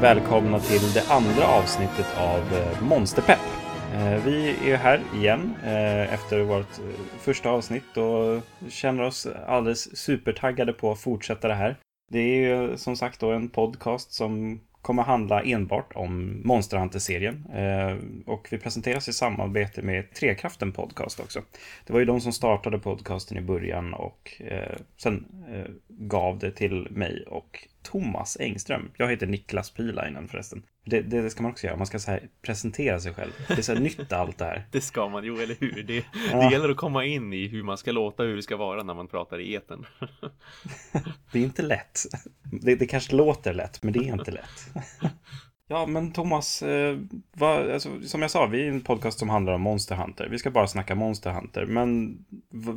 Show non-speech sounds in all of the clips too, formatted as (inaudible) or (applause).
Välkomna till det andra avsnittet av eh, Monsterpepp. Eh, vi är här igen eh, efter vårt första avsnitt och känner oss alldeles supertaggade på att fortsätta det här. Det är ju som sagt då en podcast som kommer handla enbart om Monster Hunter-serien. Och vi presenteras i samarbete med Trekraften Podcast också. Det var ju de som startade podcasten i början och sen gav det till mig och Thomas Engström. Jag heter Niklas Pilainen förresten. Det, det, det ska man också göra. Man ska så här presentera sig själv. Det är så här nytt allt det här. (laughs) Det ska man, jo eller hur? Det, Ja. det gäller att komma in i hur man ska låta, hur det ska vara när man pratar i etern. (laughs) Det är inte lätt. Det, det kanske låter lätt, men det är inte lätt. (laughs) Ja, men Thomas, eh, vad, alltså, som jag sa, vi är en podcast som handlar om Monster Hunter. Vi ska bara snacka Monster Hunter, men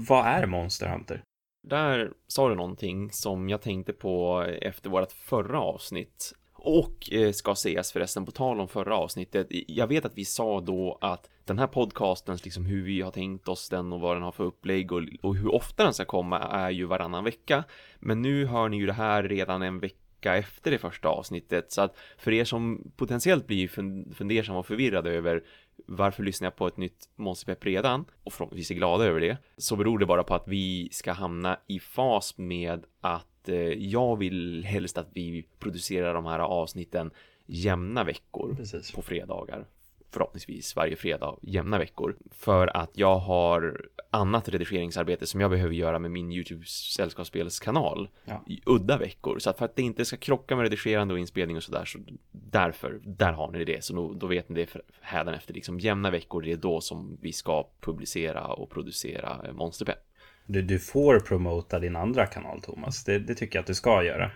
vad är Monster Hunter? Där sa du någonting som jag tänkte på efter vårt förra avsnitt. Och eh, ska sägas förresten på tal om förra avsnittet. Jag vet att vi sa då att den här podcastens, liksom hur vi har tänkt oss den och vad den har för upplägg och, och hur ofta den ska komma är ju varannan vecka. Men nu hör ni ju det här redan en vecka efter det första avsnittet. Så att för er som potentiellt blir fundersamma och förvirrade över varför lyssnar jag på ett nytt Monsterpepp redan? Och förhoppningsvis är glada över det. Så beror det bara på att vi ska hamna i fas med att eh, jag vill helst att vi producerar de här avsnitten jämna veckor Precis. på fredagar förhoppningsvis varje fredag jämna veckor. För att jag har annat redigeringsarbete som jag behöver göra med min YouTube sällskapsspelskanal Ja. i udda veckor. Så att för att det inte ska krocka med redigerande och inspelning och sådär så därför där har ni det. Så då, då vet ni det hädanefter liksom jämna veckor det är då som vi ska publicera och producera Monsterpepp Du, du får promota din andra kanal, Thomas. Det, det tycker jag att du ska göra.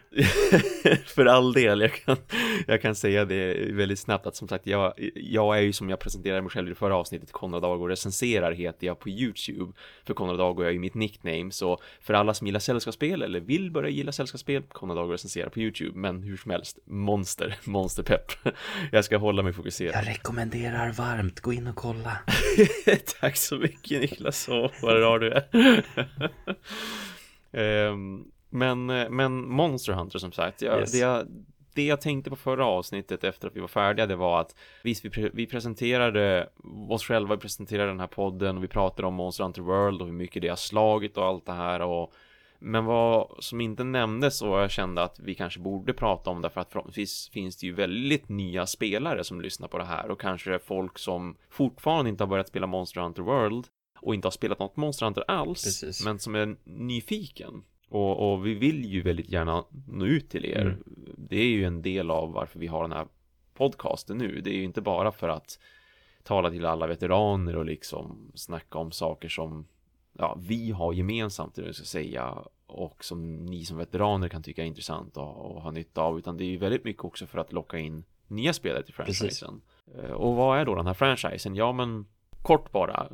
(laughs) För all del, jag kan, jag kan säga det väldigt snabbt att som sagt, jag, jag är ju som jag presenterade mig själv i det förra avsnittet, Konrad Dago recenserar heter jag på YouTube. För Konrad Dago är ju mitt nickname, så för alla som gillar sällskapsspel eller vill börja gilla sällskapsspel, Konrad Dago recenserar på YouTube. Men hur som helst, monster, (laughs) monsterpepp. Jag ska hålla mig fokuserad. Jag rekommenderar varmt, gå in och kolla. (laughs) Tack så mycket Niklas, så vad rar du är. (laughs) Ehm, men, men Monster Hunter som sagt, jag, Yes. det, jag, det jag tänkte på förra avsnittet efter att vi var färdiga, det var att visst, vi, pre- vi presenterade oss själva, vi presenterade den här podden och vi pratade om Monster Hunter World och hur mycket det har slagit och allt det här och men vad som inte nämndes och jag kände att vi kanske borde prata om därför att förhoppningsvis finns det ju väldigt nya spelare som lyssnar på det här och kanske folk som fortfarande inte har börjat spela Monster Hunter World och inte har spelat något Monster Hunter alls Precis. men som är nyfiken och, och vi vill ju väldigt gärna nå ut till er Mm. det är ju en del av varför vi har den här podcasten nu det är ju inte bara för att tala till alla veteraner och liksom snacka om saker som ja, vi har gemensamt, det jag ska säga, och som ni som veteraner kan tycka är intressant och, och ha nytta av, utan det är ju väldigt mycket också för att locka in nya spelare till franchisen. Eh, Och vad är då den här franchisen? Ja, men kort bara,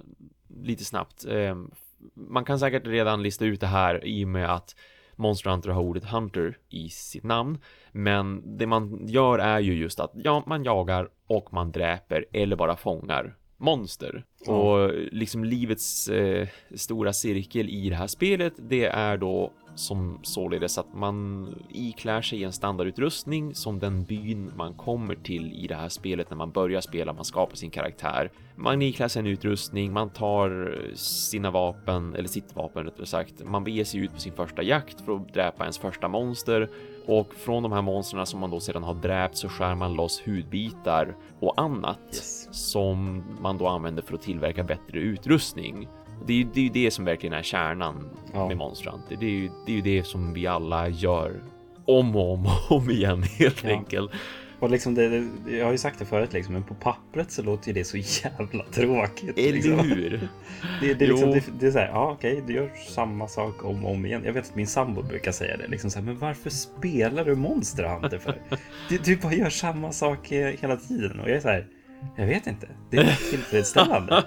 lite snabbt. Ehm, man kan säkert redan lista ut det här i och med att Monster Hunter har ordet Hunter i sitt namn. Men det man gör är ju just att ja, man jagar och man dräper eller bara fångar monster. Ja. Och liksom livets eh, stora cirkel i det här spelet, det är då som således att man iklär sig en standardutrustning som den byn man kommer till i det här spelet när man börjar spela, man skapar sin karaktär. Man iklär sig en utrustning, man tar sina vapen, eller sitt vapen rättare sagt. Man beger sig ut på sin första jakt för att dräpa ens första monster och från de här monstren som man då sedan har dräpt så skär man loss hudbitar och annat Yes. Som man då använder för att tillverka bättre utrustning. Det är ju det, är ju det som verkligen är kärnan Ja. med Monster Hunter. Det är, ju, det är ju det som vi alla gör om och om och om igen (laughs) helt Ja. enkelt. Och liksom det, jag har ju sagt det förut liksom, men på pappret så låter ju det så jävla tråkigt. Eller liksom. hur? (laughs) Det, det, är liksom, det, det är så här, ja okej, du gör samma sak om och om igen. Jag vet att min sambo brukar säga det, liksom så här, men varför spelar du Monster Hunter för? Du, du bara gör samma sak eh, hela tiden och jag är så här, jag vet inte, det är (laughs) tillfredsställande.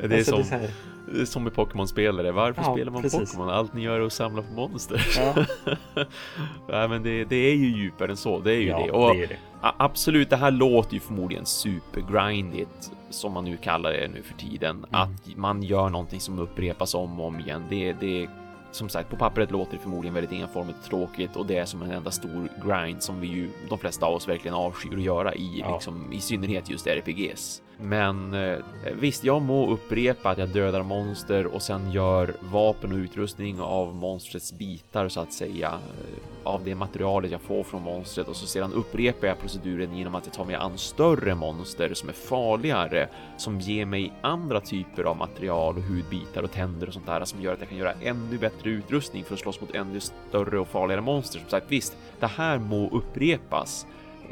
Det är Alltså, som, här, det är som med Pokémon-spelare. Varför Ja, spelar man. Pokémon? Allt ni gör är att samla på monster. ja, (laughs) Nej, men det, det är ju djupare än så. Det är ju ja, det. Och det det. Absolut, det här låter ju förmodligen supergrindigt som man nu kallar det nu för tiden. Mm. Att man gör någonting som upprepas om och om igen. Det, det som sagt, på pappret låter det förmodligen väldigt enformigt och tråkigt och det är som en enda stor grind som vi ju de flesta av oss verkligen avskyr att göra i, ja. liksom, i synnerhet just RPGs. Men eh, visst, jag må upprepa att jag dödar monster och sen gör vapen och utrustning av monstrets bitar så att säga eh, av det materialet jag får från monstret och så sedan upprepar jag proceduren genom att jag tar mig an större monster som är farligare som ger mig andra typer av material och hudbitar och tänder och sånt där som gör att jag kan göra ännu bättre utrustning för att slåss mot ännu större och farligare monster. Som sagt, visst, det här må upprepas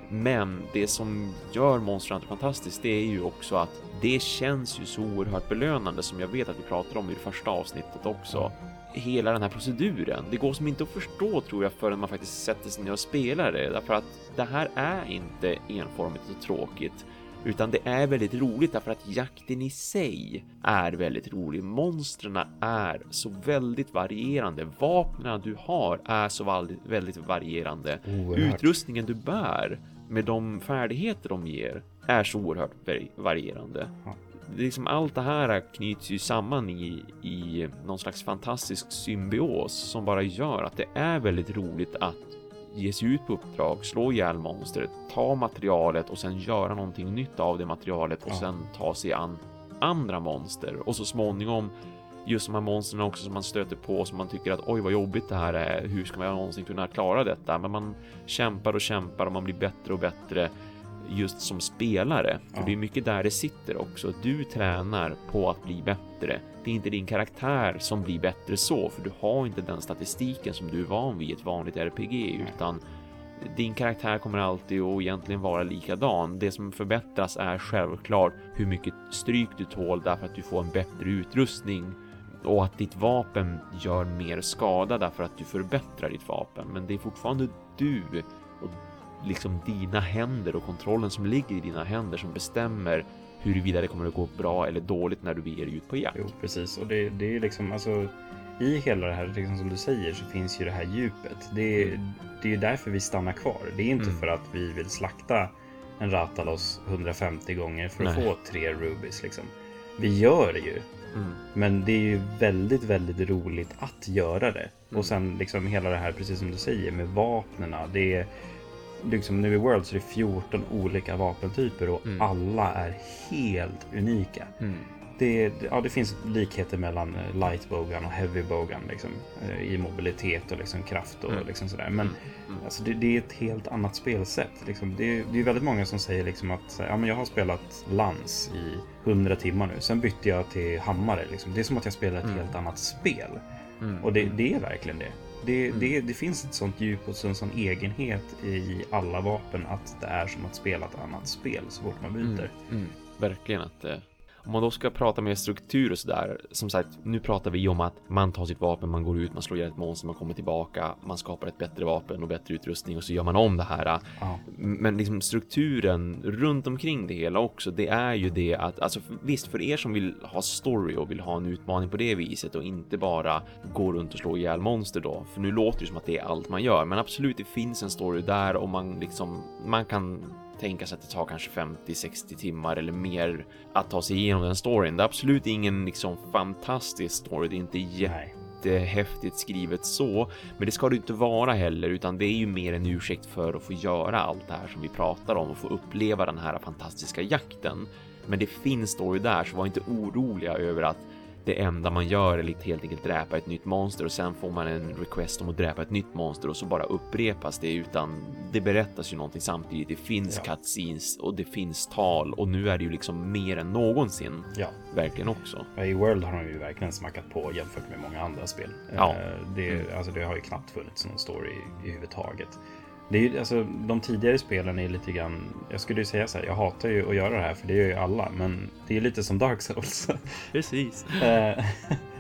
men det som gör Monster Hunter fantastiskt, det är ju också att det känns ju så oerhört belönande som jag vet att vi pratade om i det första avsnittet också. Hela den här proceduren. Det går som inte att förstå tror jag förrän man faktiskt sätter sig ner och spelar det. Därför att det här är inte enformigt och tråkigt. Utan det är väldigt roligt därför att jakten i sig är väldigt rolig. Monstren är så väldigt varierande. Vapnen du har är så väldigt varierande. Oerhört. Utrustningen du bär med de färdigheter de ger är så oerhört varierande. Liksom allt det här knyts ju samman i, i någon slags fantastisk symbios som bara gör att det är väldigt roligt att ge sig ut på uppdrag, slå ihjäl monstret, ta materialet och sen göra någonting nytt av det materialet och ja. sen ta sig an andra monster och så småningom just de här monstren också som man stöter på som man tycker att oj vad jobbigt det här är. Hur ska man någonsin kunna klara detta? Men man kämpar och kämpar och man blir bättre och bättre just som spelare. Ja. För det är mycket där det sitter också. Du tränar på att bli bättre. Det är inte din karaktär som blir bättre så, för du har inte den statistiken som du är van vid i ett vanligt RPG, utan din karaktär kommer alltid att egentligen vara likadan. Det som förbättras är självklart hur mycket stryk du tål därför att du får en bättre utrustning och att ditt vapen gör mer skada därför att du förbättrar ditt vapen. Men det är fortfarande du och liksom dina händer och kontrollen som ligger i dina händer som bestämmer huruvida det kommer att gå bra eller dåligt när du beger dig ut på jakt. Jo, precis. Och det, det är liksom alltså i hela det här, liksom som du säger, så finns ju det här djupet. Det är, mm. det är därför vi stannar kvar. Det är inte mm. för att vi vill slakta en Ratalos 150 gånger för att Nej. få tre Rubies. Liksom. Vi gör det ju Mm. Men det är ju väldigt, väldigt roligt att göra det. Mm. Och sen liksom hela det här, precis som du säger, med vapnen. Det är liksom nu i World så är det 14 olika vapentyper och mm. alla är helt unika. Mm det, ja, det finns likheter mellan eh, lightbogan och heavybogan liksom, eh, i mobilitet och liksom kraft och mm. liksom sådär. Men mm. mm. alltså, det, det, är ett helt annat spelsätt. Liksom. Det, det är väldigt många som säger liksom att ja, men jag har spelat lans i 100 timmar nu. Sen bytte jag till hammare. Liksom. Det är som att jag spelar ett mm. helt annat spel. Och det, det, är verkligen det. Det, det, det, finns ett sånt djup och en sån egenhet i alla vapen att det är som att spela ett annat spel så fort man byter. Verkligen att det om man då ska prata med struktur och sådär, som sagt, nu pratar vi om att man tar sitt vapen, man går ut, man slår ihjäl ett monster, man kommer tillbaka, man skapar ett bättre vapen och bättre utrustning och så gör man om det här. Ja. Men liksom strukturen runt omkring det hela också, det är ju det att, alltså visst, för er som vill ha story och vill ha en utmaning på det viset och inte bara gå runt och slå ihjäl monster då, för nu låter det som att det är allt man gör, men absolut, det finns en story där och man liksom, man kan tänka sig att det tar kanske 50-60 timmar eller mer att ta sig igenom den storyn. Det är absolut ingen liksom fantastisk story. Det är inte jättehäftigt skrivet så, men det ska det inte vara heller, utan det är ju mer en ursäkt för att få göra allt det här som vi pratar om och få uppleva den här fantastiska jakten. Men det finns story där, så var inte oroliga över att det enda man gör är helt enkelt dräpa ett nytt monster och sen får man en request om att dräpa ett nytt monster och så bara upprepas det utan det berättas ju någonting samtidigt. Det finns ja. cutscenes och det finns tal och nu är det ju liksom mer än någonsin. Ja, verkligen också. I World har de ju verkligen smackat på jämfört med många andra spel. Ja. Eh, det, mm. alltså, det har ju knappt funnits någon story i, i huvudtaget. Det är ju, alltså, de tidigare spelen är lite grann, jag skulle ju säga så här, jag hatar ju att göra det här för det gör ju alla, men det är lite som Dark Souls. (laughs) Precis. Eh,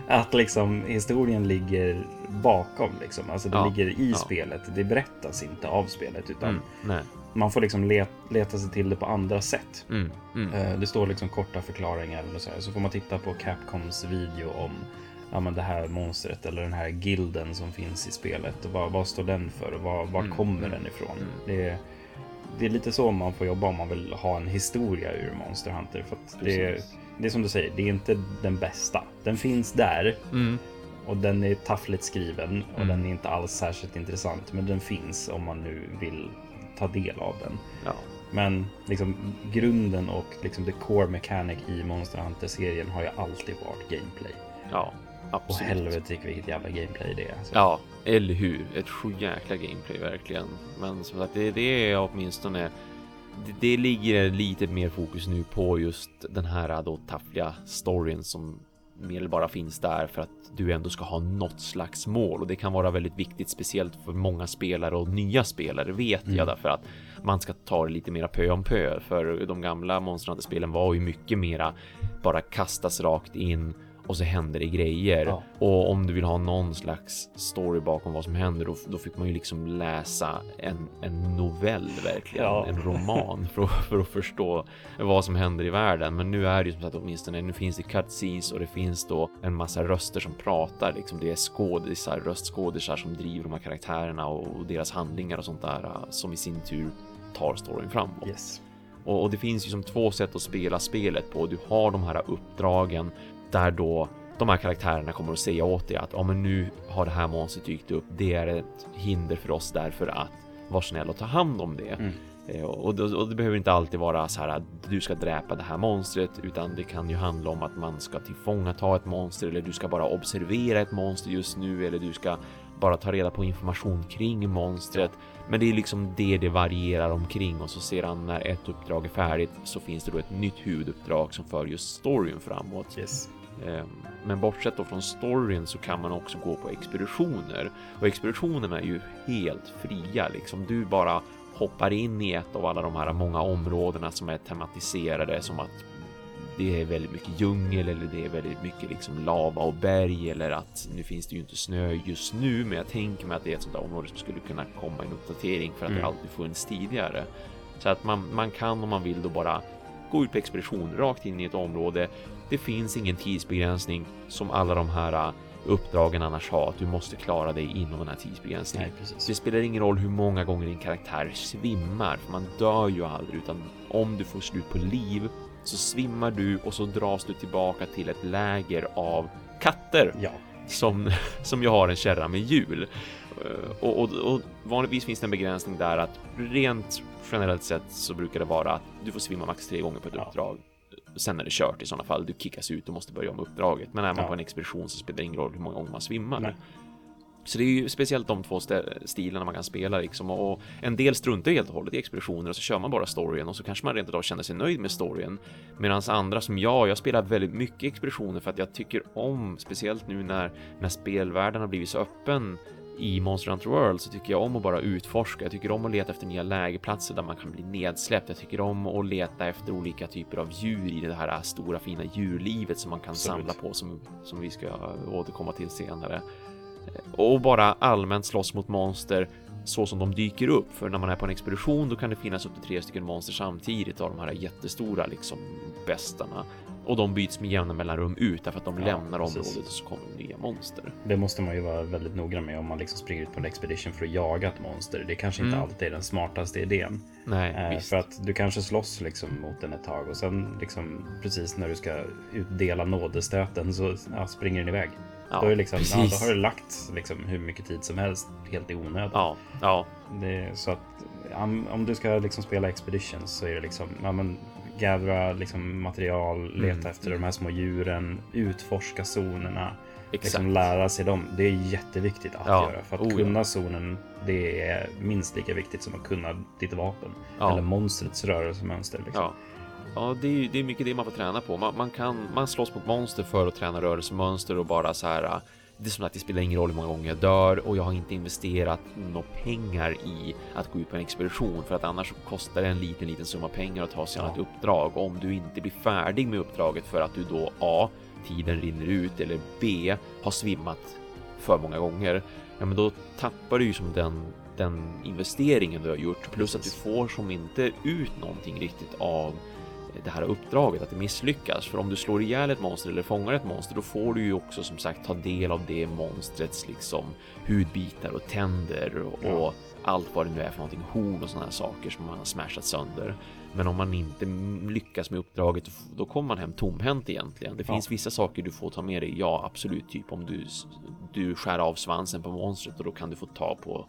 att liksom historien ligger bakom, liksom. alltså det ja, ligger i ja. spelet. Det berättas inte av spelet, utan mm, man får liksom let, leta sig till det på andra sätt. Mm, mm. Eh, det står liksom korta förklaringar eller så här, så får man titta på Capcoms video om ja, men det här monstret eller den här gilden som finns i spelet. Och vad, vad står den för? Var, var mm. kommer den ifrån? Mm. Det, det är lite så man får jobba om man vill ha en historia ur Monster Hunter. För det, det är som du säger, det är inte den bästa. Den finns där. Mm. och den är taffligt skriven och Mm. den är inte alls särskilt intressant. Men den finns om man nu vill ta del av den. Ja. Men liksom grunden och liksom the core mechanic i Monster Hunter-serien har ju alltid varit gameplay. Ja, Och absolut. helvete vilket jävla gameplay det är. Alltså. Ja, eller hur? Ett sjujäkla gameplay verkligen. Men som sagt, det, det är åtminstone det, det ligger lite mer fokus nu på just den här då taffliga storyn som mer eller bara finns där för att du ändå ska ha något slags mål och det kan vara väldigt viktigt, speciellt för många spelare och nya spelare vet jag därför att man ska ta det lite mera pö om pö för de gamla Monster Hunter-spelen var ju mycket mera bara kastas rakt in och så händer det grejer. Ja. Och om du vill ha någon slags story bakom vad som händer, då, då fick man ju liksom läsa en, en novell verkligen, Ja. en roman för, att- för att förstå vad som händer i världen. Men nu är det ju som sagt åtminstone, nu finns det cutscenes och det finns då en massa röster som pratar, liksom det är skådisar, röstskådisar som driver de här karaktärerna och, och deras handlingar och sånt där äh, som i sin tur tar storyn framåt. Yes. Och, och det finns ju som två sätt att spela spelet på. Du har de här uppdragen där då de här karaktärerna kommer att säga åt dig att ja, men nu har det här monstret dykt upp. Det är ett hinder för oss därför att var snäll och ta hand om det. Mm. Eh, Och det, och det behöver inte alltid vara så här att du ska dräpa det här monstret, utan det kan ju handla om att man ska tillfångata ett monster eller du ska bara observera ett monster just nu eller du ska bara ta reda på information kring monstret. Men det är liksom det det varierar omkring och så sedan när ett uppdrag är färdigt så finns det då ett nytt huvuduppdrag som för just storyn framåt. Yes. Ehm, Men bortsett då från storyn så kan man också gå på expeditioner och expeditionerna är ju helt fria liksom. Du bara hoppar in i ett av alla de här många områdena som är tematiserade som att det är väldigt mycket djungel eller det är väldigt mycket liksom lava och berg eller att nu finns det ju inte snö just nu, men jag tänker mig att det är ett sånt där område som skulle kunna komma i en uppdatering för att det Mm. alltid funnits tidigare. Så att man, man kan om man vill då bara gå ut på expedition rakt in i ett område. Det finns ingen tidsbegränsning som alla de här uh, uppdragen annars har, att du måste klara dig inom den här tidsbegränsningen. Nej. Det spelar ingen roll hur många gånger din karaktär svimmar, för man dör ju aldrig, utan om du får slut på liv så svimmar du och så dras du tillbaka till ett läger av katter Ja. som, (laughs) som jag har en kärra med hjul. Eh, Och, och, och vanligtvis finns det en begränsning där att rent generellt sett så brukar det vara att du får svimma max tre gånger på ett Ja. uppdrag. Sen är det kört i sådana fall. Du kickas ut och måste börja om uppdraget. Men är man Ja. på en expedition så spelar det ingen roll hur många gånger man svimmar. Nej. Så det är ju speciellt de två stilarna man kan spela liksom och en del struntar helt och hållet i expeditioner och så kör man bara storyn och så kanske man rent utav känner sig nöjd med storyn. Medan andra som jag, jag spelar väldigt mycket expeditioner för att jag tycker om, speciellt nu när, när spelvärlden har blivit så öppen i Monster Hunter World så tycker jag om att bara utforska. Jag tycker om att leta efter nya lägerplatser där man kan bli nedsläppt. Jag tycker om att leta efter olika typer av djur i det här stora fina djurlivet som man kan Absolut. samla på som, som vi ska återkomma till senare och bara allmänt slåss mot monster så som de dyker upp. För när man är på en expedition då kan det finnas upp till tre stycken monster samtidigt av de här jättestora liksom bästarna. Och de byts med jämna mellanrum ut därför att de Ja, lämnar precis. området och så kommer nya monster. Det måste man ju vara väldigt noggrann med om man liksom springer ut på en expedition för att jaga ett monster. Det kanske inte Mm. alltid är den smartaste idén. Nej, Eh, för att du kanske slåss liksom mot den ett tag och sen liksom precis när du ska utdela nådestöten så ja, springer den iväg. Ja, då, är liksom, ja, då har du lagt liksom hur mycket tid som helst helt i onödan. Ja, ja, Det så att om, om du ska liksom spela expeditions så är det liksom ja, men, gathera liksom material, leta Mm. efter de här små djuren, utforska zonerna, liksom lära sig dem. Det är jätteviktigt att Ja, göra för att oh ja. kunna zonen. Det är minst lika viktigt som att kunna ditt vapen Ja. eller monstrets rörelsemönster. Liksom. Ja. Ja, det är, det är mycket det man får träna på. Man, man kan man slåss mot monster för att träna rörelsemönster och bara så här. Det är som att det spelar ingen roll hur många gånger jag dör och jag har inte investerat några pengar i att gå ut på en expedition för att annars kostar det en liten, liten summa pengar att ta sig an ett uppdrag. Och om du inte blir färdig med uppdraget för att du då A. Tiden rinner ut eller B. Har svimmat för många gånger. Ja, men då tappar du ju som den den investeringen du har gjort plus att du får som inte ut någonting riktigt av det här uppdraget, att det misslyckas. För om du slår ihjäl ett monster eller fångar ett monster, då får du ju också som sagt ta del av det monstrets liksom hudbitar och tänder och, ja. och allt vad det nu är för någonting, horn och sådana saker som man har smashat sönder. Men om man inte lyckas med uppdraget, då kommer man hem tomhänt egentligen. Det ja. finns vissa saker du får ta med dig. Ja, absolut, typ om du, du skär av svansen på monstret och då kan du få ta på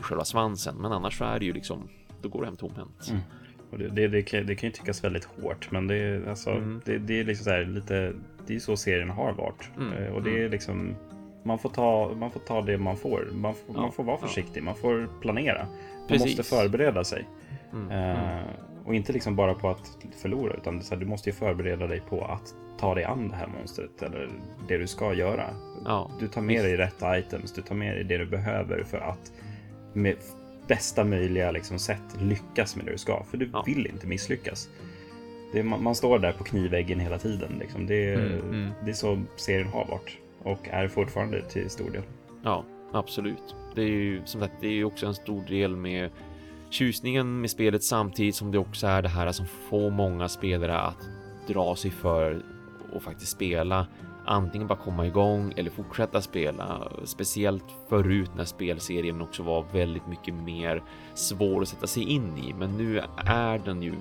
själva svansen. Men annars så är det ju liksom, då går du hem tomhänt. Mm. Det, det, det, kan, det kan ju tyckas väldigt hårt, men det är, alltså, mm. det, det, är liksom så här, lite, det är så serien har varit. Mm. Eh, och det är mm. liksom, man får ta, man får ta det man får. Man, får, ja, man får vara försiktig, ja. man får planera. Man Precis. måste förbereda sig. Mm, uh, och inte liksom bara på att förlora, utan här, du måste ju förbereda dig på att ta dig an det här monstret eller det du ska göra. Ja, du tar med dig rätta items, du tar med dig det du behöver för att med bästa möjliga liksom, sätt lyckas med det du ska. För du ja. vill inte misslyckas. Det, man, man, står där på knivväggen hela tiden. Liksom. Det, mm, mm. det är så serien har varit och är fortfarande till stor del. Ja, absolut. Det är ju som sagt, det är ju också en stor del med tjusningen med spelet samtidigt som det också är det här som får många spelare att dra sig för och faktiskt spela antingen bara komma igång eller fortsätta spela. Speciellt förut när spelserien också var väldigt mycket mer svår att sätta sig in i. Men nu är den ju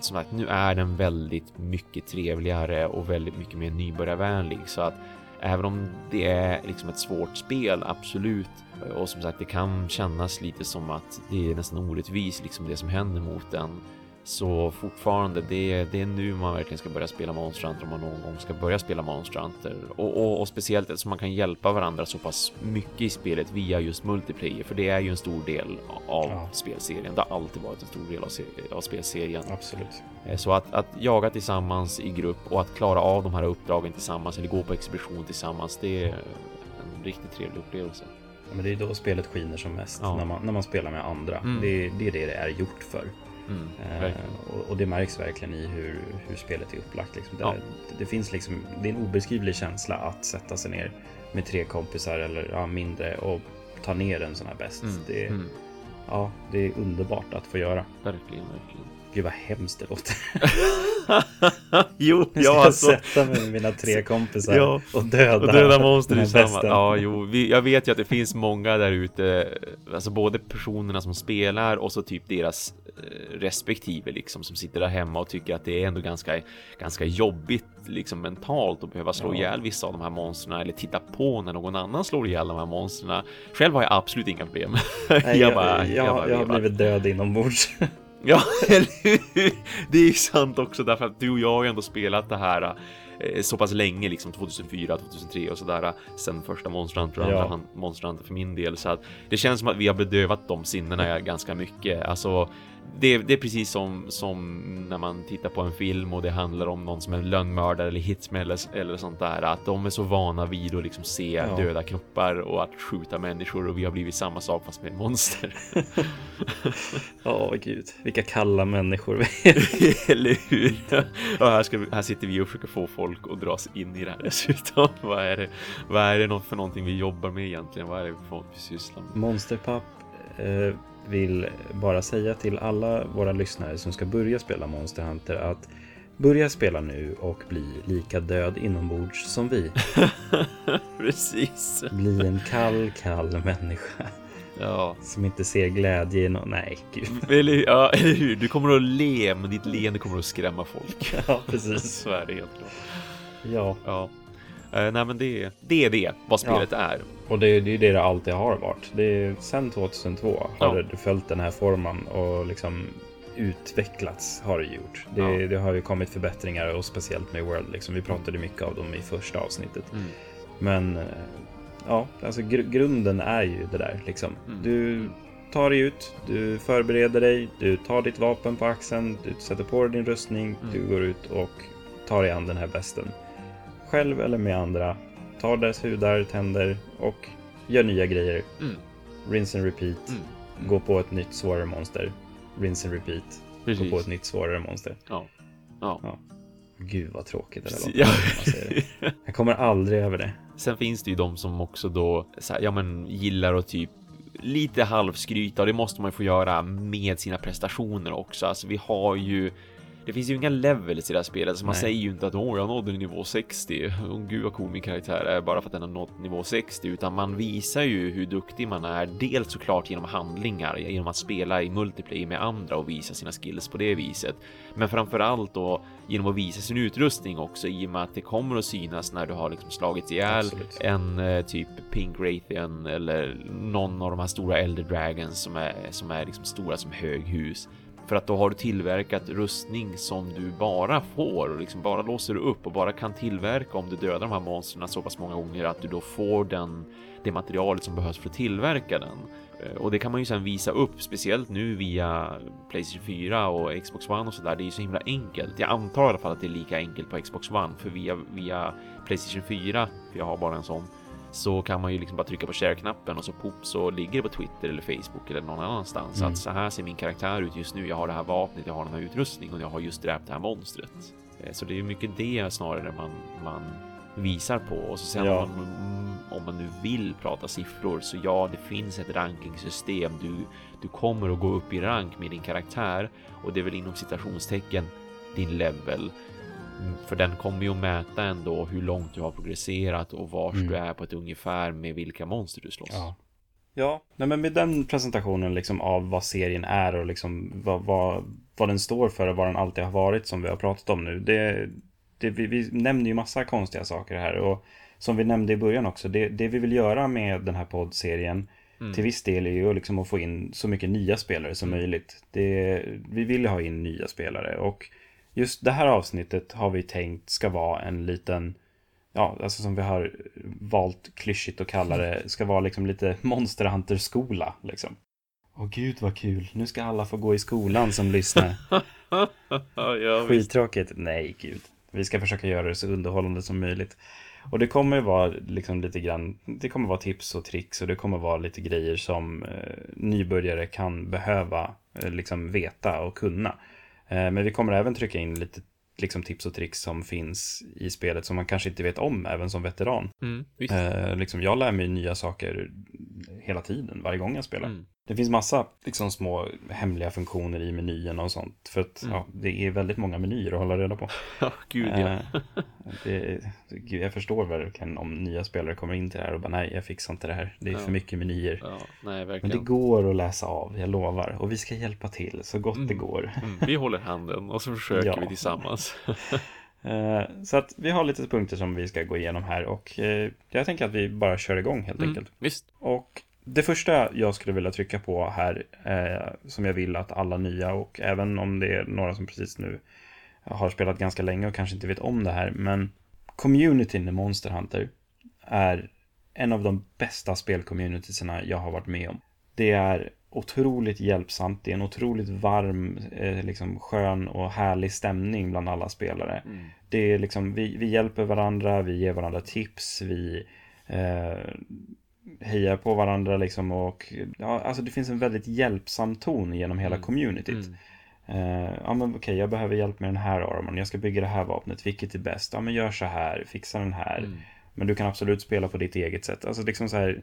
som sagt, nu är den väldigt mycket trevligare och väldigt mycket mer nybörjarvänlig så att även om det är liksom ett svårt spel, absolut. Och som sagt, det kan kännas lite som att det är nästan orättvist liksom det som händer mot den så fortfarande, det är, det är nu man verkligen ska börja spela Monster Hunter om man någon gång ska börja spela Monster Hunter. Och, och, och speciellt eftersom man kan hjälpa varandra så pass mycket i spelet via just multiplayer, för det är ju en stor del av ja. spelserien. Det har alltid varit en stor del av, av spelserien. Absolut. Eh, så att, att jaga tillsammans i grupp och att klara av de här uppdragen tillsammans eller gå på expedition tillsammans, det är en riktigt trevlig upplevelse. Ja, men det är då spelet skiner som mest, ja. när, man, när man spelar med andra. Mm. Det, det är det det är gjort för. Mm, eh, och, och, det märks verkligen i hur, hur spelet är upplagt. Liksom. Det, ja. det, finns liksom, det är en obeskrivlig känsla att sätta sig ner med tre kompisar eller ja, mindre och ta ner en sån här bäst. Mm, det, mm. Ja, det är underbart att få göra. Verkligen, verkligen. Gud vad hemskt det låter. (laughs) jo, jag ska ja, alltså. sätta mig med mina tre kompisar ja, och döda, och döda monster i samma. Ja, jo, vi, jag vet ju att det finns många där ute, alltså både personerna som spelar och så typ deras eh, respektive liksom som sitter där hemma och tycker att det är ändå ganska, ganska jobbigt liksom mentalt att behöva slå ja. ihjäl vissa av de här monstren eller titta på när någon annan slår ihjäl de här monstren. Själv har jag absolut inga problem. (laughs) Nej, jag, jag, bara, jag, jag, bara, jag har blivit död inombords. (laughs) Ja, (laughs) eller hur? Det är ju sant också därför att du och jag har ju ändå spelat det här eh, så pass länge, liksom 2004, 2003 och sådär sen första Monster Hunter och andra ja. Monster Hunter för min del så att det känns som att vi har bedövat de sinnena ganska mycket. Alltså det, det, är precis som, som när man tittar på en film och det handlar om någon som är lönnmördare eller hitman eller, eller sånt där. Att de är så vana vid att liksom se ja. döda kroppar och att skjuta människor och vi har blivit samma sak fast med monster. (laughs) Ja, oh, gud, vilka kalla människor vi är. (laughs) eller hur? Och här, ska här sitter vi och försöker få folk att dras in i det här dessutom. (laughs) vad är det, vad är det för någonting vi jobbar med egentligen? Vad är det för folk vi sysslar med? Monsterpapp. Eh vill bara säga till alla våra lyssnare som ska börja spela Monster Hunter att börja spela nu och bli lika död inombords som vi. (laughs) Precis. Bli en kall, kall människa. Ja. Som inte ser glädje i någon... Nej, gud. Eller, ja, eller hur? Du kommer att le, men ditt leende kommer att skrämma folk. (laughs) Ja, precis. Så är det helt klart. Ja. ja. Uh, nej, men det, det är det, vad spelet ja. är. Och det, det är det det alltid har varit. Det är, sen 2002 har ja. det följt den här formen och liksom utvecklats har det gjort. Det, ja. det, har ju kommit förbättringar och speciellt med World. Liksom. Vi pratade mycket av dem i första avsnittet. Mm. Men eh, ja, alltså gr grunden är ju det där liksom. Mm. Du tar dig ut, du förbereder dig, du tar ditt vapen på axeln, du sätter på dig din rustning, mm. du går ut och tar dig an den här besten. Själv eller med andra tar deras hudar, tänder och gör nya grejer. Mm. Rinse and repeat. Mm. Mm. Gå på ett nytt svårare monster. Rinse and repeat. Precis. Gå på ett nytt svårare monster. Ja. Ja. ja. Gud vad tråkigt det låter. (laughs) Ja. Jag kommer aldrig över det. Sen finns det ju de som också då här, ja, men, gillar att typ lite halvskryta och det måste man ju få göra med sina prestationer också. Alltså vi har ju det finns ju inga levels i det här spelet, så man Nej. säger ju inte att åh, jag nådde nivå 60. Åh gud vad cool min karaktär är bara för att den har nått nivå 60, utan man visar ju hur duktig man är. Dels såklart genom handlingar, genom att spela i multiplayer med andra och visa sina skills på det viset. Men framför allt då genom att visa sin utrustning också i och med att det kommer att synas när du har liksom slagit ihjäl Absolut. en eh, typ Pink Raytheon eller någon av de här stora Elder Dragons som är som är liksom stora som höghus. För att då har du tillverkat rustning som du bara får och liksom bara låser upp och bara kan tillverka om du dödar de här monstren så pass många gånger att du då får den, det materialet som behövs för att tillverka den. Eh, och det kan man ju sedan visa upp, speciellt nu via Playstation 4 och Xbox One och sådär. Det är ju så himla enkelt. Jag antar i alla fall att det är lika enkelt på Xbox One, för via, via Playstation 4, för jag har bara en sån, så kan man ju liksom bara trycka på share-knappen och så pop så ligger det på Twitter eller Facebook eller någon annanstans Mm. att så här ser min karaktär ut just nu. Jag har det här vapnet, jag har den här utrustningen och jag har just dräpt det här monstret. Eh, Så det är mycket det snarare man, man visar på och så sen Ja. om, man, om man nu vill prata siffror så ja, det finns ett rankingsystem. Du, du kommer att gå upp i rank med din karaktär och det är väl inom citationstecken din level. För den kommer ju att mäta ändå hur långt du har progresserat och vars Mm. du är på ett ungefär med vilka monster du slåss. Ja. Ja, nej men med den presentationen liksom av vad serien är och liksom vad, vad, vad den står för och vad den alltid har varit som vi har pratat om nu. Det, det, vi, vi nämner ju massa konstiga saker här och som vi nämnde i början också, det, det vi vill göra med den här poddserien Mm. till viss del är ju liksom att få in så mycket nya spelare som Mm. möjligt. Det, vi vill ha in nya spelare och just det här avsnittet har vi tänkt ska vara en liten ja, alltså som vi har valt klyschigt att kalla det, ska vara liksom lite Monster Hunter-skola, liksom. Åh gud vad kul, nu ska alla få gå i skolan som lyssnar. (laughs) ja. Skittråkigt. Nej, gud. Vi ska försöka göra det så underhållande som möjligt. Och det kommer vara liksom lite grann, det kommer vara tips och tricks och det kommer vara lite grejer som eh, nybörjare kan behöva eh, liksom veta och kunna. Eh, men vi kommer även trycka in lite liksom tips och tricks som finns i spelet som man kanske inte vet om även som veteran. Mm. Eh, liksom, jag lär mig nya saker hela tiden, varje gång jag spelar. Mm. Det finns massa liksom, små hemliga funktioner i menyerna och sånt. För att Mm. ja, det är väldigt många menyer att hålla reda på. (laughs) Ja, gud ja. Eh, det, gud, jag förstår verkligen om nya spelare kommer in till det här och bara nej, jag fixar inte det här. Det är Ja. för mycket menyer. ja. Nej, Men det verkligen. går att läsa av, jag lovar. Och vi ska hjälpa till så gott det Mm. går. Mm, vi håller handen och så försöker Ja. vi tillsammans. (laughs) Eh, Så att vi har lite punkter som vi ska gå igenom här och eh, jag tänker att vi bara kör igång helt Mm, enkelt. visst. Och det första jag skulle vilja trycka på här, eh, som jag vill att alla nya och även om det är några som precis nu har spelat ganska länge och kanske inte vet om det här, men communityn i Monster Hunter är en av de bästa spelcommunitiesna jag har varit med om. Det är otroligt hjälpsamt, det är en otroligt varm, eh, liksom skön och härlig stämning bland alla spelare. Mm. Det är liksom, vi, vi hjälper varandra, vi ger varandra tips, vi eh, hejar på varandra liksom och ja, alltså det finns en väldigt hjälpsam ton genom hela Mm. communityt. Mm. Eh, ja men okej, jag behöver hjälp med den här armorn, jag ska bygga det här vapnet, vilket är bäst? Ja men gör så här, fixa den här. Mm. Men du kan absolut spela på ditt eget sätt. Alltså liksom så här,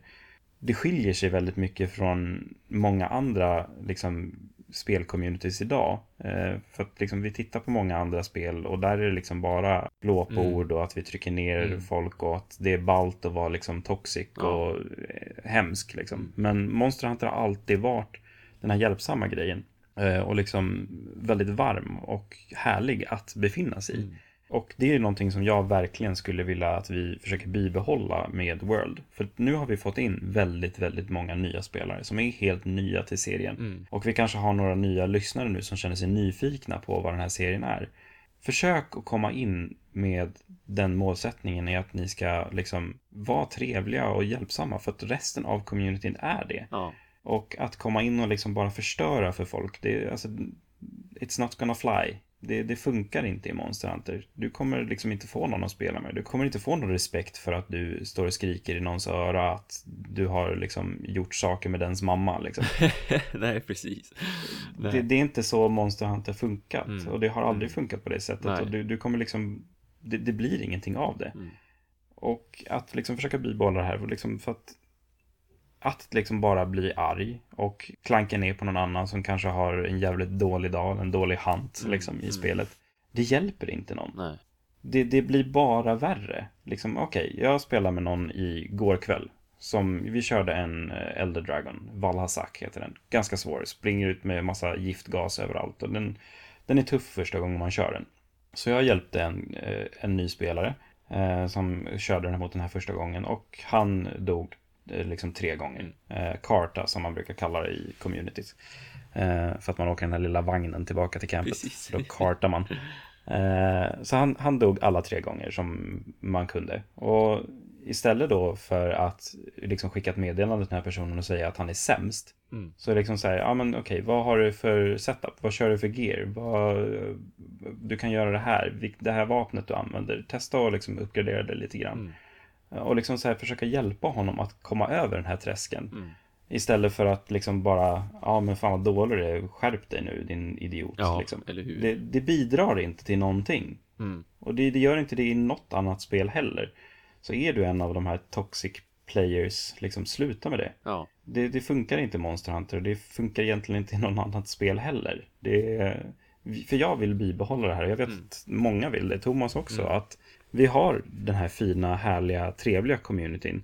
det skiljer sig väldigt mycket från många andra liksom, spelcommunities idag. Eh, för att liksom, vi tittar på många andra spel och där är det liksom bara glåpord och att vi trycker ner Mm. folk och att det är ballt att vara liksom toxic Ja. och eh, hemsk liksom. Mm. Men Monster Hunter har alltid varit den här hjälpsamma grejen. Eh, och liksom väldigt varm och härlig att befinna sig i. Mm. Och det är någonting som jag verkligen skulle vilja att vi försöker bibehålla med World. För nu har vi fått in väldigt, väldigt många nya spelare som är helt nya till serien. Mm. Och vi kanske har några nya lyssnare nu som känner sig nyfikna på vad den här serien är. Försök att komma in med den målsättningen i att ni ska liksom vara trevliga och hjälpsamma för att resten av communityn är det. Ja. Och att komma in och liksom bara förstöra för folk, det är alltså, it's not gonna fly. Det, det funkar inte i Monster Hunter. Du kommer liksom inte få någon att spela med. Du kommer inte få någon respekt för att du står och skriker i någons öra att du har liksom gjort saker med dens mamma. Liksom. (laughs) Nej, precis. Nej. Det, det är inte så Monster Hunter funkat. Mm. Och det har aldrig Mm. funkat på det sättet. Nej. Och du, du kommer liksom, det, det blir ingenting av det. Mm. Och att liksom försöka bibehålla det här, liksom för att att liksom bara bli arg och klanka ner på någon annan som kanske har en jävligt dålig dag, en dålig hant Mm, liksom i mm. spelet. Det hjälper inte någon. Nej. Det, det blir bara värre. Liksom, okej, jag spelade med någon igår kväll. Som, vi körde en eh, Elder Dragon, Valhazak heter den. Ganska svår, springer ut med massa giftgas överallt. Och den, den är tuff första gången man kör den. Så jag hjälpte en, eh, en ny spelare eh, som körde den mot den här första gången. Och han dog liksom tre gånger. Eh, karta som man brukar kalla det i communities. Eh, för att man åker den här lilla vagnen tillbaka till campet. Precis. Då kartar man. Eh, så han, han dog alla tre gånger som man kunde. Och istället då för att liksom skicka ett meddelande till den här personen och säga att han är sämst. Mm. Så liksom så här, ja men okej, vad har du för setup? Vad kör du för gear? Vad, du kan göra det här, det här vapnet du använder. Testa och liksom uppgradera det lite grann. Mm. Och liksom så här försöka hjälpa honom att komma över den här träsken. Mm. Istället för att liksom bara, ja men fan vad dålig du är, skärp dig nu din idiot. Ja, liksom. eller hur? det, det bidrar inte till någonting. Mm. Och det, det gör inte det i något annat spel heller. Så är du en av de här toxic players, liksom sluta med det. Ja. Det, det funkar inte i Monster Hunter och det funkar egentligen inte i någon annat spel heller. Det för jag vill bibehålla det här. Jag vet Mm. att många vill det, Thomas också. Mm. Att vi har den här fina, härliga, trevliga communityn.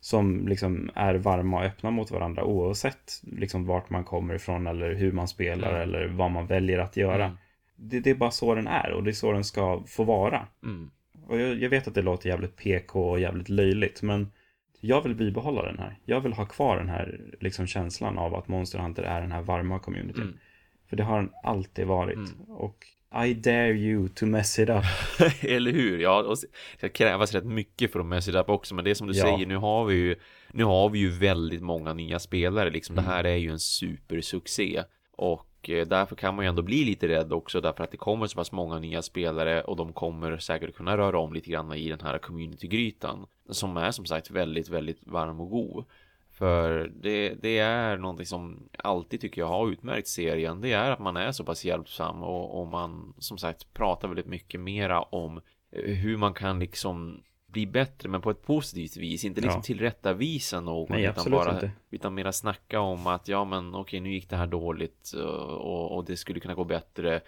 Som liksom är varma och öppna mot varandra oavsett liksom vart man kommer ifrån eller hur man spelar Mm. eller vad man väljer att göra. Mm. Det, det är bara så den är och det är så den ska få vara. Mm. Och jag, jag vet att det låter jävligt PK och jävligt löjligt, men jag vill bibehålla den här. Jag vill ha kvar den här liksom, känslan av att Monster Hunter är den här varma communityn. Mm. För det har den alltid varit. Mm. Och I dare you to mess it up. (laughs) Eller hur? Ja, och det krävs rätt mycket för att mess it up också, men det är som du Ja. säger, nu har vi ju nu har vi ju väldigt många nya spelare liksom. Mm. Det här är ju en supersuccé och eh, därför kan man ju ändå bli lite rädd också därför att det kommer så pass många nya spelare och de kommer säkert kunna röra om lite grann i den här communitygrytan som är som sagt väldigt, väldigt varm och god. För det, det är någonting som alltid tycker jag har utmärkt serien. Det är att man är så pass hjälpsam och, och man som sagt pratar väldigt mycket mera om hur man kan liksom bli bättre men på ett positivt vis. Inte liksom Ja. tillrättavisa någon Nej, utan bara inte. utan mera snacka om att ja men okej nu gick det här dåligt eh, och, och det skulle kunna gå bättre.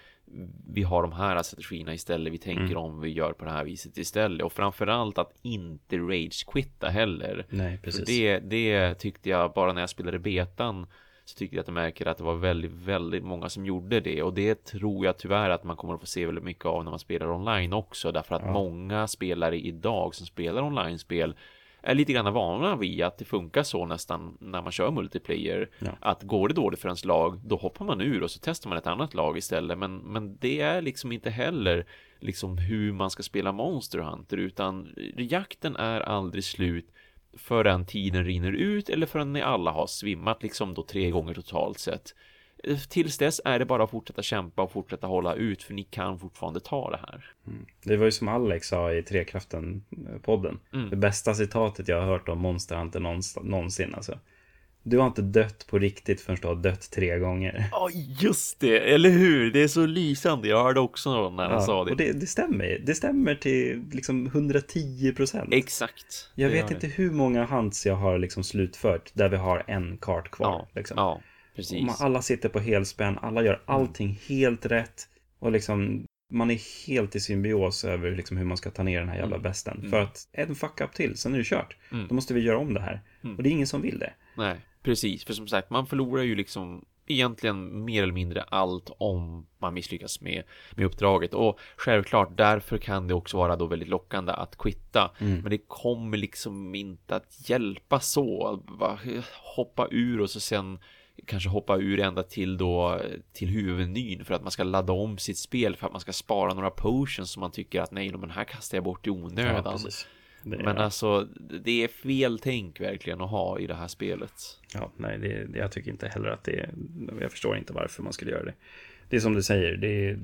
Vi har de här strategierna istället. Vi tänker Mm. om vi gör på det här viset istället och framförallt att inte rage quitta heller. Nej, För precis. det, det tyckte jag bara när jag spelade betan så tyckte jag att jag märker att det var väldigt, väldigt många som gjorde det och det tror jag tyvärr att man kommer att få se väldigt mycket av när man spelar online också därför att Ja. många spelare idag som spelar online-spel är lite grann vana vid att det funkar så nästan när man kör multiplayer. Ja. Att går det dåligt för ens lag, då hoppar man ur och så testar man ett annat lag istället. Men, men det är liksom inte heller liksom hur man ska spela Monster Hunter, utan jakten är aldrig slut förrän tiden rinner ut eller förrän ni alla har svimmat liksom då tre gånger totalt sett. Tills dess är det bara att fortsätta kämpa och fortsätta hålla ut för ni kan fortfarande ta det här. Det var ju som Alex sa i Trekraften-podden. Mm. Det bästa citatet jag har hört om Monster Hunter någonsin alltså. Du har inte dött på riktigt förrän du har dött tre gånger. Ja, just det, eller hur? Det är så lysande. Jag hörde också någon när han sa det. och det, det stämmer. Det stämmer till liksom 110 procent. Exakt. Jag vet inte det. hur många hunts jag har liksom slutfört där vi har en kart kvar. Ja, liksom. ja, precis. man, alla sitter på helspänn, alla gör allting helt rätt. Och liksom, man är helt i symbios över liksom hur man ska ta ner den här jävla Mm. besten. Mm. För att en fuck up till, sen är det kört. Mm. Då måste vi göra om det här. Mm. Och det är ingen som vill det. Nej, precis. För som sagt, man förlorar ju liksom egentligen mer eller mindre allt om man misslyckas med, med uppdraget. Och självklart, därför kan det också vara då väldigt lockande att quitta. Mm. Men det kommer liksom inte att hjälpa så. Bara hoppa ur och så sen kanske hoppa ur ända till då till huvudmenyn för att man ska ladda om sitt spel för att man ska spara några potions som man tycker att nej, men här kastar jag bort i onödan. precis. Det, Men alltså, det är fel tänk verkligen att ha i det här spelet. Ja, nej, det, jag tycker inte heller att det är... Jag förstår inte varför man skulle göra det. Det är som du säger, det,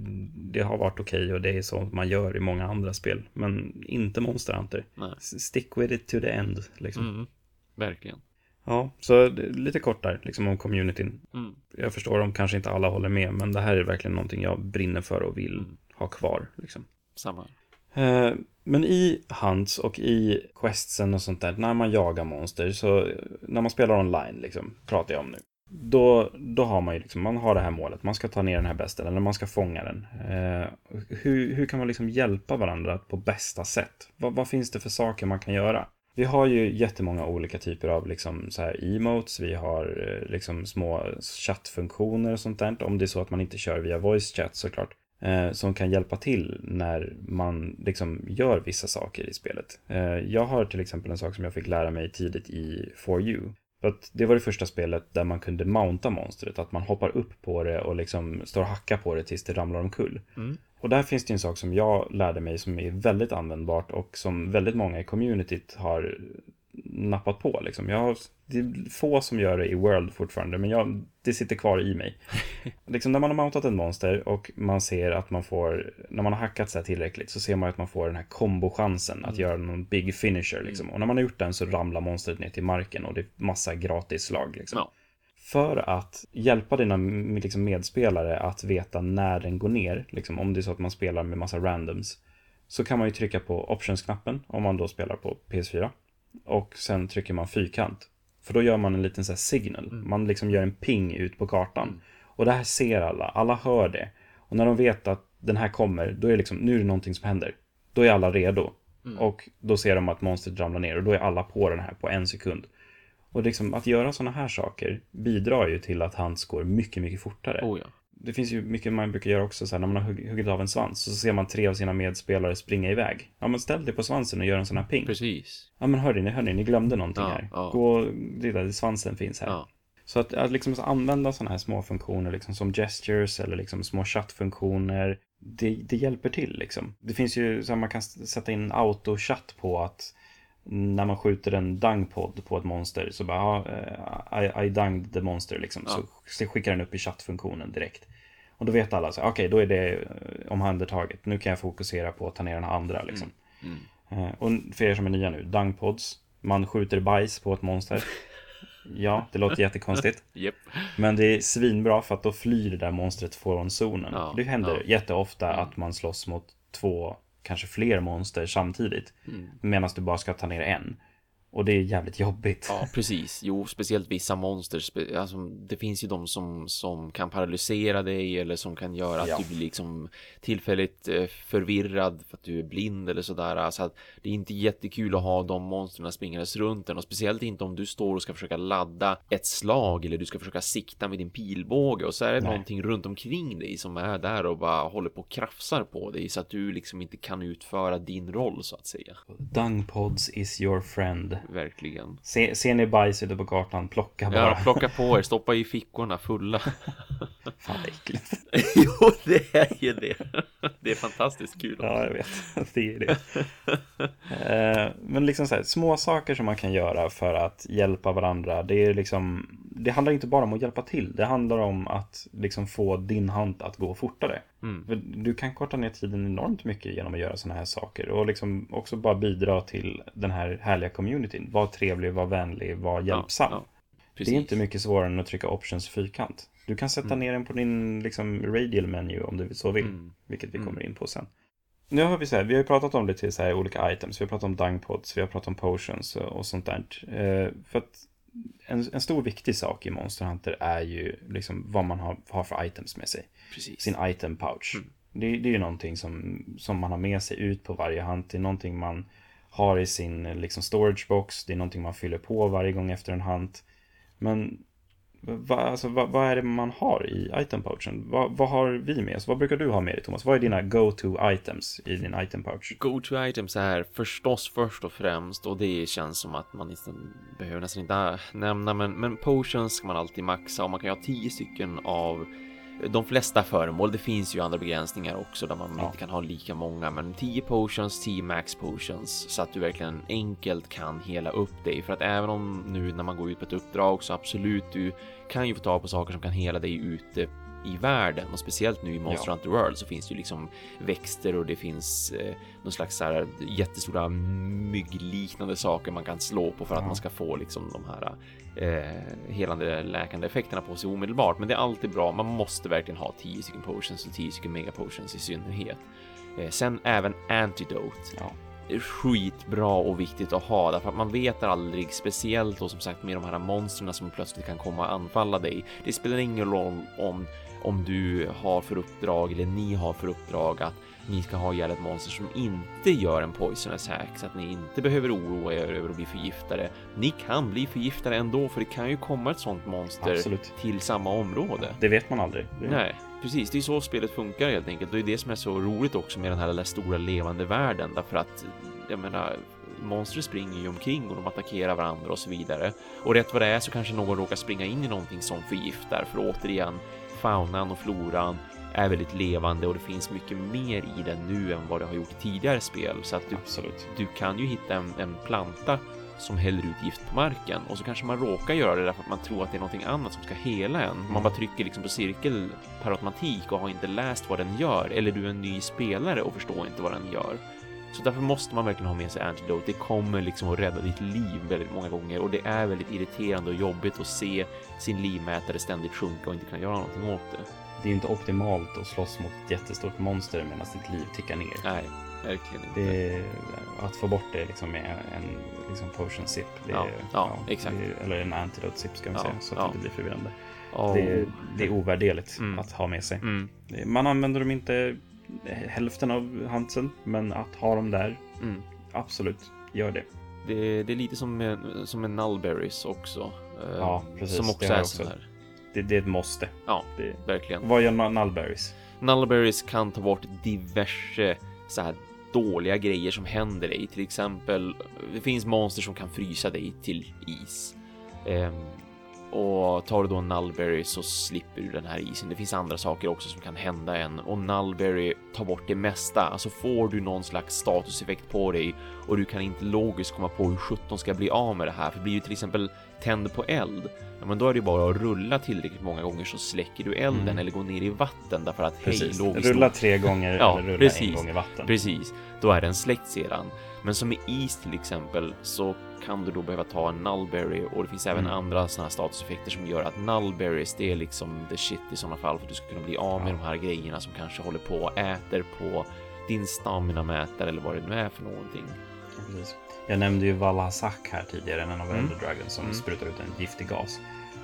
det har varit okej och det är så man gör i många andra spel. Men inte Monster Hunter. Nej. Stick with it to the end. Liksom. Mm, verkligen. Ja, så lite kort där, liksom om communityn. Mm, Jag förstår om kanske inte alla håller med, men det här är verkligen någonting jag brinner för och vill Mm. ha kvar. Liksom. samma. Eh, men i Hunts och i Questsen och sånt där, när man jagar monster, så när man spelar online, liksom, pratar jag om nu. Då, då har man ju liksom, man har det här målet, man ska ta ner den här besten eller man ska fånga den. Eh, hur, hur kan man liksom hjälpa varandra på bästa sätt? Vad, vad finns det för saker man kan göra? Vi har ju jättemånga olika typer av liksom så här emotes, vi har eh, liksom små chattfunktioner och sånt där. Om det är så att man inte kör via voice chat såklart. Eh, som kan hjälpa till när man liksom gör vissa saker i spelet. Eh, jag har till exempel en sak som jag fick lära mig tidigt i For You. För att det var det första spelet där man kunde mounta monstret, att man hoppar upp på det och liksom står och hackar på det tills det ramlar omkull. Mm. Och där finns det en sak som jag lärde mig som är väldigt användbart och som väldigt många i communityt har nappat på. Liksom. Jag har, det är få som gör det i World fortfarande, men jag, det sitter kvar i mig. (laughs) liksom när man har mountat en monster och man ser att man får, när man har hackat sig tillräckligt så ser man att man får den här kombochansen att mm. göra någon big finisher. Liksom. Och när man har gjort den så ramlar monstret ner till marken och det är massa gratis slag. Liksom. Ja. För att hjälpa dina liksom, medspelare att veta när den går ner, liksom, om det är så att man spelar med massa randoms, så kan man ju trycka på options-knappen om man då spelar på PS4. Och sen trycker man fyrkant. För då gör man en liten så här signal. Mm. Man liksom gör en ping ut på kartan. Mm. Och det här ser alla. Alla hör det. Och när de vet att den här kommer, då är det liksom, nu är det någonting som händer. Då är alla redo. Mm. Och då ser de att monstret ramlar ner och då är alla på den här på en sekund. Och liksom att göra sådana här saker bidrar ju till att hans går mycket, mycket fortare. Oh ja det finns ju mycket man brukar göra också, så här, när man har huggit av en svans så ser man tre av sina medspelare springa iväg. Ja, men ställ dig på svansen och gör en sån här ping. Precis. Ja, men hörni, hörni ni glömde någonting ja, här. Ja. Gå, det där svansen finns här. Ja. Så att, att liksom använda sådana här små funktioner liksom som gestures eller liksom små chattfunktioner, det, det hjälper till liksom. Det finns ju, så man kan sätta in autochatt på att när man skjuter en dangpod på ett monster så bara, ja, I, I danged the monster liksom. Ja. Så skickar den upp i chattfunktionen direkt. Och då vet alla, okej okay, då är det eh, omhändertaget. Nu kan jag fokusera på att ta ner den andra liksom. Mm. Mm. Och för er som är nya nu, dangpods. Man skjuter bajs på ett monster. Ja, det låter (laughs) jättekonstigt. yep. Men det är svinbra för att då flyr det där monstret från zonen. Ja, det händer ja. jätteofta mm. att man slåss mot två, kanske fler monster samtidigt. Mm. Medan du bara ska ta ner en. Och det är jävligt jobbigt. Ja, precis. Jo, speciellt vissa monster. Alltså, det finns ju de som, som kan paralysera dig eller som kan göra att ja. du blir liksom tillfälligt eh, förvirrad för att du är blind eller sådär. Alltså att det är inte jättekul att ha de monstren springandes runt en och speciellt inte om du står och ska försöka ladda ett slag eller du ska försöka sikta med din pilbåge och så är det Nej. någonting runt omkring dig som är där och bara håller på och krafsar på dig så att du liksom inte kan utföra din roll så att säga. Dungpods is your friend verkligen. Se, ser ni bajs ute på gatan, plocka bara. Ja, plocka på er, (laughs) stoppa i fickorna fulla. (laughs) Fan vad äckligt. (laughs) jo, det är ju det. Det är fantastiskt kul. Också. Ja, jag vet. Det är det. Eh, men liksom så här, små saker som man kan göra för att hjälpa varandra. Det är liksom, det handlar inte bara om att hjälpa till. Det handlar om att liksom få din hand att gå fortare. Mm. Du kan korta ner tiden enormt mycket genom att göra sådana här saker. Och liksom också bara bidra till den här härliga communityn. Var trevlig, var vänlig, var hjälpsam. Ja, ja. Det är inte mycket svårare än att trycka options fyrkant. Du kan sätta mm. ner den på din liksom, radial menu om du så vill. Mm. Vilket vi kommer mm. in på sen. Nu har vi så här, vi har ju pratat om lite så här olika items. Vi har pratat om dungpods, vi har pratat om potions och, och sånt där. Eh, för att en, en, stor viktig sak i Monster Hunter är ju liksom vad man har, har för items med sig. Precis. Sin item pouch. Mm. Det, det, är ju någonting som, som man har med sig ut på varje hunt. Det är någonting man har i sin liksom, storage box. Det är någonting man fyller på varje gång efter en hunt. Men vad, alltså, vad, vad, är det man har i item pouchen? Vad, vad har vi med oss? Vad brukar du ha med dig Thomas? Vad är dina go-to items i din item pouch? Go-to items är förstås först och främst och det känns som att man nästan, behöver nästan inte nämna men, men potions ska man alltid maxa och man kan ju ha tio stycken av de flesta föremål. Det finns ju andra begränsningar också där man ja. inte kan ha lika många, men 10 potions, 10 max potions så att du verkligen enkelt kan hela upp dig. För att även om nu när man går ut på ett uppdrag så absolut, du kan ju få tag på saker som kan hela dig ute i världen och speciellt nu i Monster ja. Hunter World så finns det ju liksom växter och det finns eh, någon slags så här jättestora myggliknande saker man kan slå på för att man ska få liksom de här eh, helande läkande effekterna på sig omedelbart. Men det är alltid bra. Man måste verkligen ha 10 stycken potions och 10 stycken mega potions i synnerhet. Eh, sen även antidote. Ja. skitbra och viktigt att ha därför att man vet aldrig, speciellt då som sagt med de här monstren som plötsligt kan komma och anfalla dig. Det spelar ingen roll om om du har för uppdrag eller ni har för uppdrag att ni ska ha ihjäl ett monster som inte gör en poison attack så att ni inte behöver oroa er över att bli förgiftade. Ni kan bli förgiftade ändå för det kan ju komma ett sånt monster Absolut. till samma område. Det vet man aldrig. Det... Nej, precis. Det är så spelet funkar helt enkelt. Det är det som är så roligt också med den här lilla stora levande världen därför att jag menar monster springer ju omkring och de attackerar varandra och så vidare. Och rätt vad det är så kanske någon råkar springa in i någonting som förgiftar för återigen faunan och floran är väldigt levande och det finns mycket mer i den nu än vad det har gjort i tidigare spel så att du, Absolut. du kan ju hitta en, en planta som häller ut gift på marken och så kanske man råkar göra det därför att man tror att det är någonting annat som ska hela en. Man bara trycker liksom på cirkel per automatik och har inte läst vad den gör eller du är en ny spelare och förstår inte vad den gör. Så därför måste man verkligen ha med sig Antidote. Det kommer liksom att rädda ditt liv väldigt många gånger och det är väldigt irriterande och jobbigt att se sin livmätare ständigt sjunka och inte kunna göra någonting åt det. Det är inte optimalt att slåss mot ett jättestort monster medan ditt liv tickar ner. Nej, verkligen inte. Det att få bort det liksom med en liksom potion sip. Det är, Ja, ja, exakt. är, eller en antidote sip ska man Ja, säga, så att ja. det inte blir förvirrande. Och- Det, är, det är ovärderligt Mm. att ha med sig. Mm, Man använder dem inte hälften av Hansen, men att ha dem där, mm. absolut, gör det. Det, det är lite som med, som med Nullberries också. eh, Ja, precis. Som Det också har är också. här. Det, det är ett måste. Ja, Det, verkligen. vad gör Nullberries? Nullberries kan ta bort diverse så här dåliga grejer som händer dig. Till exempel, det finns monster som kan frysa dig till is. Och tar du då en Nullberry så slipper du den här isen. Det finns andra saker också som kan hända en och Nullberry tar bort det mesta. Alltså får du någon slags statuseffekt på dig och du kan inte logiskt komma på hur 17 ska bli av med det här. För blir du till exempel tänd på eld, ja, men då är det bara att rulla tillräckligt många gånger så släcker du elden Mm. eller går ner i vatten därför att hej, Precis. logiskt Rulla tre gånger (laughs) Ja, eller rulla precis. en gång i vatten. Precis, då är den släckt sedan. Men som i is till exempel så kan du då behöva ta en nullberry och det finns även Mm. andra sådana här statuseffekter som gör att nullberries det är liksom the shit i sådana fall för att du ska kunna bli av med Ja. de här grejerna som kanske håller på och äter på din stamina mätare eller vad det nu är för någonting. Precis. Jag nämnde ju Valhazak här tidigare, en av Mm. Elder som Mm. sprutar ut en giftig gas.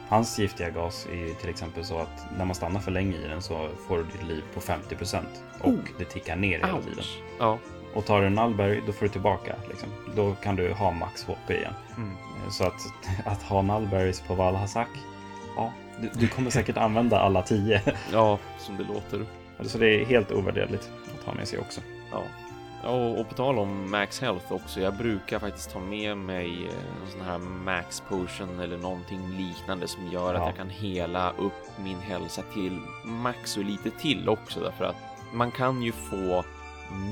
Hans giftiga gas är ju till exempel så att när man stannar för länge i den så får du ditt liv på 50% och Oh. det tickar ner hela tiden. Ouch. Ja. Och tar du en Nullberry då får du tillbaka. Liksom. Då kan du ha max HP igen. Mm. Så att, (laughs) att ha Nullberries på Valhazak, ja, du, du kommer säkert använda alla tio. (laughs) ja, som det låter. Så det är helt ovärderligt att ha med sig också. Ja. Och, och på tal om Max Health också, jag brukar faktiskt ta med mig eh, en sån här Max Potion eller någonting liknande som gör att Ja. jag kan hela upp min hälsa till max och lite till också därför att man kan ju få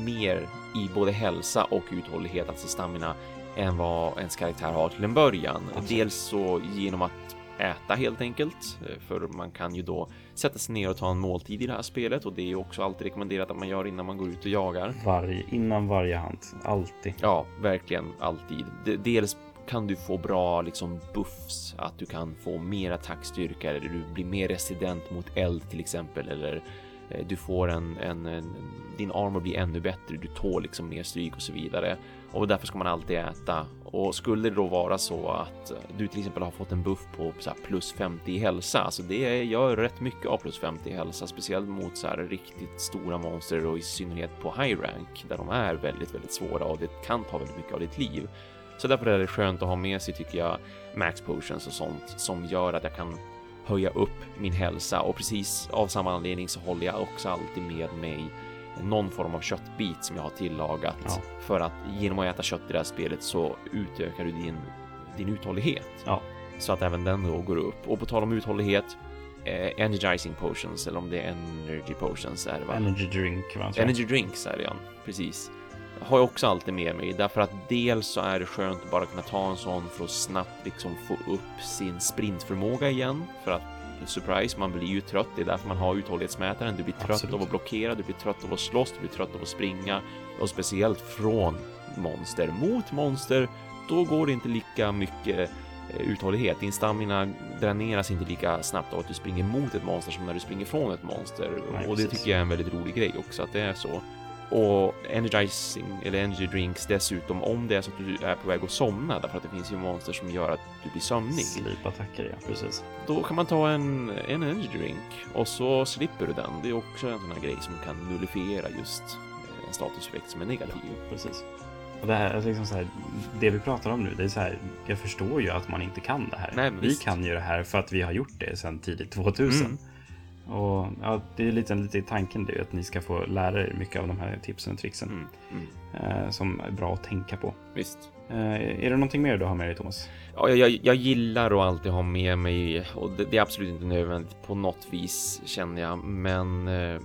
mer i både hälsa och uthållighet, alltså stamina, än vad ens karaktär har till en början. Dels så genom att äta helt enkelt, eh, för man kan ju då sätta sig ner och ta en måltid i det här spelet och det är ju också alltid rekommenderat att man gör innan man går ut och jagar. Varje, innan varje hand, alltid. Ja, verkligen alltid. Dels kan du få bra liksom buffs, att du kan få mer attackstyrka eller du blir mer resident mot eld till exempel eller Eh, du får en, en, en din armor blir ännu bättre, du tål liksom mer stryk och så vidare och därför ska man alltid äta och skulle det då vara så att du till exempel har fått en buff på så här plus 50 i hälsa, alltså det gör rätt mycket av plus 50 i hälsa, speciellt mot så här riktigt stora monster och i synnerhet på high rank där de är väldigt, väldigt svåra och det kan ta väldigt mycket av ditt liv. Så därför är det skönt att ha med sig tycker jag max potions och sånt som gör att jag kan höja upp min hälsa och precis av samma anledning så håller jag också alltid med mig någon form av köttbit som jag har tillagat Ja. för att genom att äta kött i det här spelet så utökar du din, din uthållighet. Ja. Så att även den då går upp. Och på tal om uthållighet, eh, energizing potions eller om det är energy potions är det va? Energy drink, va? Energy drinks är det ja, precis. Har jag också alltid med mig därför att dels så är det skönt att bara kunna ta en sån för att snabbt liksom få upp sin sprintförmåga igen för att surprise, man blir ju trött. Det är därför man har uthållighetsmätaren. Du blir trött Absolut. av att blockera, du blir trött av att slåss, du blir trött av att springa och speciellt från monster mot monster. Då går det inte lika mycket eh, uthållighet. Din stamina dräneras inte lika snabbt av att du springer mot ett monster som när du springer från ett monster. Nej, och det precis. tycker jag är en väldigt rolig grej också att det är så. Och energizing eller energy drinks dessutom om det är så att du är på väg att somna därför att det finns ju monster som gör att du blir sömnig. Sleep-attacker, ja. Precis. Då kan man ta en, en energy drink och så slipper du den. Det är också en sån här grej som kan nullifiera just eh, en statuseffekt som är negativ. Precis. Och det, här, liksom så här, det vi pratar om nu, det är så här, jag förstår ju att man inte kan det här. Nej, vi visst. kan ju det här för att vi har gjort det sedan tidigt 2000. Mm. Och ja, det är lite, lite tanken det, att ni ska få lära er mycket av de här tipsen och tricksen Mm. Mm. eh, som är bra att tänka på. Visst. Eh, är det någonting mer du har med dig Thomas? Ja, jag, jag gillar att alltid ha med mig och det, det är absolut inte nödvändigt på något vis känner jag, men eh,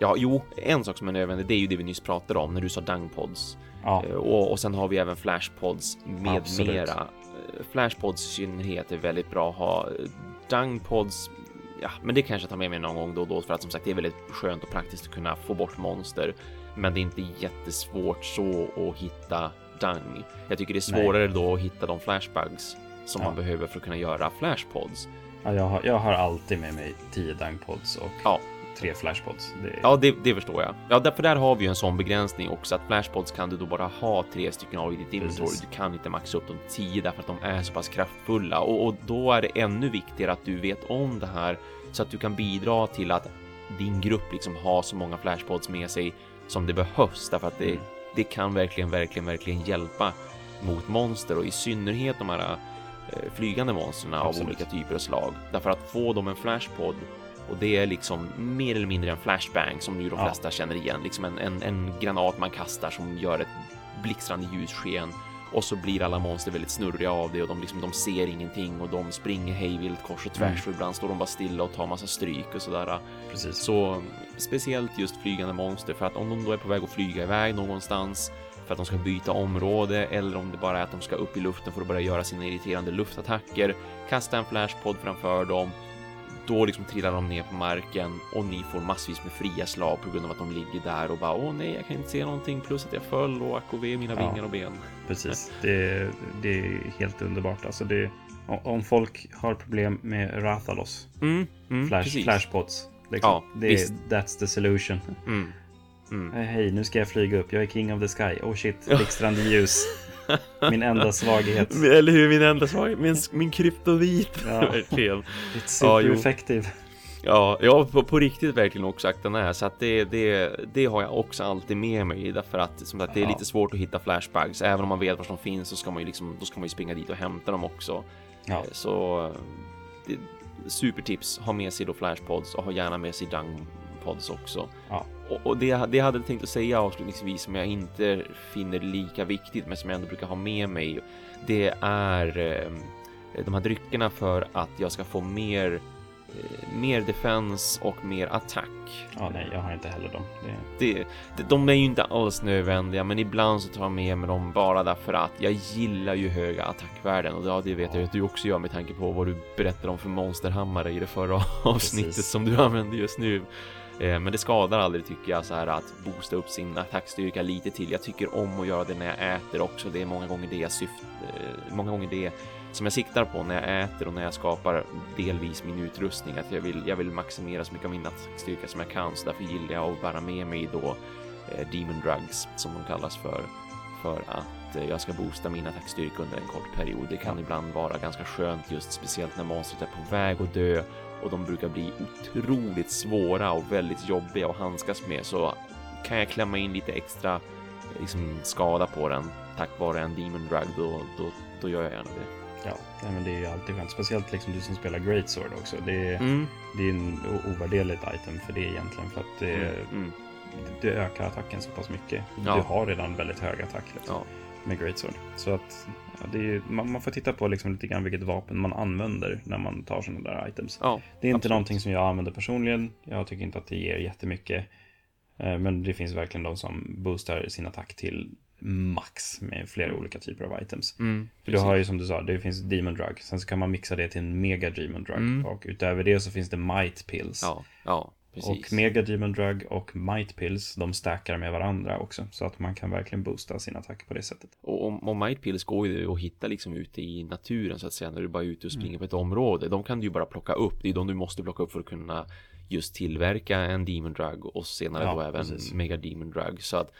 ja, jo, en sak som är nödvändig, det är ju det vi nyss pratade om när du sa dangpods Ja, Eh, och, och sen har vi även flashpods med Absolut. mera. Eh, Flashpods i synnerhet är väldigt bra att ha. Eh, Dungpods, ja, men det kanske jag tar med mig någon gång då och då för att som sagt, det är väldigt skönt och praktiskt att kunna få bort monster. Men det är inte jättesvårt så att hitta dung. Jag tycker det är svårare då att hitta de flashbugs som Ja. man behöver för att kunna göra flashpods. ja jag, har, jag har alltid med mig 10 dangpods och Ja. Tre flashpods. Det, Ja, det, det förstår jag. Ja, därför där har vi ju en sån begränsning också att flashpods kan du då bara ha tre stycken av i ditt inventory. Du kan inte maxa upp dem 10 därför att de är så pass kraftfulla och, och då är det ännu viktigare att du vet om det här så att du kan bidra till att din grupp liksom har så många flashpods med sig som det behövs därför att det, Mm. det kan verkligen, verkligen, verkligen hjälpa mot monster och i synnerhet de här eh, flygande monstren av olika typer och slag. Därför att få dem en flashpod och det är liksom mer eller mindre en flashbang som ju de Ja. flesta känner igen, liksom en, en, en granat man kastar som gör ett blixtrande ljussken och så blir alla monster väldigt snurriga av det och de, liksom, de ser ingenting och de springer hejvilt kors och tvärs Mm. och ibland står de bara stilla och tar massa stryk och sådär. precis. Så speciellt just flygande monster för att om de då är på väg att flyga iväg någonstans för att de ska byta område eller om det bara är att de ska upp i luften för att börja göra sina irriterande luftattacker. Kasta en flashpod framför dem. Då liksom trillar de ner på marken och ni får massvis med fria slag på grund av att de ligger där och bara åh nej, jag kan inte se någonting plus att jag föll och ve mina Ja. vingar och ben. Precis, det, det är helt underbart. Alltså det, om- folk har problem med Rathalos, Mm, mm, flash, flashpots, liksom, Ja, det visst. that's the solution. Mm, mm. Hej, nu ska jag flyga upp. Jag är king of the sky. Oh shit, (laughs) blixtrande ljus. (laughs) Min enda svaghet. (laughs) Eller hur, min enda svaghet, min, min kryptonit. Ja. (laughs) Verkligen. It's Ja, jo. super effective. Ja, ja på, på riktigt verkligen också den är så att det, det, det har jag också alltid med mig därför att som sagt, det är Ja. lite svårt att hitta flashbags. Även om man vet var de finns så ska man ju liksom, då ska man ju springa dit och hämta dem också. Ja, Så det, supertips, ha med sig då flashpods och ha gärna med sig dungpods också. Ja. Och, och det, det jag hade tänkt att säga avslutningsvis som jag inte finner lika viktigt men som jag ändå brukar ha med mig. Det är eh, de här dryckerna för att jag ska få mer eh, mer defense och mer attack. ja, nej, jag har inte heller dem. Det, Det, det, de är ju inte alls nödvändiga, men ibland så tar jag med mig dem bara därför att jag gillar ju höga attackvärden och ja, det vet jag att du också gör med tanke på vad du berättade om för monsterhammare i det förra avsnittet Precis. som du använder just nu. Eh, Men det skadar aldrig tycker jag så här att boosta upp sin attackstyrka lite till. Jag tycker om att göra det när jag äter också. Det är många gånger det jag syftar, många gånger det som jag siktar på när jag äter och när jag skapar delvis min utrustning. Att jag vill, jag vill maximera så mycket av min attackstyrka som jag kan. Så därför gillar jag att bära med mig då eh, Demon Drugs som de kallas för. För att eh, jag ska boosta min attackstyrka under en kort period. Det kan ibland vara ganska skönt just speciellt när monstret är på väg att dö och de brukar bli otroligt svåra och väldigt jobbiga att handskas med. Så kan jag klämma in lite extra liksom, skada på den tack vare en Demon Drug då, då, då gör jag gärna det. ja, men det är ju alltid skönt. Speciellt liksom du som spelar Great Sword också. Det är, Mm, det är en ovärderligt item för det egentligen. För att det, mm, mm. det ökar attacken så pass mycket. Ja. Du har redan väldigt hög attack liksom, Ja. Med Great Sword. Så att ja, ju- man, man får titta på liksom lite grann vilket vapen man använder när man tar sådana där items. ja, Det är inte absolut. någonting som jag använder personligen. Jag tycker inte att det ger jättemycket. Eh, Men det finns verkligen de som boostar sin attack till max med flera olika typer av items. Mm, För du har ju som du sa, det finns Demon Drug. Sen så kan man mixa det till en Mega Demon Drug. Mm. Och utöver det så finns det Might Pills. Ja, ja, Och Mega Demon Drug och Might Pills, de stackar med varandra också. Så att man kan verkligen boosta sin attack på det sättet. Och, och Might Pills går ju att hitta liksom ute i naturen så att säga. När du bara är ute och springer mm. på ett område. De kan du ju bara plocka upp. Det är de du måste plocka upp för att kunna just tillverka en Demon Drug och senare ja, då även precis. Mega Demon Drug. Så att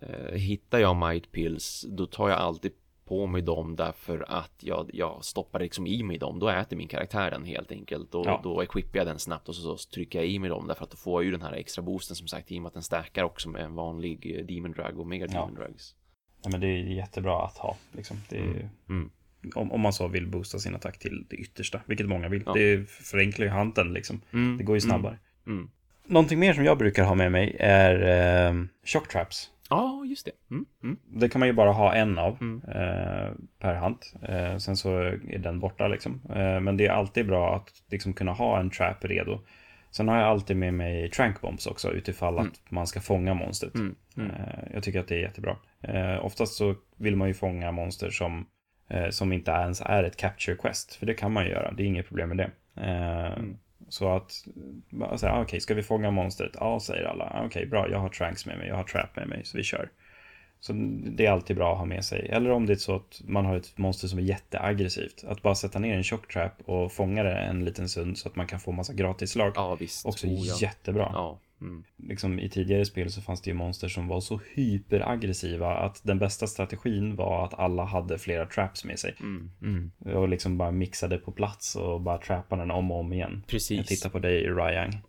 eh, hittar jag Might Pills då tar jag alltid på mig dem därför att jag, jag stoppar liksom i mig dem. Då äter min karaktär den helt enkelt och ja. då equippar jag den snabbt och så, så, trycker jag i mig dem därför att då får jag ju den här extra boosten som sagt i och med att den stärkar också med en vanlig eh, Demon Drug och Mega Demon ja. Drugs. Ja men det är jättebra att ha liksom. Det är, mm. Mm. Om, om man så vill boosta sin attack till det yttersta, vilket många vill. Ja. Det förenklar ju handen liksom. Mm. Det går ju snabbare. Mm. mm. Någonting mer som jag brukar ha med mig är eh, shock traps. Ja, just det. Mm, mm. Det kan man ju bara ha en av mm. eh, per hand. Eh, sen så är den borta liksom. Eh, men det är alltid bra att liksom kunna ha en trap redo. Sen har jag alltid med mig trank bombs också utifall att mm. man ska fånga monstret. Mm, mm. Eh, jag tycker att det är jättebra. Eh, oftast så vill man ju fånga monster som, eh, som inte ens är ett capture quest. För det kan man ju göra, det är inget problem med det. Så att, alltså, okej, okay, ska vi fånga monstret? Ja, säger alla. Okej, okay, bra, jag har tranks med mig, jag har trap med mig, så vi kör. Så det är alltid bra att ha med sig. Eller om det är så att man har ett monster som är jätteaggressivt. Att bara sätta ner en tjock trap och fånga det en liten stund så att man kan få massa gratisslag. Ja, visst. Också oh, ja. jättebra. Ja. Mm. Liksom, I tidigare spel så fanns det ju monster som var så hyperaggressiva att den bästa strategin var att alla hade flera traps med sig. Mm. Mm. Och liksom bara mixade på plats och bara trappade den om och om igen. Precis. Jag tittar på dig Ryang.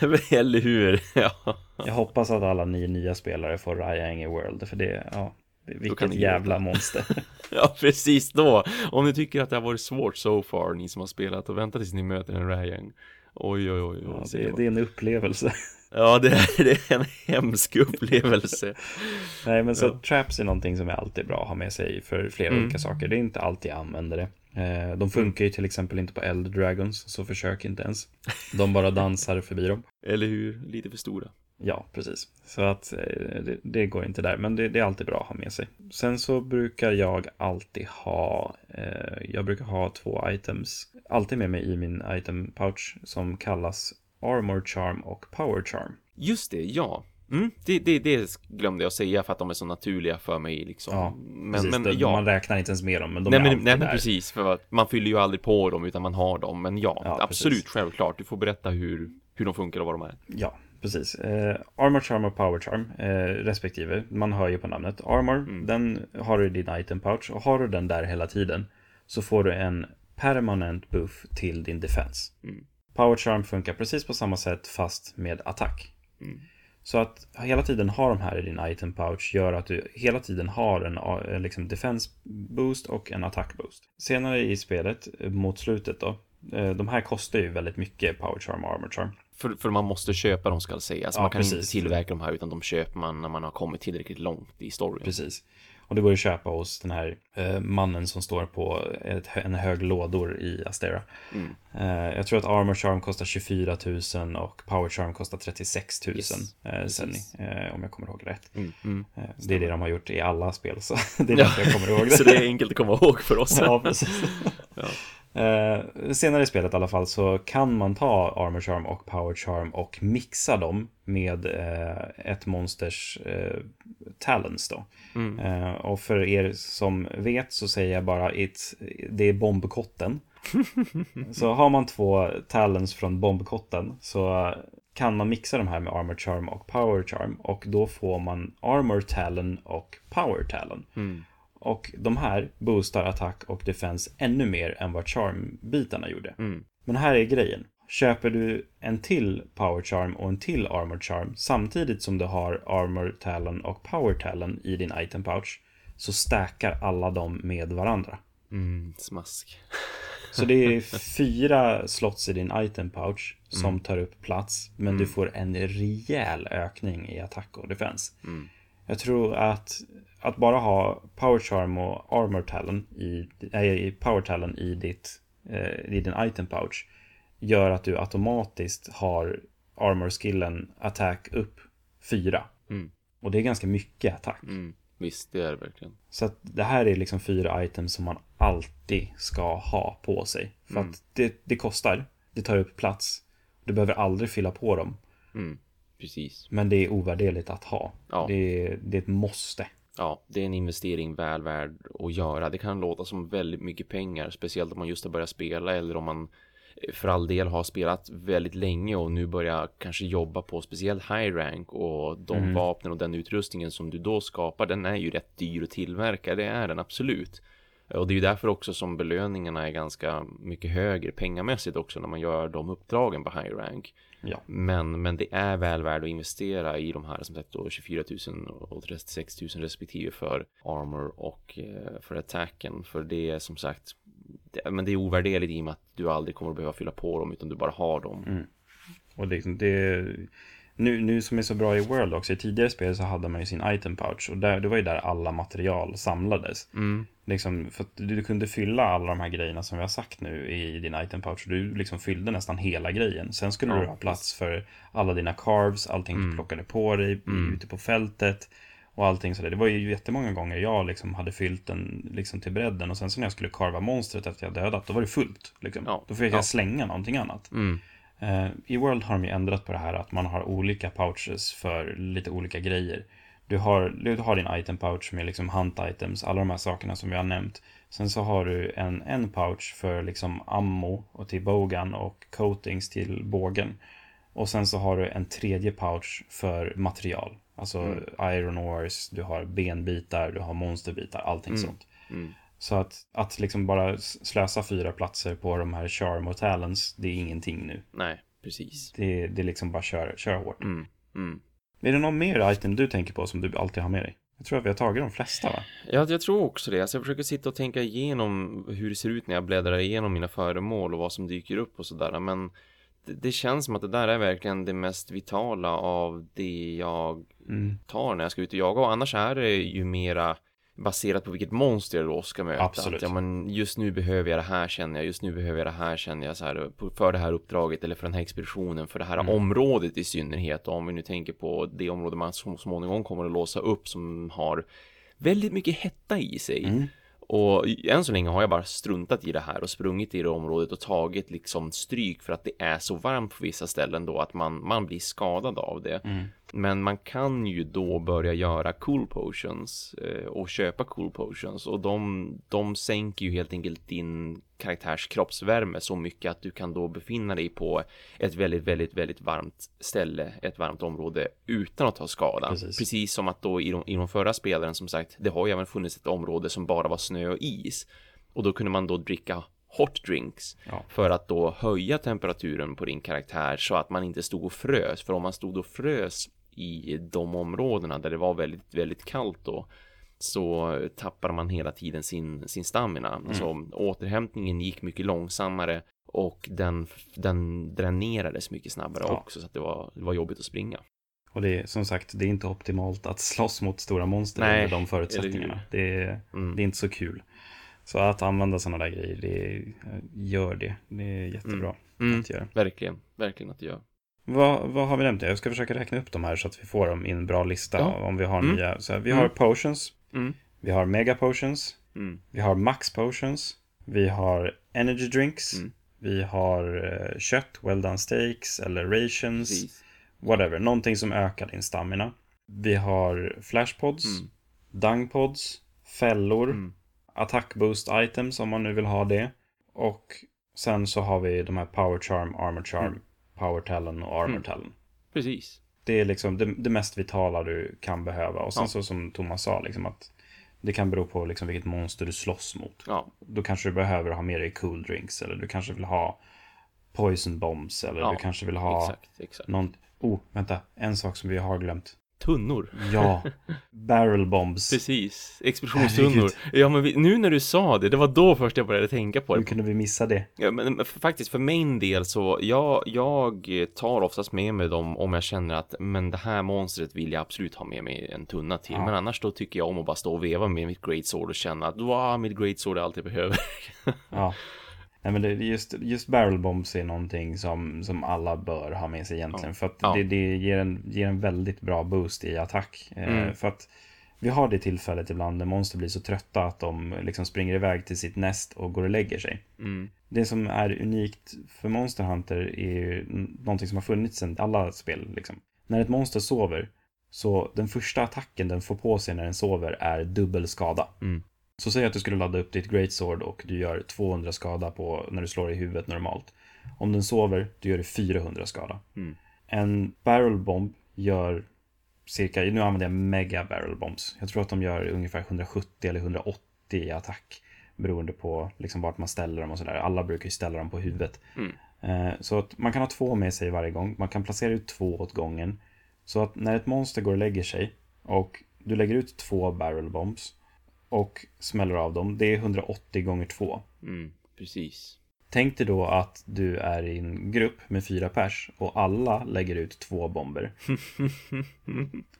(laughs) Eller hur? (laughs) ja. Jag hoppas att alla ni nya spelare får Ryang i World, för det, ja. Vilket jävla monster. (laughs) ja, precis då. Om ni tycker att det har varit svårt so far, ni som har spelat, och vänta tills ni möter en Ryang. Oj, oj, oj. Ja, det, det, är en upplevelse. (laughs) Ja, det är, det är en hemsk upplevelse. (laughs) Nej, men så ja. traps är någonting som är alltid bra att ha med sig för flera mm. olika saker. Det är inte alltid jag använder det. Eh, de funkar ju till exempel inte på Elder Dragons, så försök inte ens. De bara dansar förbi dem. Eller hur? Lite för stora. Ja, precis. Så att eh, det, det går inte där, men det, det, är alltid bra att ha med sig. Sen så brukar jag alltid ha, eh, jag brukar ha två items, alltid med mig i min item pouch som kallas Armor Charm och Power Charm. Just det, ja. Mm, det, det, det, glömde jag säga för att de är så naturliga för mig liksom. Ja, men, precis, men, det, ja. Man räknar inte ens med dem, men de nej, är men, Nej, men precis, för att man fyller ju aldrig på dem utan man har dem. Men ja, ja absolut, precis. självklart. Du får berätta hur, hur de funkar och vad de är. Ja, precis. Eh, Armor Charm och Power Charm eh, respektive. Man hör ju på namnet. Armor, mm. den har du i din item pouch och har du den där hela tiden så får du en permanent buff till din defense. Mm. Power Charm funkar precis på samma sätt fast med attack. Mm. Så att hela tiden ha de här i din item pouch gör att du hela tiden har en liksom defense boost och en attack boost. Senare i spelet, mot slutet då, eh, de här kostar ju väldigt mycket power charm och armor charm. För, för man måste köpa dem ska jag säga. Alltså ja, man kan precis. inte tillverka de här utan de köper man när man har kommit tillräckligt långt i storyn. Precis. Och det går att köpa hos den här eh, mannen som står på ett, en hög lådor i Astera. Mm. Eh, jag tror att Armor Charm kostar 24 000 och Power Charm kostar 36 000. Yes. Eh, sen, eh, om jag kommer ihåg rätt. Mm. Mm. Eh, det är det de har gjort i alla spel, så (laughs) det är därför jag kommer ihåg det. (laughs) så det är enkelt att komma ihåg för oss. (laughs) ja, precis. ja. Eh, senare i spelet i alla fall så kan man ta Armor Charm och Power Charm och mixa dem med eh, ett monsters eh, talents då. Mm. Eh, och för er som vet så säger jag bara it, det är bombkotten. (laughs) så har man två talents från bombkotten så kan man mixa de här med Armor Charm och Power Charm och då får man Armor Talon och Power Talon. Mm. Och de här boostar attack och defense ännu mer än vad charm-bitarna gjorde. Mm. Men här är grejen. Köper du en till Power Charm och en till Armor Charm samtidigt som du har Armor Talon och Power Talon i din item pouch så stackar alla dem med varandra. Mm, smask. Så det är (laughs) fyra slots i din item pouch som mm. tar upp plats men mm. du får en rejäl ökning i attack och defense. Mm. Jag tror att att bara ha Power Charm och Armor Talon i, nej, Power Talon i, ditt, eh, i din item pouch gör att du automatiskt har Armor-skillen attack upp 4. Mm. Och det är ganska mycket attack. Mm. Visst, det är det verkligen. Så att det här är liksom fyra items som man alltid ska ha på sig. För mm. att det, det kostar, det tar upp plats Du behöver aldrig fylla på dem. Mm, precis. Men det är ovärderligt att ha. Ja. Det, är, det är ett måste. Ja, det är en investering väl värd att göra. Det kan låta som väldigt mycket pengar, speciellt om man just har börjat spela eller om man eh, för all del har spelat väldigt länge och nu börjar kanske jobba på speciellt high rank och de Mm. vapnen och den utrustningen som du då skapar, den är ju rätt dyr att tillverka. Det är den absolut. Och det är ju därför också som belöningarna är ganska mycket högre pengamässigt också när man gör de uppdragen på high rank. Ja. Men, men det är väl värt att investera i de här som sagt då 24 000 och 36 000 respektive för armor och eh, för attacken. För det är som sagt, det, men det är ovärderligt i och med att du aldrig kommer att behöva fylla på dem utan du bara har dem. Och det, det, nu, nu som är så bra i World också, i tidigare spel så hade man ju sin item pouch och där, det var ju där alla material samlades. Mm. Liksom, för du, du kunde fylla alla de här grejerna som vi har sagt nu i din item pouch. Du liksom fyllde nästan hela grejen. Sen skulle Ja, du ha plats för alla dina carves, allting Mm. du plockade på dig ute på fältet. Och allting sådär. Det var ju jättemånga gånger jag liksom hade fyllt den liksom till bredden. Och sen så när jag skulle karva monstret efter jag dödat, då var det fullt. Liksom. Ja, Då fick ja. jag slänga någonting annat. Mm. Eh, I World har de ju ändrat på det här att man har olika pouches för lite olika grejer. Du har, du har din item pouch med liksom hunt items, alla de här sakerna som vi har nämnt. Sen så har du en, en pouch för liksom ammo och till bogan och coatings till bågen. Och sen så har du en tredje pouch för material. Alltså iron ores, du har benbitar, du har monsterbitar, allting sånt. Mm. Så att, att liksom bara slösa fyra platser på de här charm och talents, det är ingenting nu. Nej, precis. Det, det är liksom bara kör, kör hårt. Mm. Mm. Är det någon mer item du tänker på som du alltid har med dig? Jag tror att vi har tagit de flesta va? Ja, jag tror också det. Alltså, jag försöker sitta och tänka igenom hur det ser ut när jag bläddrar igenom mina föremål och vad som dyker upp och sådär. Men det, det känns som att det där är verkligen det mest vitala av det jag Mm. tar när jag ska ut och jaga. Och annars är det ju mera baserat på vilket monster jag då ska möta. Absolut. Att, ja, men just nu behöver jag det här känner jag, just nu behöver jag det här känner jag så här för det här uppdraget eller för den här expeditionen, för det här Mm. området i synnerhet. Och om vi nu tänker på det område man så småningom kommer att låsa upp som har väldigt mycket hetta i sig. Mm. Och än så länge har jag bara struntat i det här och sprungit i det området och tagit liksom stryk för att det är så varmt på vissa ställen då att man, man blir skadad av det. Mm. Men man kan ju då börja göra cool potions eh, och köpa cool potions och de, de sänker ju helt enkelt din karaktärs kroppsvärme så mycket att du kan då befinna dig på ett väldigt, väldigt, väldigt varmt ställe, ett varmt område utan att ta skada. Precis. som att då i de, i de förra spelen som sagt, det har ju även funnits ett område som bara var snö och is och då kunde man då dricka hot drinks Ja. för att då höja temperaturen på din karaktär så att man inte stod och frös. För om man stod och frös i de områdena där det var väldigt, väldigt kallt då så tappar man hela tiden sin, sin stamina. Så återhämtningen gick mycket långsammare och den, den dränerades mycket snabbare Ja. också så att det var, det var jobbigt att springa. Och det är som sagt, det är inte optimalt att (laughs) slåss mot stora monster Nej, med de förutsättningarna. Det är, Mm. det är inte så kul. Så att använda sådana där grejer, det är, gör det. Det är jättebra Mm. att göra. Verkligen, verkligen att det gör. Vad, vad har vi nämnt? Jag ska försöka räkna upp de här så att vi får dem i en bra lista Ja. om vi har Mm. nya. Så här, vi Mm. har potions, Mm. vi har mega potions, Mm. vi har max potions, vi har energy drinks, Mm. vi har eh, kött, well done steaks eller rations, Precis. whatever. Någonting som ökar din stamina. Vi har flashpods, Mm. dungpods, fällor, Mm. attack boost items om man nu vill ha det. Och sen så har vi de här power charm, armor charm, Mm. power talon och armor Mm. talon. Precis. Det är liksom det, det mest vitala du kan behöva. Och sen Ja. så som Thomas sa, liksom att det kan bero på liksom vilket monster du slåss mot. Ja, Då kanske du behöver ha med dig cool drinks. Eller du kanske vill ha poison bombs. Eller Ja, du kanske vill ha exakt, exakt. någon... Oh, vänta. En sak som vi har glömt. Tunnor. Ja, (laughs) barrel bombs. Precis, explosionstunnor. Ja, men vi, nu när du sa det, det var då först jag började tänka på Hur det. kunde vi missa det? Ja, men men faktiskt för min del så, jag, jag tar oftast med mig dem om jag känner att, men det här monstret vill jag absolut ha med mig en tunna till. Ja. Men annars då tycker jag om att bara stå och veva med mitt great sword och känna att, wow, mitt great sword är allt jag behöver. Ja. (laughs) Nej, men det, just, just barrel bombs är någonting som, som alla bör ha med sig egentligen. Ja. För att Ja. det, det ger, en, ger en väldigt bra boost i attack. Eh, Mm. För att Vi har det tillfället ibland när monster blir så trötta att de liksom springer iväg till sitt näst och går och lägger sig. Mm. Det som är unikt för Monster Hunter är ju någonting som har funnits sedan alla spel. Liksom. När ett monster sover, så den första attacken den får på sig när den sover är dubbel skada. Mm. Så säg att du skulle ladda upp ditt Great Sword och du gör 200 skada på när du slår i huvudet normalt. Om den sover, då gör du 400 skada. Mm. En barrel bomb gör cirka, nu använder jag mega barrel bombs. Jag tror att de gör ungefär 170 eller 180 i attack. Beroende på liksom vart man ställer dem och sådär. Alla brukar ju ställa dem på huvudet. Mm. Eh, Så att man kan ha två med sig varje gång. Man kan placera ut två åt gången. Så att när ett monster går och lägger sig och du lägger ut två barrel bombs och smäller av dem. Det är 180 gånger 2. Mm. Precis. Tänk dig då att du är i en grupp med fyra pers och alla lägger ut två bomber. (laughs)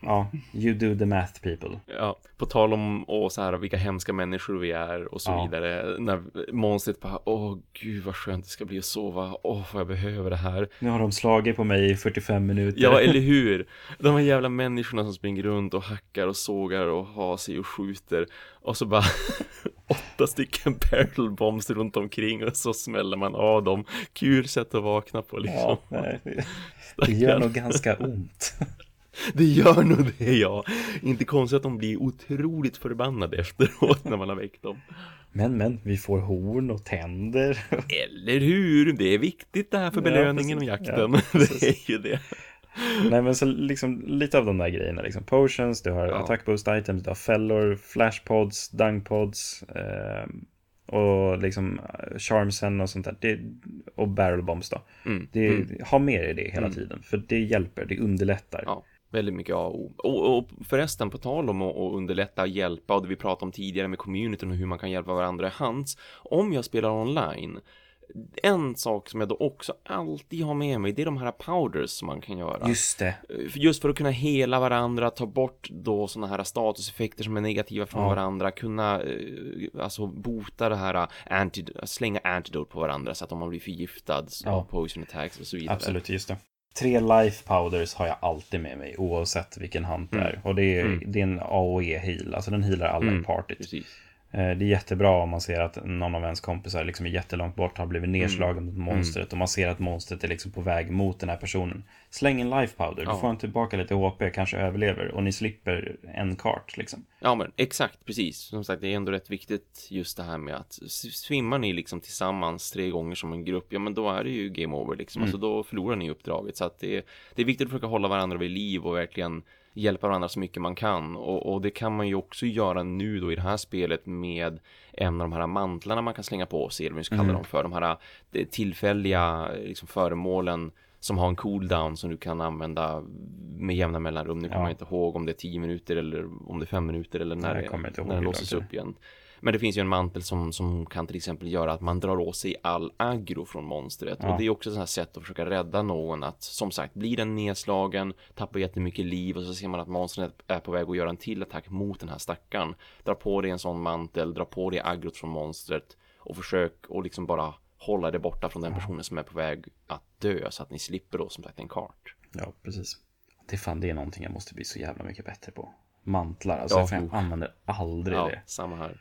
Ja, you do the math people. Ja, på tal om och så här, vilka hemska människor vi är och så Ja. vidare. När monstret bara, åh gud vad skönt det ska bli att sova. Åh vad jag behöver det här. Nu har de slagit på mig i 45 minuter. Ja, (laughs) eller hur? De här jävla människorna som springer runt och hackar och sågar och har sig och skjuter. Och så bara (laughs) åtta stycken (laughs) barrel bombs runt omkring och så smäller man av dem. Kul sätt att vakna på liksom. Ja, nej, det- (laughs) det gör nog ganska (laughs) ont. Det gör nog det ja. Inte konstigt att de blir otroligt förbannade efteråt när man har väckt dem. Men, men, vi får horn och tänder. Eller hur? Det är viktigt det här för Ja, belöningen och precis. jakten. Ja, det är ju det. (laughs) Nej, men så liksom lite av de där grejerna. Liksom. Potions, du har Ja. attack boost items, du har fällor, flashpods, dungpods. Eh, och liksom eh, charmsen och sånt där. Det, och barrel bombs då. Mm. Det, Mm. Ha med dig det hela Mm. tiden. För det hjälper, det underlättar. Ja, väldigt mycket A och. Och, och förresten, på tal om att underlätta och hjälpa och det vi pratade om tidigare med communityn och hur man kan hjälpa varandra i hands. Om jag spelar online, en sak som jag då också alltid har med mig, det är de här powders som man kan göra. Just det. För- Just för att kunna hela varandra, ta bort då sådana här statuseffekter som är negativa från Ja. varandra, kunna eh, alltså bota det här, anti, slänga antidote på varandra så att om man blir förgiftad så Ja. poison attacks och så vidare. Absolut, just det. Tre life powders har jag alltid med mig oavsett vilken hunt det Mm. är. Och det är, Mm. det är en AOE heal, alltså den healar alla Mm, i partyt. Precis. Eh, Det är jättebra om man ser att någon av ens kompisar liksom är jättelångt bort, har blivit nedslagen Mm. mot monstret och man ser att monstret är liksom på väg mot den här personen. Släng en life powder, Ja. då får han tillbaka lite HP, kanske överlever och ni slipper en kart liksom. Ja men exakt, precis. Som sagt, det är ändå rätt viktigt just det här med att svimmar ni liksom tillsammans tre gånger som en grupp, ja men då är det ju game over liksom. Mm. Alltså då förlorar ni uppdraget. Så att det, är- det är viktigt att försöka hålla varandra vid liv och verkligen hjälpa varandra så mycket man kan. Och, och det kan man ju också göra nu då i det här spelet med en av de här mantlarna man kan slänga på sig, eller vad vi ska kalla Mm. dem för. De här eh, tillfälliga liksom, föremålen som har en cooldown som du kan använda med jämna mellanrum. Nu kommer Ja. jag inte ihåg om det är 10 minuter eller om det är 5 minuter eller när, Nej, det, kommer när den låses upp igen. Men det finns ju en mantel som, som kan till exempel göra att man drar åt sig all aggro från monstret. Ja. Och det är också ett sånt här sätt att försöka rädda någon att som sagt blir den nedslagen, tappar jättemycket liv och så ser man att monstret är på väg att göra en till attack mot den här stackaren. Dra på dig en sån mantel, dra på dig aggrot från monstret och försök att liksom bara hålla det borta från den personen som är på väg att dö så att ni slipper då som sagt en kart. Ja, precis. Det, fan, det är någonting jag måste bli så jävla mycket bättre på. Mantlar, alltså Ja, jag, jag använder aldrig Ja, det. samma här.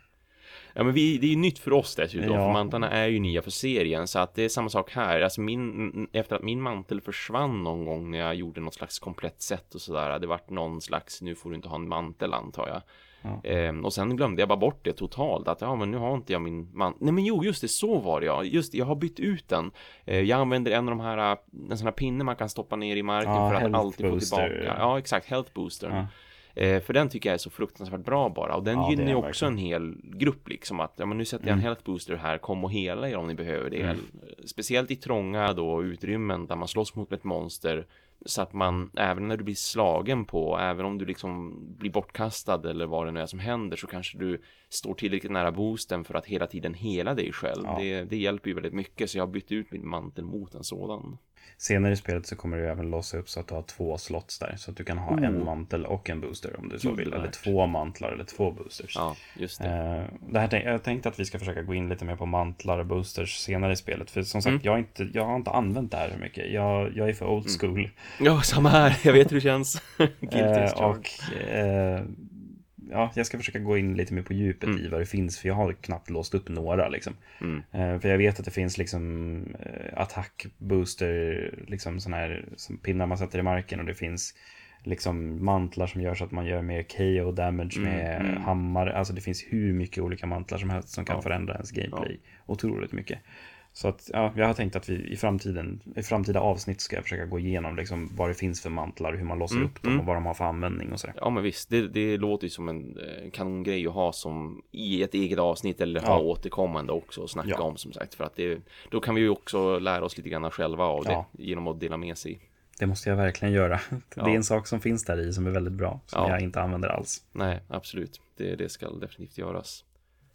Ja men vi, det är ju nytt för oss dessutom, Ja. för mantlarna är ju nya för serien så att det är samma sak här. Alltså min, efter att min mantel försvann någon gång när jag gjorde något slags komplett set och sådär. Det vart någon slags, nu får du inte ha en mantel antar jag. Ja. Ehm, och sen glömde jag bara bort det totalt. Att ja men nu har inte jag min mantel. Nej men jo just det, så var det ja. Just det, jag har bytt ut den. Eh, jag använder en av de här, äh, en sån här pinne man kan stoppa ner i marken Ja, för att alltid få booster. tillbaka. Ja exakt, health booster. Eh, för den tycker jag är så fruktansvärt bra bara. Och den Ja, gynnar ju också en hel grupp liksom. Att ja, men nu sätter jag en Mm. health booster här, kom och hela er om ni behöver det. Mm. Speciellt i trånga då utrymmen där man slåss mot ett monster. Så att man, även när du blir slagen på, även om du liksom blir bortkastad eller vad det nu är som händer så kanske du står tillräckligt nära boosten för att hela tiden hela dig själv. Ja. Det, det hjälper ju väldigt mycket så jag har bytt ut min mantel mot en sådan. Senare i spelet så kommer du även låsa upp så att du har två slots där. Så att du kan ha Oh. en mantel och en booster om du så vill. Eller två mantlar eller två boosters. Ja, just det. Eh, det här, jag tänkte att vi ska försöka gå in lite mer på mantlar och boosters senare i spelet. För som sagt, Mm. jag, har inte, jag har inte använt det här hur mycket. Jag, jag är för old school. Ja, samma här. Jag vet hur det känns. (laughs) Eh, och eh, ja, jag ska försöka gå in lite mer på djupet Mm. i vad det finns, för jag har knappt låst upp några liksom. Mm. Eh, för jag vet att det finns liksom eh, attackbooster, liksom sådana här som pinnar man sätter i marken och det finns liksom mantlar som gör så att man gör mer KO damage Mm, med mm. hammare. Alltså det finns hur mycket olika mantlar som helst som kan Ja. förändra ens gameplay otroligt mycket. Så att, ja, jag har tänkt att vi i framtiden, i framtida avsnitt ska jag försöka gå igenom liksom vad det finns för mantlar, hur man låser Mm, upp dem mm. och vad de har för användning och sådär. Ja men visst, det, det låter ju som en eh, kanongrej att ha som i ett eget avsnitt eller ha Ja. återkommande också och snacka Ja. om som sagt. För att det, då kan vi ju också lära oss lite grann själva av det Ja. genom att dela med sig. Det måste jag verkligen göra. (laughs) Det är en sak som finns där i som är väldigt bra, som Ja. jag inte använder alls. Nej, absolut. Det, det ska definitivt göras.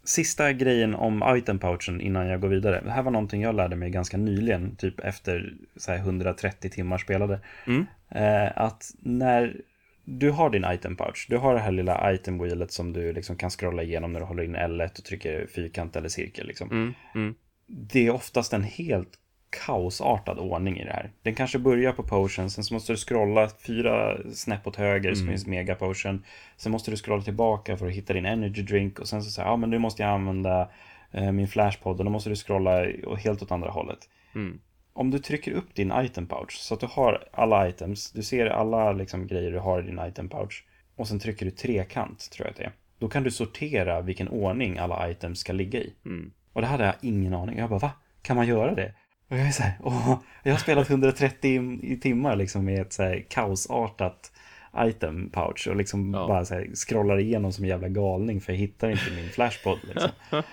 Sista grejen om item pouchen innan jag går vidare. Det här var någonting jag lärde mig ganska nyligen, typ efter så här, 130 timmar spelade. Mm. Eh, att när du har din item pouch, du har det här lilla item wheelet som du liksom kan scrolla igenom när du håller in L1 och trycker fyrkant eller cirkel. Liksom. Mm, mm, Det är oftast en helt kaosartad ordning i det här. Den kanske börjar på potion, sen så måste du scrolla fyra snäpp åt höger så Mm. finns mega potion. Sen måste du scrolla tillbaka för att hitta din energy drink och sen så säger ja men nu måste jag använda eh, min flashpod och då måste du scrolla helt åt andra hållet. mm. Om du trycker upp din item pouch så att du har alla items, du ser alla liksom grejer du har i din item pouch och sen trycker du trekant tror jag att det är. Då kan du sortera vilken ordning alla items ska ligga i. Mm. Och det hade jag ingen aning. Jag bara, va? Kan man göra det? Och jag är så här, åh, jag har spelat 130 i, i timmar liksom med ett så här kaosartat item pouch och liksom Ja. bara så här scrollar igenom som en jävla galning för jag hittar inte min flashpod liksom. (laughs)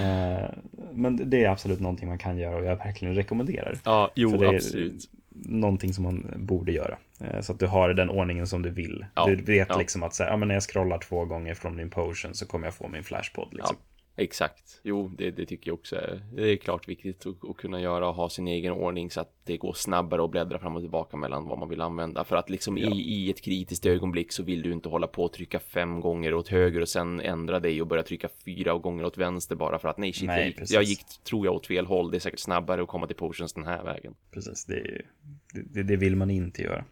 Eh, men det är absolut någonting man kan göra och jag verkligen rekommenderar. Ja, jo, För det är absolut. någonting som man borde göra. Eh, Så att du har den ordningen som du vill. Ja, Du vet ja. liksom att så här, ja, men när jag scrollar två gånger från min potion så kommer jag få min flashpod. Liksom. Exakt. Jo, det, det tycker jag också det är klart viktigt att, att kunna göra och ha sin egen ordning så att det går snabbare att bläddra fram och tillbaka mellan vad man vill använda. För att liksom Ja. i, i ett kritiskt ögonblick så vill du inte hålla på och trycka fem gånger åt höger och sen ändra dig och börja trycka fyra gånger åt vänster bara för att nej shit, Nej, jag, gick, jag gick tror jag åt fel håll. Det är säkert snabbare att komma till potions den här vägen. Precis, det, är- det, det vill man inte göra.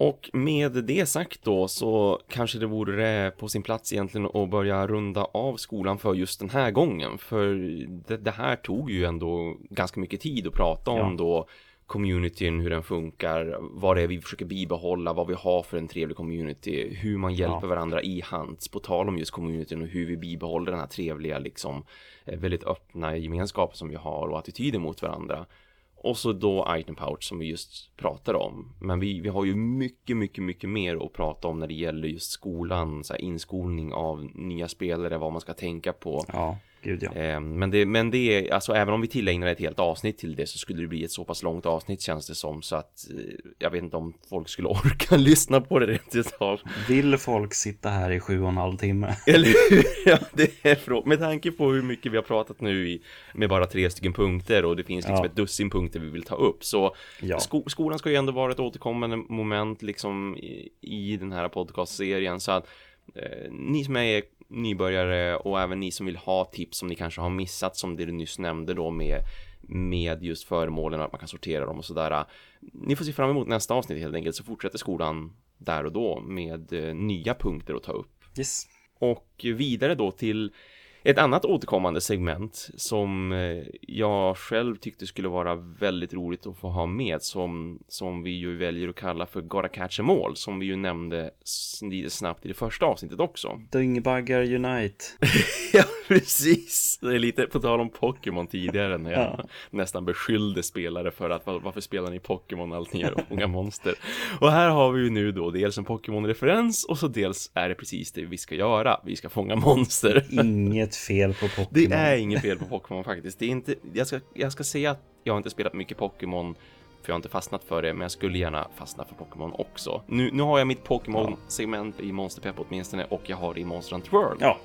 Och med det sagt då så kanske det vore på sin plats egentligen att börja runda av skolan för just den här gången. För det, det här tog ju ändå ganska mycket tid att prata om Ja. då communityn, hur den funkar, vad det är vi försöker bibehålla, vad vi har för en trevlig community, hur man hjälper Ja. varandra i hands, på tal om just communityn och hur vi bibehåller den här trevliga liksom eh, väldigt öppna gemenskapen som vi har och attityder mot varandra. Och så då item pouch som vi just pratade om. Men vi, vi har ju mycket, mycket, mycket mer att prata om när det gäller just skolan, så här inskolning av nya spelare, vad man ska tänka på. Ja, gud ja. Eh, Men det, men det är, alltså även om vi tillägnar ett helt avsnitt till det så skulle det bli ett så pass långt avsnitt känns det som så att eh, jag vet inte om folk skulle (laughs) orka lyssna på det rätt utav. Vill folk sitta här i sju och en halv timme? (laughs) Eller hur? Ja, det är frå- Med tanke på hur mycket vi har pratat nu i, med bara tre stycken punkter och det finns liksom Ja. ett dussin punkter vi vill ta upp. Så Ja. sko- skolan ska ju ändå vara ett återkommande moment liksom i, i den här podcastserien. Så att eh, ni som är nybörjare och även ni som vill ha tips som ni kanske har missat som det du nyss nämnde då med med just föremålen att man kan sortera dem och sådär. Ni får se fram emot nästa avsnitt helt enkelt så fortsätter skolan där och då med eh, nya punkter att ta upp. Yes. Och vidare då till ett annat återkommande segment som eh, jag själv tyckte skulle vara väldigt roligt att få ha med som, som vi ju väljer att kalla för Gotta Catch 'em All som vi ju nämnde lite snabbt i det första avsnittet också. Dyngbaggar Unite. (laughs) ja, precis. Det är lite på tal om Pokémon tidigare när jag Ja. nästan beskyllde spelare för att "Var- varför spelar ni Pokémon allt ni gör och fånga monster. Och här har vi ju nu då dels en Pokémon-referens och så dels är det precis det vi ska göra. Vi ska fånga monster. Inget fel på Pokémon. Det är inget fel på Pokémon faktiskt. Det är inte, jag, ska, jag ska säga att jag har inte spelat mycket Pokémon för jag har inte fastnat för det, men jag skulle gärna fastna för Pokémon också. Nu, nu har jag mitt Pokémon-segment i Monsterpepp åtminstone och jag har det i Monster Hunter World. Ja,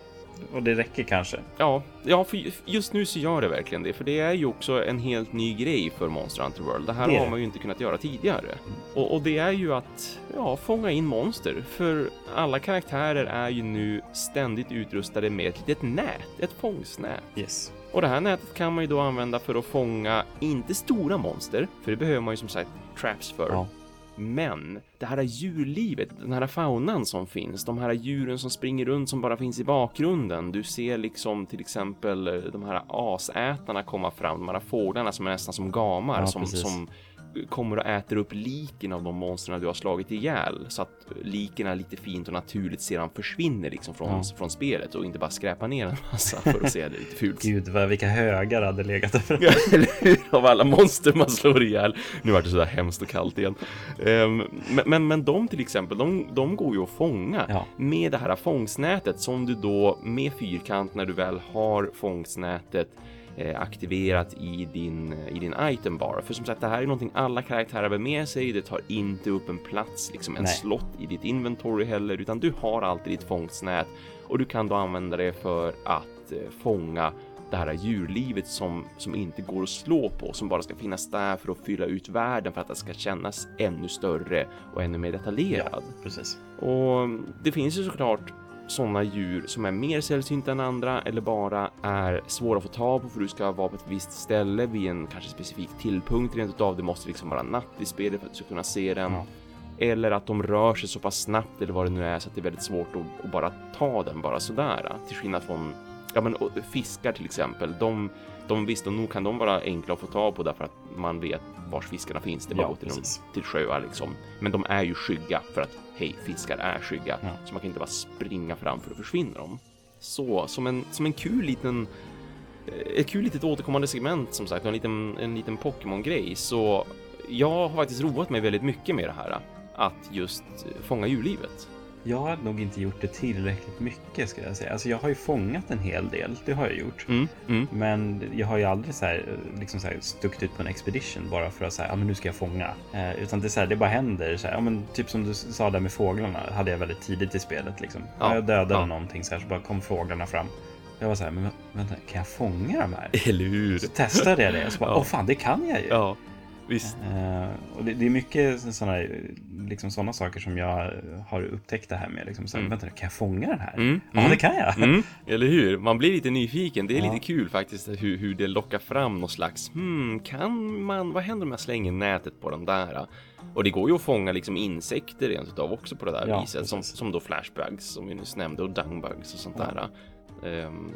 och det räcker kanske. Ja, ja, för just nu så gör det verkligen det, för det är ju också en helt ny grej för Monster Hunter World. Det här Det har man ju inte kunnat göra tidigare. Och, och det är ju att, ja, fånga in monster. För alla karaktärer är ju nu ständigt utrustade med ett litet nät, ett fångstnät. Yes. Och det här nätet kan man ju då använda för att fånga, inte stora monster, för det behöver man ju som sagt traps för. Ja. Men det här djurlivet, den här faunan som finns, de här djuren som springer runt som bara finns i bakgrunden. Du ser liksom till exempel eh, de här asätarna komma fram, de här fåglarna som är nästan som gamar Ja, som, som kommer och äter upp liken av de monstren du har slagit ihjäl så att liken lite fint och naturligt sedan försvinner liksom från, Ja. från spelet och inte bara skräpar ner en massa (laughs) för att se det lite fult. Gud, vad, vilka högar hade legat där? (laughs) Av alla monster man slår ihjäl. Nu vart det sådär hemskt och kallt igen. Ehm, men, men, men de till exempel, de, de går ju att fånga Ja. med det här fångstnätet som du då med fyrkant när du väl har fångstnätet aktiverat i din, i din item bar. För som sagt, det här är någonting alla karaktärer har med sig. Det tar inte upp en plats, liksom en Nej. slott i ditt inventory heller, utan du har alltid ditt fångstnät och du kan då använda det för att eh, fånga det här djurlivet som, som inte går att slå på, som bara ska finnas där för att fylla ut världen för att det ska kännas ännu större och ännu mer detaljerad. Precis. Och det finns ju såklart sådana djur som är mer sällsynta än andra eller bara är svåra att få tag på för du ska vara på ett visst ställe vid en kanske specifik tillpunkt rent utav. Det måste liksom vara natt i spelet för att du ska kunna se den. Ja. Eller att de rör sig så pass snabbt eller vad det nu är så att det är väldigt svårt att, att bara ta den bara sådär. Till skillnad från ja, men, fiskar till exempel. De, de visst, och nog kan de vara enkla att få tag på därför att man vet vars fiskarna finns. Det är bara Ja, gå till, till sjöar liksom. Men de är ju skygga för att hej, fiskar är skygga. Ja. Så man kan inte bara springa fram för att försvinna dem. Så som en, som en kul liten eh, ett kul litet återkommande segment som sagt, en liten, en liten Pokémon-grej. Så jag har faktiskt roat mig väldigt mycket med det här. Att just fånga djurlivet. Jag har nog inte gjort det tillräckligt mycket ska jag säga. Alltså jag har ju fångat en hel del, det har jag gjort. Mm, mm. Men jag har ju aldrig så här, liksom så här stuckit ut på en expedition bara för att säga, ja men nu ska jag fånga. Eh, utan det så här, det bara händer så här, ja men typ som du sa där med fåglarna, hade jag väldigt tidigt i spelet liksom. Ja, jag dödade ja. någonting så här, så bara kom fåglarna fram. Jag var så här, men vänta, kan jag fånga de här? Eller hur? Så testade jag det och så bara, Ja. åh fan, det kan jag ju. Ja, visst. Eh, och det, det är mycket sådana liksom såna saker som jag har upptäckt det här med. Liksom, så här, Mm. Vänta, kan jag fånga den här? Mm, Ja, mm. det kan jag. Mm, (laughs) eller hur? Man blir lite nyfiken. Det är Ja. lite kul faktiskt hur, hur det lockar fram någon slags hmm, kan man, vad händer om jag slänger nätet på den där? Och det går ju att fånga liksom insekter rent utav också på det där Ja, viset som, precis. som då flashbugs som vi nyss nämnde och dungbugs och sånt där. Ehm,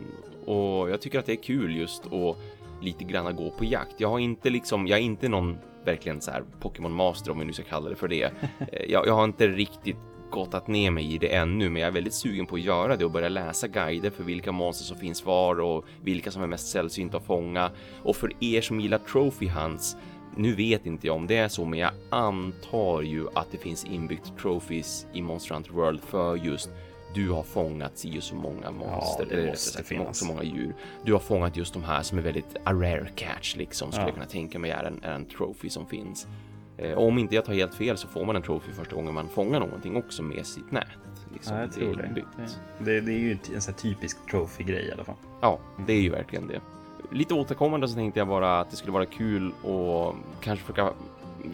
och jag tycker att det är kul just att lite granna gå på jakt. Jag har inte liksom, jag är inte någon verkligen så här Pokémon Master om vi nu ska kalla det för det. (laughs) Eh, jag, jag har inte riktigt gottat ner mig i det ännu, men jag är väldigt sugen på att göra det och börja läsa guider för vilka monster som finns var och vilka som är mest sällsynta att fånga. Och för er som gillar Trophy Hunts, nu vet inte jag om det är så, men jag antar ju att det finns inbyggt trophies i Monster Hunter World för just du har fångat si så många monster, det eller måste sagt, så många djur. Du har fångat just de här som är väldigt a rare catch liksom, skulle Ja. jag kunna tänka mig är en, är en trophy som finns. Eh, om inte jag tar helt fel så får man en trophy första gången man fångar någonting också med sitt nät. Liksom. Ja, jag tror det. inbyggt. Det, det är ju en sån typisk trophy-grej i alla fall. Ja, det är ju verkligen det. Lite återkommande så tänkte jag bara att det skulle vara kul och kanske försöka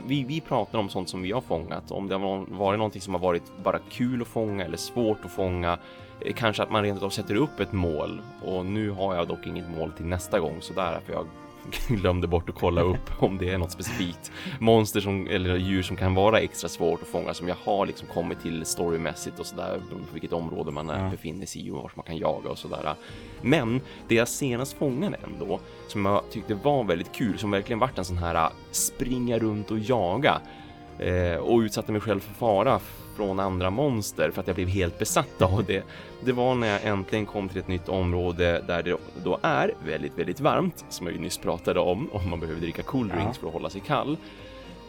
vi, vi pratar om sånt som vi har fångat. Om det har varit någonting som har varit bara kul att fånga eller svårt att fånga. Eh, kanske att man rent av sätter upp ett mål. Och nu har jag dock inget mål till nästa gång så därför jag (laughs) glömde bort att kolla upp om det är något specifikt monster som, eller djur som kan vara extra svårt att fånga som jag har liksom kommit till storymässigt och sådär, beroende på vilket område man är, Ja. befinner sig i och vart man kan jaga och sådär. Men det jag senast fångade ändå, som jag tyckte var väldigt kul, som verkligen vart en sån här äh, springa runt och jaga eh, och utsatte mig själv för fara från andra monster för att jag blev helt besatt av det. Det var när jag äntligen kom till ett nytt område där det då är väldigt, väldigt varmt, som jag ju nyss pratade om, och man behöver dricka cool Ja. för att hålla sig kall.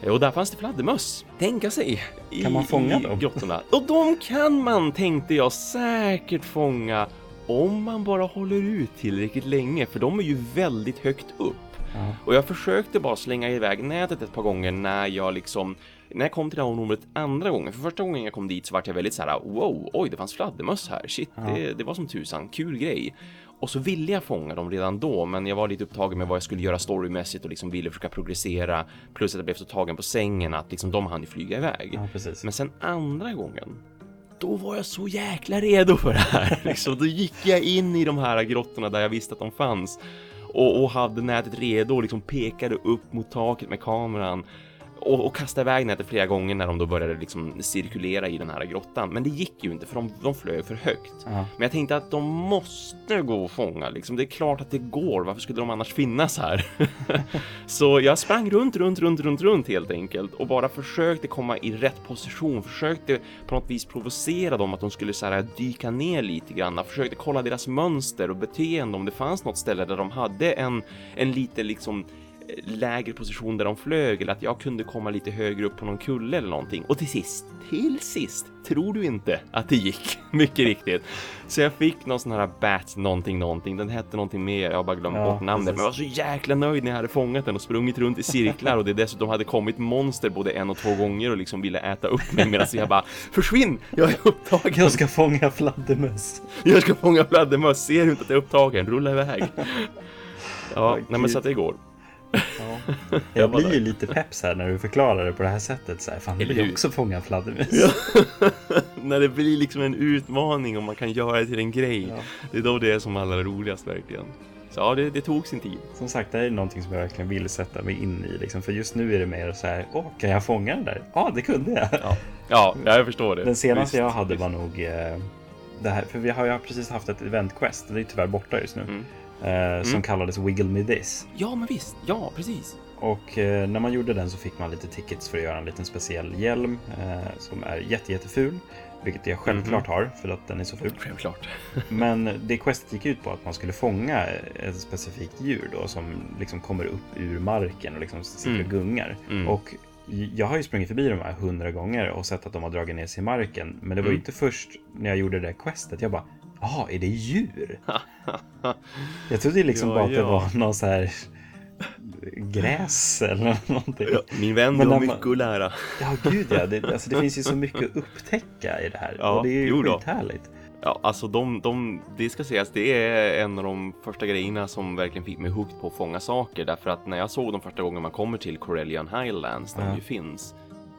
Eh, Och där fanns det fladdermöss. Tänka sig. I, Kan man fånga dem? grottorna. Och de kan man, tänkte jag, säkert fånga om man bara håller ut tillräckligt länge, för de är ju väldigt högt upp. Och jag försökte bara slänga iväg nätet ett par gånger när jag liksom när jag kom till det här området andra gången, för första gången jag kom dit så var jag väldigt så här: wow, oj, det fanns fladdermöss här, shit, Ja. det, det var som tusan, kul grej. Och så ville jag fånga dem redan då, men jag var lite upptagen med vad jag skulle göra storymässigt och liksom ville försöka progressera, plus att jag blev så tagen på sängen att liksom de hann ju flyga iväg. ja. Men sen andra gången, då var jag så jäkla redo för det här. (laughs) Liksom, då gick jag in i de här grottorna där jag visste att de fanns och, och hade nätet redo och liksom pekade upp mot taket med kameran. Och, och kasta iväg nätet flera gånger när de då började liksom cirkulera i den här grottan. Men det gick ju inte för de, de flög för högt. Ja. Men jag tänkte att de måste gå och fånga liksom. Det är klart att det går. Varför skulle de annars finnas här? (laughs) så jag sprang runt, runt, runt, runt, runt helt enkelt och bara försökte komma i rätt position. Försökte på något vis provocera dem att de skulle så här dyka ner lite grann. Försökte kolla deras mönster och beteende om det fanns något ställe där de hade en, en lite liksom lägre position där de flög eller att jag kunde komma lite högre upp på någon kulle eller någonting. Och till sist, till sist, tror du inte att det gick? (laughs) Mycket riktigt. Så jag fick någon sån här bat någonting någonting. Den hette någonting mer. Jag har bara glömt Ja, bort namnet. precis. Men jag var så jäkla nöjd när jag hade fångat den och sprungit runt i cirklar och det dessutom hade kommit monster både en och två gånger och liksom ville äta upp mig medan jag bara försvinn! Jag är upptagen! Jag ska fånga fladdermöss. Jag ska fånga fladdermöss! Ser du inte att jag är upptagen? Rulla iväg! Ja, nej men så att det går. Ja. Jag blir ju lite peps här när du förklarar det på det här sättet. Så här, fan, jag vill hur? också fånga fladdermöss. (laughs) när det blir liksom en utmaning och man kan göra det till en grej. Ja. Det är då det är som allra roligast verkligen. Så ja, det, det tog sin tid. Som sagt, det här är någonting som jag verkligen vill sätta mig in i. Liksom. För just nu är det mer så här, åh, kan jag fånga den där? Ja, det kunde jag. Ja, ja jag förstår det. Den senaste Visst, jag hade var nog eh, det här, för vi har ju precis haft ett event quest, det är tyvärr borta just nu, Mm. Eh, som Mm. kallades Wiggle Me This. Ja, men visst. Ja, precis. Och eh, när man gjorde den så fick man lite tickets för att göra en liten speciell hjälm eh, som är jätte, jätteful. Vilket jag självklart har för att den är så ful. Självklart. (laughs) Men det questet gick ut på att man skulle fånga ett specifikt djur då som liksom kommer upp ur marken och liksom sitter Mm. och gungar. Mm. Och jag har ju sprungit förbi de här hundra gånger och sett att de har dragit ner sig i marken. Men det var ju Mm. inte först när jag gjorde det questet jag bara Jaha, är det djur? (laughs) Jag trodde liksom Ja, bara att det ja. var någon så här gräs eller någonting. Ja, min vän, du har man- mycket att lära. Ja, gud ja. Det, (laughs) alltså, det finns ju så mycket att upptäcka i det här. Ja, och det är ju skithärligt. Ja, alltså de, de, det ska sägas, det är en av de första grejerna som verkligen fick mig hooked på att fånga saker. Därför att när jag såg dem första gången man kommer till Corellian Highlands, där Ja. de ju finns,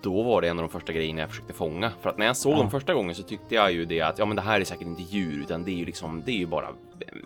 då var det en av de första grejerna jag försökte fånga. För att när jag såg Ja. dem första gången så tyckte jag ju det att ja, men det här är säkert inte djur, utan det är ju liksom, det är ju bara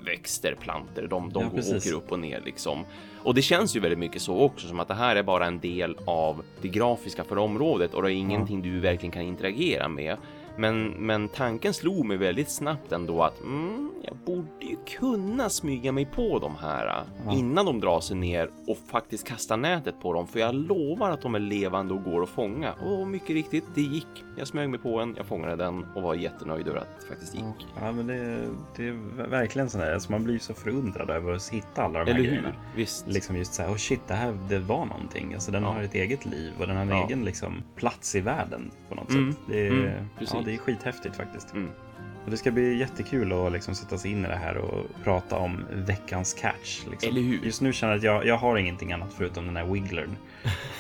växter, planter, de, de Ja, precis. åker upp och ner liksom. Och det känns ju väldigt mycket så också, som att det här är bara en del av det grafiska för området och det är ingenting du verkligen kan interagera med. Men, men tanken slog mig väldigt snabbt ändå att mm, jag borde ju kunna smyga mig på de här Ja. innan de drar sig ner och faktiskt kasta nätet på dem. För jag lovar att de är levande och går att fånga. Och mycket riktigt, det gick. Jag smög mig på en, jag fångade den och var jättenöjd över att det faktiskt gick. Ja, men det, det är verkligen sådär. Alltså, man blir så förundrad över att hitta alla de här Eller grejerna. hur? Visst. Liksom just så här, oh shit, det här det var någonting. Alltså den Ja. har ett eget liv och den har en Ja. egen liksom, plats i världen på något Mm. sätt. Det är, Mm, precis. ja, det är skithäftigt faktiskt. Mm. Och det ska bli jättekul att liksom sätta sig in i det här och prata om veckans catch. Liksom. Eller hur? Just nu känner jag att jag, jag har ingenting annat förutom den här wigglern.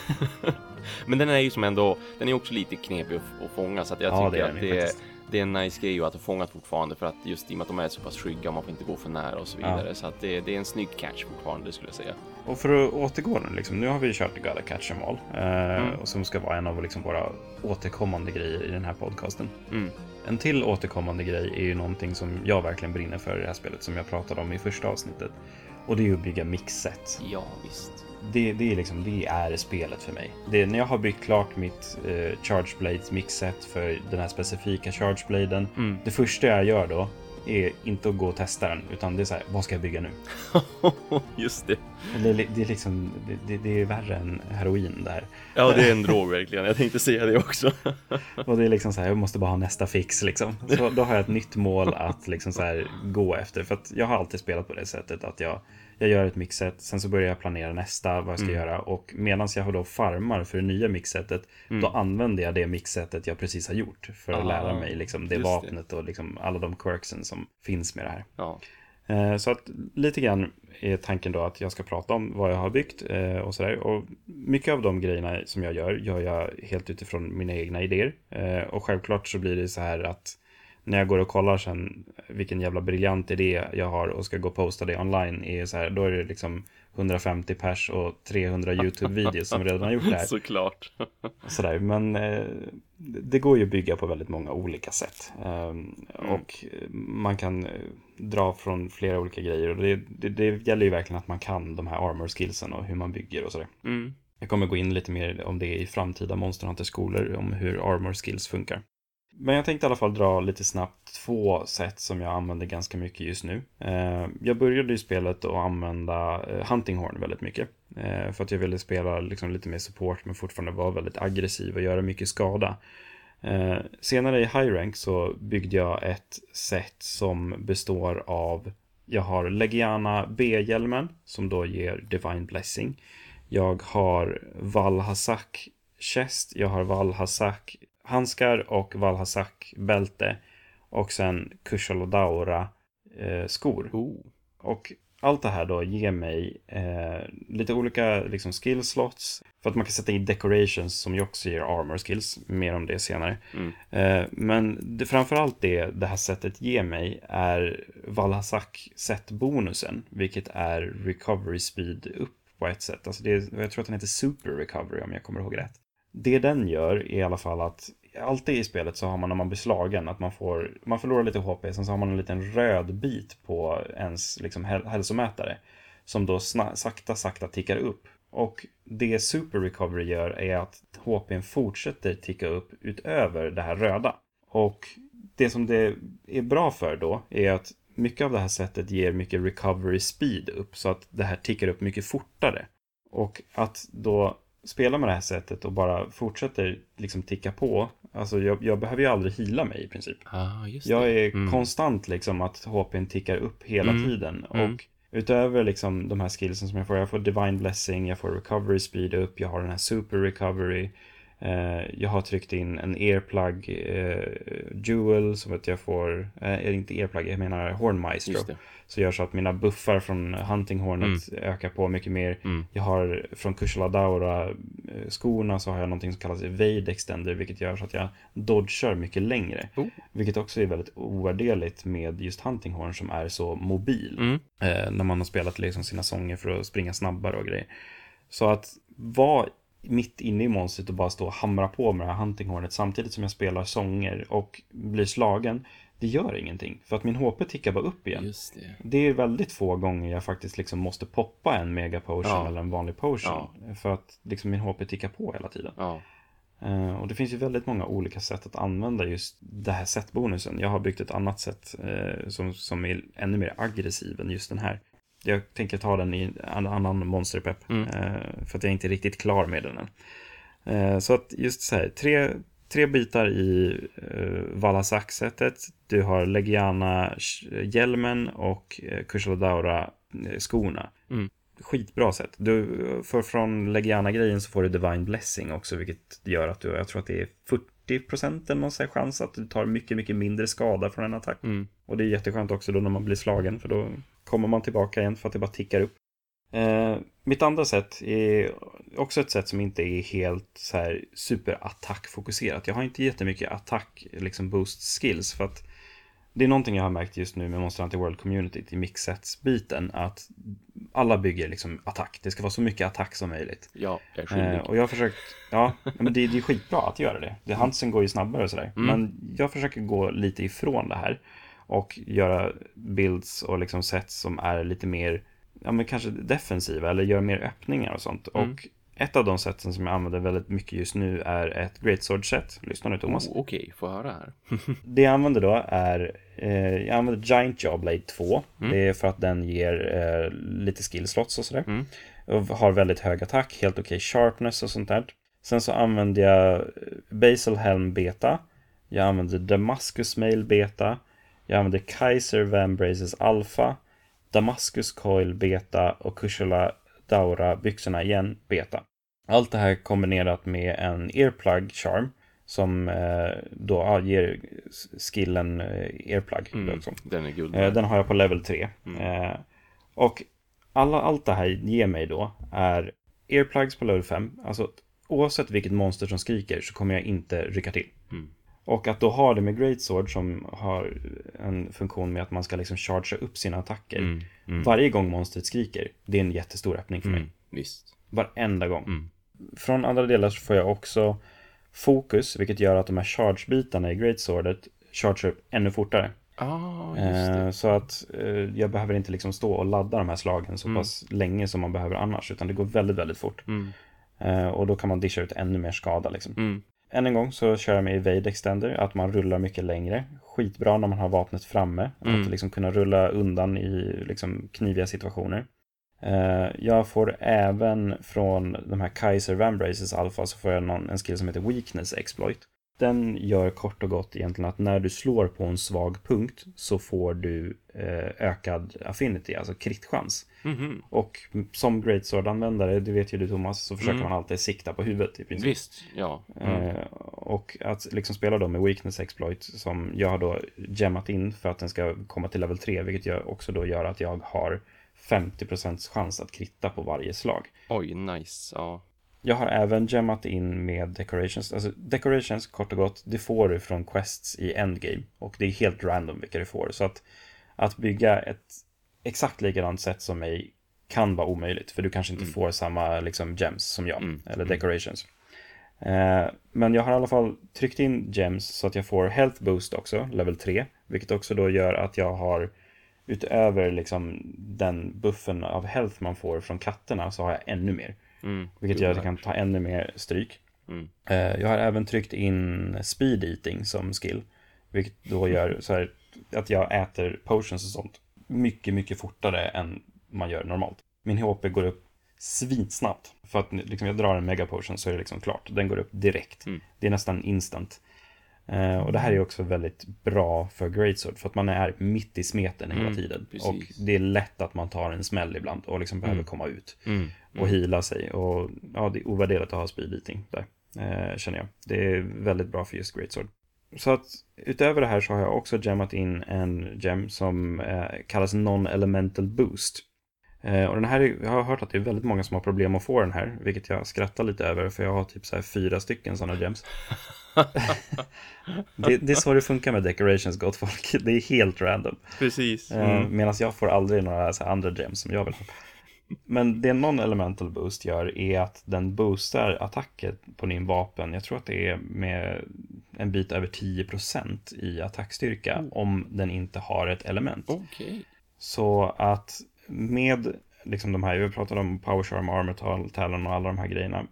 (laughs) Men den är ju som ändå, den är också lite knepig att, att fånga så att jag Ja, tycker det att det är, det är en nice grej att ha fångat fortfarande för att just i och med att de är så pass skygga man får inte gå för nära och så vidare. Ja. Så att det, det är en snygg catch fortfarande skulle jag säga. Och för att återgå nu, liksom, nu har vi kört Gotta Catch 'em All. Eh, Mm. och som ska vara en av liksom, våra återkommande grejer i den här podcasten. Mm. En till återkommande grej är ju någonting som jag verkligen brinner för i det här spelet som jag pratade om i första avsnittet. Och det är ju att bygga mixset. Ja, visst. Det, det, är liksom, det är spelet för mig. Det, när jag har byggt klart mitt eh, Charge Blades mixset för den här specifika Charge Bladen. Mm. Det första jag gör då är inte att gå och testa den, utan det är så här, vad ska jag bygga nu? (laughs) Just det. Det, är- det är liksom, det, det, är värre än heroin det här. Ja, det är en drog verkligen. Jag tänkte säga det också. (laughs) Och det är liksom så här, jag måste bara ha nästa fix liksom. Så då har jag ett nytt mål att liksom så här gå efter. För att jag har alltid spelat på det sättet att jag, jag gör ett mixset, sen så börjar jag planera nästa, vad jag ska Mm. göra. Och medan jag då farmar för det nya mixsetet, då använder jag det mixsetet jag precis har gjort. För att Mm. Ah, lära mig liksom det just det. vapnet och liksom alla de quirksen som finns med det här. Ja. Eh, Så att lite grann är tanken då att jag ska prata om vad jag har byggt eh, och sådär. Och mycket av de grejerna som jag gör, gör jag helt utifrån mina egna idéer. Eh, Och självklart så blir det så här att när jag går och kollar sen vilken jävla briljant idé jag har och ska gå och posta det online, är så här, då är det liksom 150 pers och 300 YouTube-videos som redan har gjort det här. (laughs) Såklart. Sådär, men eh, det går ju att bygga på väldigt många olika sätt. Ehm, Och man kan eh, dra från flera olika grejer. Och det, det, det gäller ju verkligen att man kan de här armor skillsen och hur man bygger och sådär. Mm. Jag kommer gå in lite mer om det i framtida Monster Hunter-skolor, om hur armor skills funkar. Men jag tänkte i alla fall dra lite snabbt två sätt som jag använder ganska mycket just nu. Eh, jag började i spelet att använda eh, Hunting Horn väldigt mycket. Eh, för att jag ville spela liksom lite mer support men fortfarande vara väldigt aggressiv och göra mycket skada. Senare i High Rank så byggde jag ett set som består av jag har Legiana B-hjälmen som då ger Divine Blessing. Jag har Valhazak Chest, jag har Valhazak handskar och Valhazak bälte. Och sen Kushaladaura eh, skor. Oh. Och allt det här då ger mig eh, lite olika liksom, skill slots. För att man kan sätta in decorations som ju också ger armor skills. Mer om det senare. Mm. Eh, men det, framförallt det det här sättet ger mig är Valhazak set-bonusen. Vilket är recovery speed upp på ett sätt. Alltså det, jag tror att den heter super recovery om jag kommer ihåg rätt. Det den gör är i alla fall att alltid i spelet så har man när man blir slagen att man får, man förlorar lite HP, sen så har man en liten röd bit på ens liksom, hälsomätare. Som då sakta, sakta tickar upp. Och det Super Recovery gör är att HPn fortsätter ticka upp utöver det här röda. Och det som det är bra för då är att mycket av det här sättet ger mycket recovery speed upp så att det här tickar upp mycket fortare. Och att då spela med det här sättet och bara fortsätter liksom ticka på. Alltså jag, jag behöver ju aldrig hila mig i princip. Ah, jag är mm. konstant liksom att HPn tickar upp hela mm. tiden. Mm. Och utöver liksom de här skillsen som jag får, jag får Divine Blessing, jag får Recovery Speed upp, jag har den här Super Recovery. Eh, jag har tryckt in en earplug eh, Jewel så att jag får, eh, inte earplug, jag menar Horn Maestro. Så gör så att mina buffar från Hunting Hornet mm. ökar på mycket mer. Mm. Jag har från Kushla Daura eh, skorna så har jag någonting som kallas Evade Extender vilket gör så att jag dodgar mycket längre. Oh. Vilket också är väldigt ovärderligt med just Hunting Horn som är så mobil. Mm. Eh, när man har spelat liksom sina sånger för att springa snabbare och grejer. Så att vara mitt inne i monstret och bara stå och hamra på med det här huntinghornet samtidigt som jag spelar sånger och blir slagen. Det gör ingenting, för att min HP tickar bara upp igen. Det. det är väldigt få gånger jag faktiskt liksom måste poppa en mega potion ja. eller en vanlig potion. Ja. För att liksom min HP tickar på hela tiden. Ja. Uh, och det finns ju väldigt många olika sätt att använda just det här setbonusen. Jag har byggt ett annat sätt uh, som, som är ännu mer aggressiv än just den här jag tänker ta den i en annan monsterpepp. Mm. Eh, för att jag är inte riktigt klar med den än. Så att just så här, tre, tre bitar i uh, Valasak-sättet. Du har Legiana-hjälmen och uh, Kushaladaura-skorna. Mm. Skitbra sätt. Du, för från Legiana-grejen så får du Divine Blessing också, vilket gör att du, jag tror att det är 40% eller någon chans att du tar mycket, mycket mindre skada från en attack. Mm. Och det är jätteskönt också då när man blir slagen, för då kommer man tillbaka igen för att det bara tickar upp. Eh, mitt andra sätt är också ett sätt som inte är helt så här superattackfokuserat. Jag har inte jättemycket attack, liksom boost skills för att det är någonting jag har märkt just nu med Monster Hunter World Community i mixsets-biten att alla bygger liksom attack. Det ska vara så mycket attack som möjligt. Ja, jag är skyldig. Eh, och jag har försökt, ja, men det, det är skitbra att göra det. det Hansen går ju snabbare och sådär. Mm. Men jag försöker gå lite ifrån det här och göra builds och liksom sets som är lite mer, ja men kanske defensiva eller göra mer öppningar och sånt. Mm. Och ett av de sätten som jag använder väldigt mycket just nu är ett Great Sword set. Lyssna nu Thomas. Oh, Okej, okay. få höra här. (laughs) det jag använder då är, eh, jag använder Giant Jaw Blade 2. Mm. Det är för att den ger eh, lite skillslots och sådär. Mm. Och har väldigt hög attack, helt okej okay sharpness och sånt där. Sen så använder jag Basal Helm Beta. Jag använder Damascus Mail Beta. Jag använder Kaiser Vambraces Alpha, Damascus Coil Beta och Kushala Daura byxorna igen Beta. Allt det här kombinerat med en Earplug Charm som eh, då ja, ger skillen eh, Earplug. Mm, den är guld. Eh, den har jag på level 3. Mm. Eh, och alla, allt det här ger mig då är Earplugs på level 5. Alltså oavsett vilket monster som skriker så kommer jag inte rycka till. Mm. Och att då ha det med Great Sword som har en funktion med att man ska liksom chargea upp sina attacker. Mm, mm. Varje gång monstret skriker, det är en jättestor öppning för mig. Mm, visst. Varenda gång. Mm. Från andra delar så får jag också fokus, vilket gör att de här charge-bitarna i Great Swordet chargear upp ännu fortare. Ah, eh, så att eh, jag behöver inte liksom stå och ladda de här slagen så mm. pass länge som man behöver annars, utan det går väldigt, väldigt fort. Mm. Eh, och då kan man disha ut ännu mer skada liksom. Än en gång så kör jag med Evade Extender, att man rullar mycket längre. Skitbra när man har vapnet framme. Mm. Att liksom kunna rulla undan i liksom kniviga situationer. Eh, jag får även från de här Kaiser Vambraces Alpha så får jag någon, en skill som heter Weakness Exploit. Den gör kort och gott egentligen att när du slår på en svag punkt så får du eh, ökad affinity, alltså kritchans. Mhm. Och som Greatsword-användare, det vet ju du Thomas, så försöker Mm. man alltid sikta på huvudet i princip. Visst, ja. Mm. Eh, och att liksom spela då med Weakness Exploit som jag har då gemmat in för att den ska komma till level 3, vilket jag också då gör att jag har 50% chans att kritta på varje slag. Oj, nice. Ja. Jag har även gemmat in med decorations. Alltså decorations, kort och gott, det får du från quests i endgame. Och det är helt random vilka du får. Så att, att bygga ett exakt likadant sätt som mig kan vara omöjligt. För du kanske inte får samma liksom, gems som jag. Mm. Eller decorations. Eh, men jag har i alla fall tryckt in gems så att jag får health boost också, level 3. Vilket också då gör att jag har utöver liksom den buffen av health man får från katterna så har jag ännu mer. Mm. Vilket gör att jag kan ta ännu mer stryk. Mm. Eh, Jag har även tryckt in speed eating som skill. Vilket då gör så här att jag äter potions och sånt mycket, mycket fortare än man gör normalt. Min HP går upp svinsnabbt. För att liksom, jag drar en mega potion så är det liksom klart. Den går upp direkt. Mm. Det är nästan instant. Eh, och det här är också väldigt bra för Greatsword. För att man är mitt i smeten hela Mm, tiden. precis. Och det är lätt att man tar en smäll ibland och liksom behöver komma ut Mm. och hila sig. Och ja, det är ovärderligt att ha speed eating där, eh, känner jag. Det är väldigt bra för just Greatsword. Så att utöver det här så har jag också gemmat in en gem som eh, kallas Non-Elemental Boost. Eh, och den här, är, jag har hört att det är väldigt många som har problem att få den här, vilket jag skrattar lite över, för jag har typ så här fyra stycken sådana gems. (laughs) det, det är så det funkar med decorations, gott folk. (laughs) Det är helt random. Precis. Eh, Mm. Medan jag får aldrig några andra gems som jag vill ha. Men det non-elemental boost gör är att den boostar attacker på din vapen. Jag tror att det är med en bit över 10% i attackstyrka om den inte har ett element. Okej. Så att med liksom de här, vi pratade om Power Charm, Armor Tal- Talon och alla de här grejerna.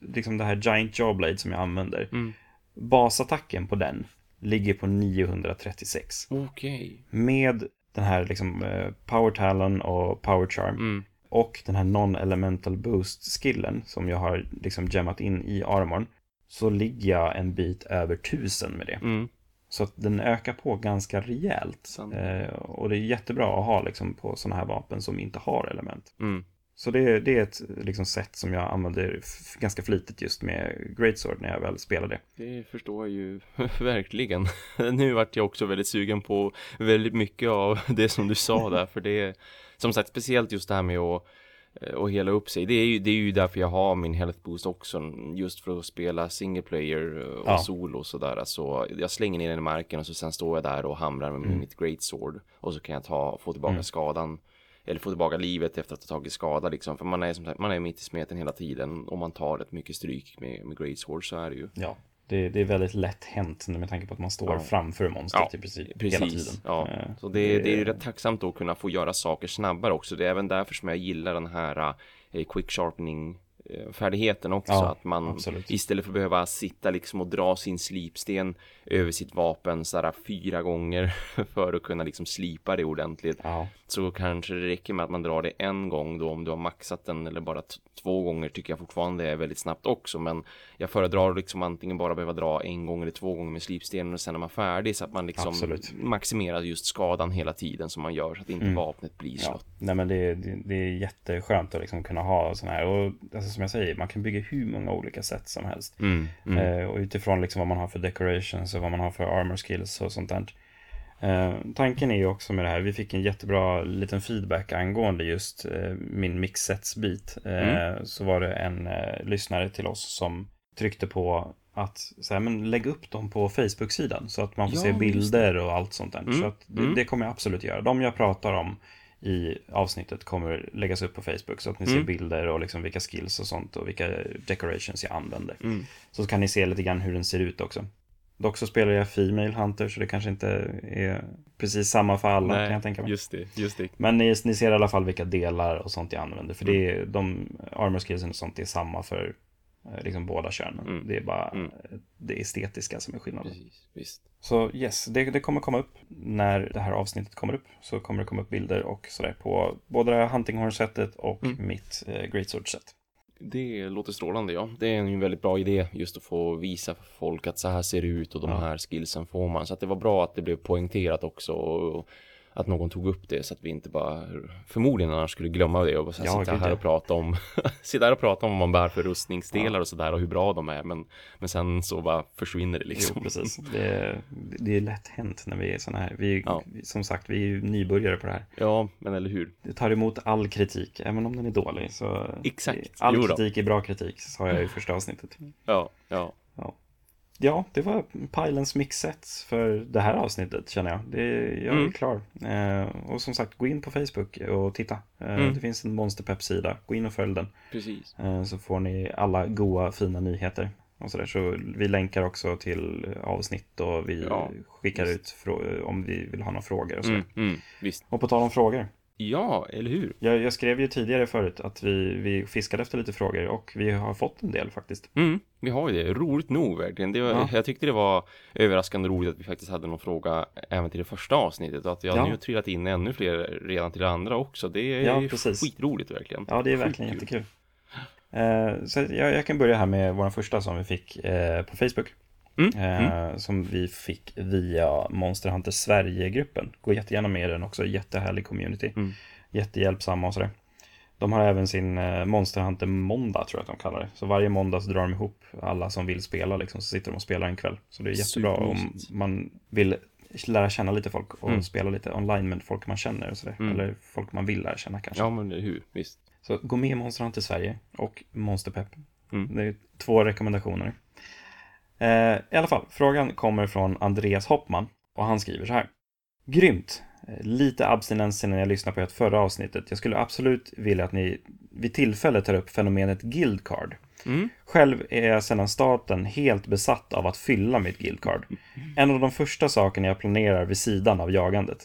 Liksom det här Giant Jawblade som jag använder. Mm. Basattacken på den ligger på 936 Okej. med den här liksom eh, Power Talon och Power Charm Mm. och den här Non-Elemental Boost-skillen som jag har liksom gemmat in i armorn så ligger jag en bit över 1000 med det. Mm. Så att den ökar på ganska rejält. Eh, och det är jättebra att ha liksom på sådana här vapen som inte har element. Mm. Så det, det är ett liksom, sätt som jag använder ganska flitigt just med Greatsword när jag väl spelar det. Det förstår jag ju (laughs) verkligen. Nu vart jag också väldigt sugen på väldigt mycket av det som du sa där, för det är som sagt speciellt just det här med att eh, att hela upp sig. Det är, ju, det är ju därför jag har min health boost också. Just för att spela single player eh, och Ja. solo och sådär. Så jag slänger ner den i marken och så sen står jag där och hamrar med Mm. mitt great sword. Och så kan jag ta, få tillbaka skadan. Eller få tillbaka livet efter att ha tagit skada liksom. För man är som sagt, man är mitt i smeten hela tiden. Och man tar rätt mycket stryk med, med great sword så är det ju. Ja, det, det är väldigt lätt hänt med tanke på att man står Ja. framför monstret Ja, i princip Precis, hela tiden. ja. Eh, Så det, det är ju rätt tacksamt att kunna få göra saker snabbare också. Det är även därför som jag gillar den här eh, quick sharpening färdigheten också. Ja, att man absolut. istället för att behöva sitta liksom och dra sin slipsten över sitt vapen sådär fyra gånger (laughs) för att kunna liksom slipa det ordentligt. Ja, Så kanske det räcker med att man drar det en gång då om du har maxat den eller bara två gånger tycker jag fortfarande är väldigt snabbt också. Men jag föredrar liksom antingen bara behöva dra en gång eller två gånger med slipstenen och sen är man färdig så att man liksom Absolut. maximerar just skadan hela tiden som man gör så att inte vapnet blir ja. slött. Nej, men det, det, det är jätteskönt att liksom kunna ha sådana här. Och alltså, som jag säger, man kan bygga hur många olika sätt som helst. Mm, mm. Eh, och utifrån liksom vad man har för decorations och vad man har för armor skills och sånt där. Eh, tanken är ju också med det här, vi fick en jättebra liten feedback angående just eh, min mixsets-bit. Eh, Så var det en eh, lyssnare till oss som tryckte på att så här, men lägg upp dem på Facebook-sidan så att man får Ja, se bilder och allt sånt där. Mm, Så att det, mm. det kommer jag absolut göra. De jag pratar om i avsnittet kommer läggas upp på Facebook så att ni ser Mm. bilder och liksom vilka skills och sånt och vilka decorations jag använder. Mm. Så kan ni se lite grann hur den ser ut också. Dock så spelar jag Female Hunter så det kanske inte är precis samma för alla Nej, kan jag tänka mig. just det, just det. Men ni, ni ser i alla fall vilka delar och sånt jag använder. För det är, de armor skillsen och sånt är samma för eh, liksom båda könen. Mm. Det är bara Mm. det estetiska som är skillnaden. Precis, visst. Så yes, det, det kommer komma upp när det här avsnittet kommer upp. Så kommer det komma upp bilder och sådär på både det här Hunting Horn-setet och Mm. mitt eh, Great Sword-set. Det låter strålande, ja. Det är en väldigt bra idé just att få visa för folk att så här ser det ut och de Ja. här skillsen får man. Så att det var bra att det blev poängterat också och att någon tog upp det så att vi inte bara förmodligen annars skulle glömma det och bara Ja, sitta här ja. och prata om (laughs) sitta här och prata om vad man bär för rustningsdelar och sådär och hur bra de är. Men, men sen så bara försvinner det liksom. Jo, precis. (laughs) Det, det är lätt hänt när vi är sådana här. Vi, Ja. Som sagt, vi är ju nybörjare på det här. Ja, men eller hur? Det tar emot all kritik, även om den är dålig. Så Exakt. All kritik är bra kritik, sa jag i första avsnittet. Ja, ja. Ja, det var Pylons mixet för det här avsnittet känner jag. Det, jag är Mm. klar. Eh, och som sagt, gå in på Facebook och titta. Eh, Mm. Det finns en Monsterpepp-sida. Gå in och följ den. Precis. Eh, så får ni alla goa, fina nyheter. Och så, där. så vi länkar också till avsnitt och vi Ja, skickar visst. ut om vi vill ha några frågor och så. Mm, mm. Och på tal om frågor. Ja, eller hur? Jag, jag skrev ju tidigare förut att vi, vi fiskade efter lite frågor och vi har fått en del faktiskt. Mm, vi har ju det. Roligt nog verkligen. Det var, Ja. Jag tyckte det var överraskande roligt att vi faktiskt hade någon fråga även till det första avsnittet och att har Ja. nu trillat in ännu fler redan till det andra också. Det är Ja, precis. skitroligt verkligen. Ja, det är verkligen Skitkul. jättekul. Eh, så jag, jag kan börja här med vår första som vi fick eh, på Facebook. Mm, Eh, Som vi fick via Monster Hunter Sverige-gruppen. Gå jättegärna med i den också, jättehärlig community. Mm. Jättehjälpsamma och sådär. De har även sin eh, Monster Hunter måndag tror jag att de kallar det. Så varje måndag så drar de ihop alla som vill spela liksom, så sitter de och spelar en kväll. Så det är jättebra om man vill lära känna lite folk och Mm. spela lite online med folk man känner och sådär. Mm. Eller folk man vill lära känna kanske. Ja, men hur? Visst. Så gå med i Monster Hunter Sverige och Monsterpepp. Mm. Det är två rekommendationer. Eh, I alla fall, frågan kommer från Andreas Hoppman och han skriver så här. Grymt! Eh, Lite abstinens när jag lyssnade på ert förra avsnittet. Jag skulle absolut vilja att ni vid tillfälle tar upp fenomenet Guild Card. Mm. Själv är jag sedan starten helt besatt av att fylla mitt Guild Card. En av de första sakerna jag planerar vid sidan av jagandet.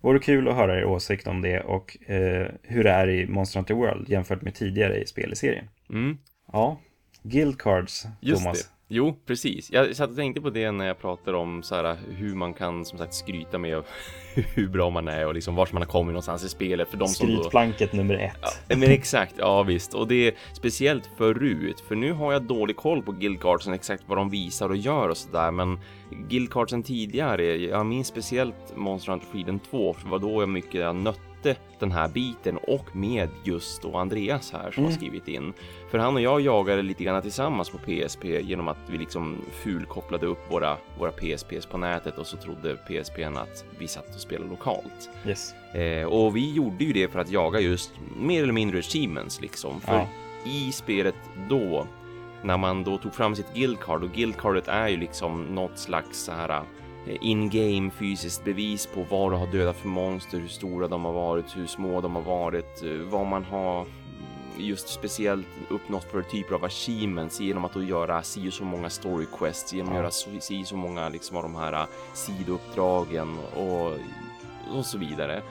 Vore kul att höra er åsikt om det och eh, hur det är i Monster Hunter World jämfört med tidigare i spel i serien. Mm. Ja, Guild Cards, Just Thomas. det. Jo, precis. Jag satt och tänkte på det när jag pratade om så här, hur man kan som sagt skryta med (laughs) hur bra man är och liksom vart man har kommit någonstans i spelet för de som då... Skrytplanket nummer ett. Ja, men exakt, ja visst. Och det är speciellt förut, för nu har jag dålig koll på guildcardsen exakt vad de visar och gör och sådär. Men guildcardsen tidigare, jag minns speciellt Monster Hunter Freedom 2, för det var då jag mycket jag nötte den här biten och med just då Andreas här som har Mm. skrivit in. För han och jag jagade lite grann tillsammans på PSP genom att vi liksom fulkopplade upp våra, våra PSPs på nätet och så trodde PSPn att vi satt och spelade lokalt. Yes. Eh, och vi gjorde ju det för att jaga just mer eller mindre achievements liksom. För Ja. i spelet då, när man då tog fram sitt guildcard och guildcardet är ju liksom något slags så här eh, in-game fysiskt bevis på vad du har dödat för monster, hur stora de har varit, hur små de har varit, eh, vad man har just speciellt uppnått för typer av achievements genom att då göra si och så många story quests, genom att Ja. göra si och så många liksom av de här eh, sidouppdragen och, och så vidare.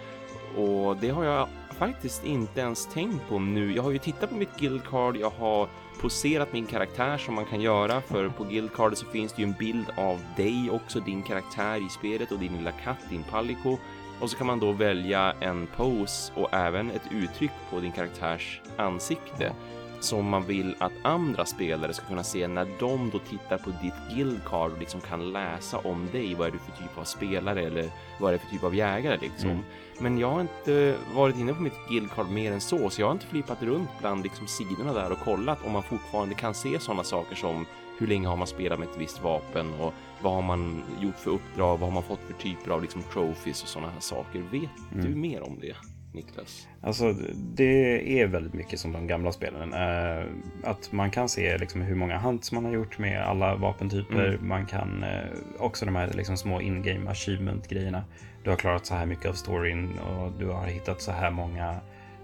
Och det har jag faktiskt inte ens tänkt på nu. Jag har ju tittat på mitt guildcard, jag har poserat min karaktär som man kan göra för på guildcardet så finns det ju en bild av dig också, din karaktär i spelet och din lilla katt, din Palico. Och så kan man då välja en pose och även ett uttryck på din karaktärs ansikte som man vill att andra spelare ska kunna se när de då tittar på ditt guildcard och liksom kan läsa om dig. Vad är du för typ av spelare eller vad är det för typ av jägare liksom. Mm. Men jag har inte varit inne på mitt guildcard mer än så, så jag har inte flippat runt bland liksom sidorna där och kollat om man fortfarande kan se sådana saker som hur länge har man spelat med ett visst vapen och vad har man gjort för uppdrag, vad har man fått för typer av liksom trophies och sådana här saker. Vet du Mm. mer om det, Niklas? Alltså, det är väldigt mycket som de gamla spelen. Eh, att man kan se liksom hur många hunts man har gjort med alla vapentyper. Mm. Man kan eh, också de här liksom små in-game achievement-grejerna. Du har klarat så här mycket av storyn och du har hittat så här många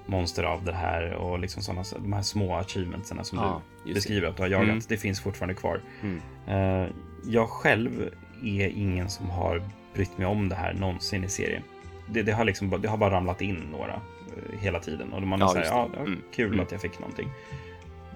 monster av det här och liksom sådana, de här små achievementsen som Ja, du beskriver att du har jagat. Mm. Det finns fortfarande kvar. Mm. Eh, jag själv är ingen som har brytt mig om det här någonsin i serien. Det, det har, liksom, det har bara ramlat in några eh, hela tiden. Och man Ja, det. ja, ja, Mm. kul Mm. att jag fick någonting.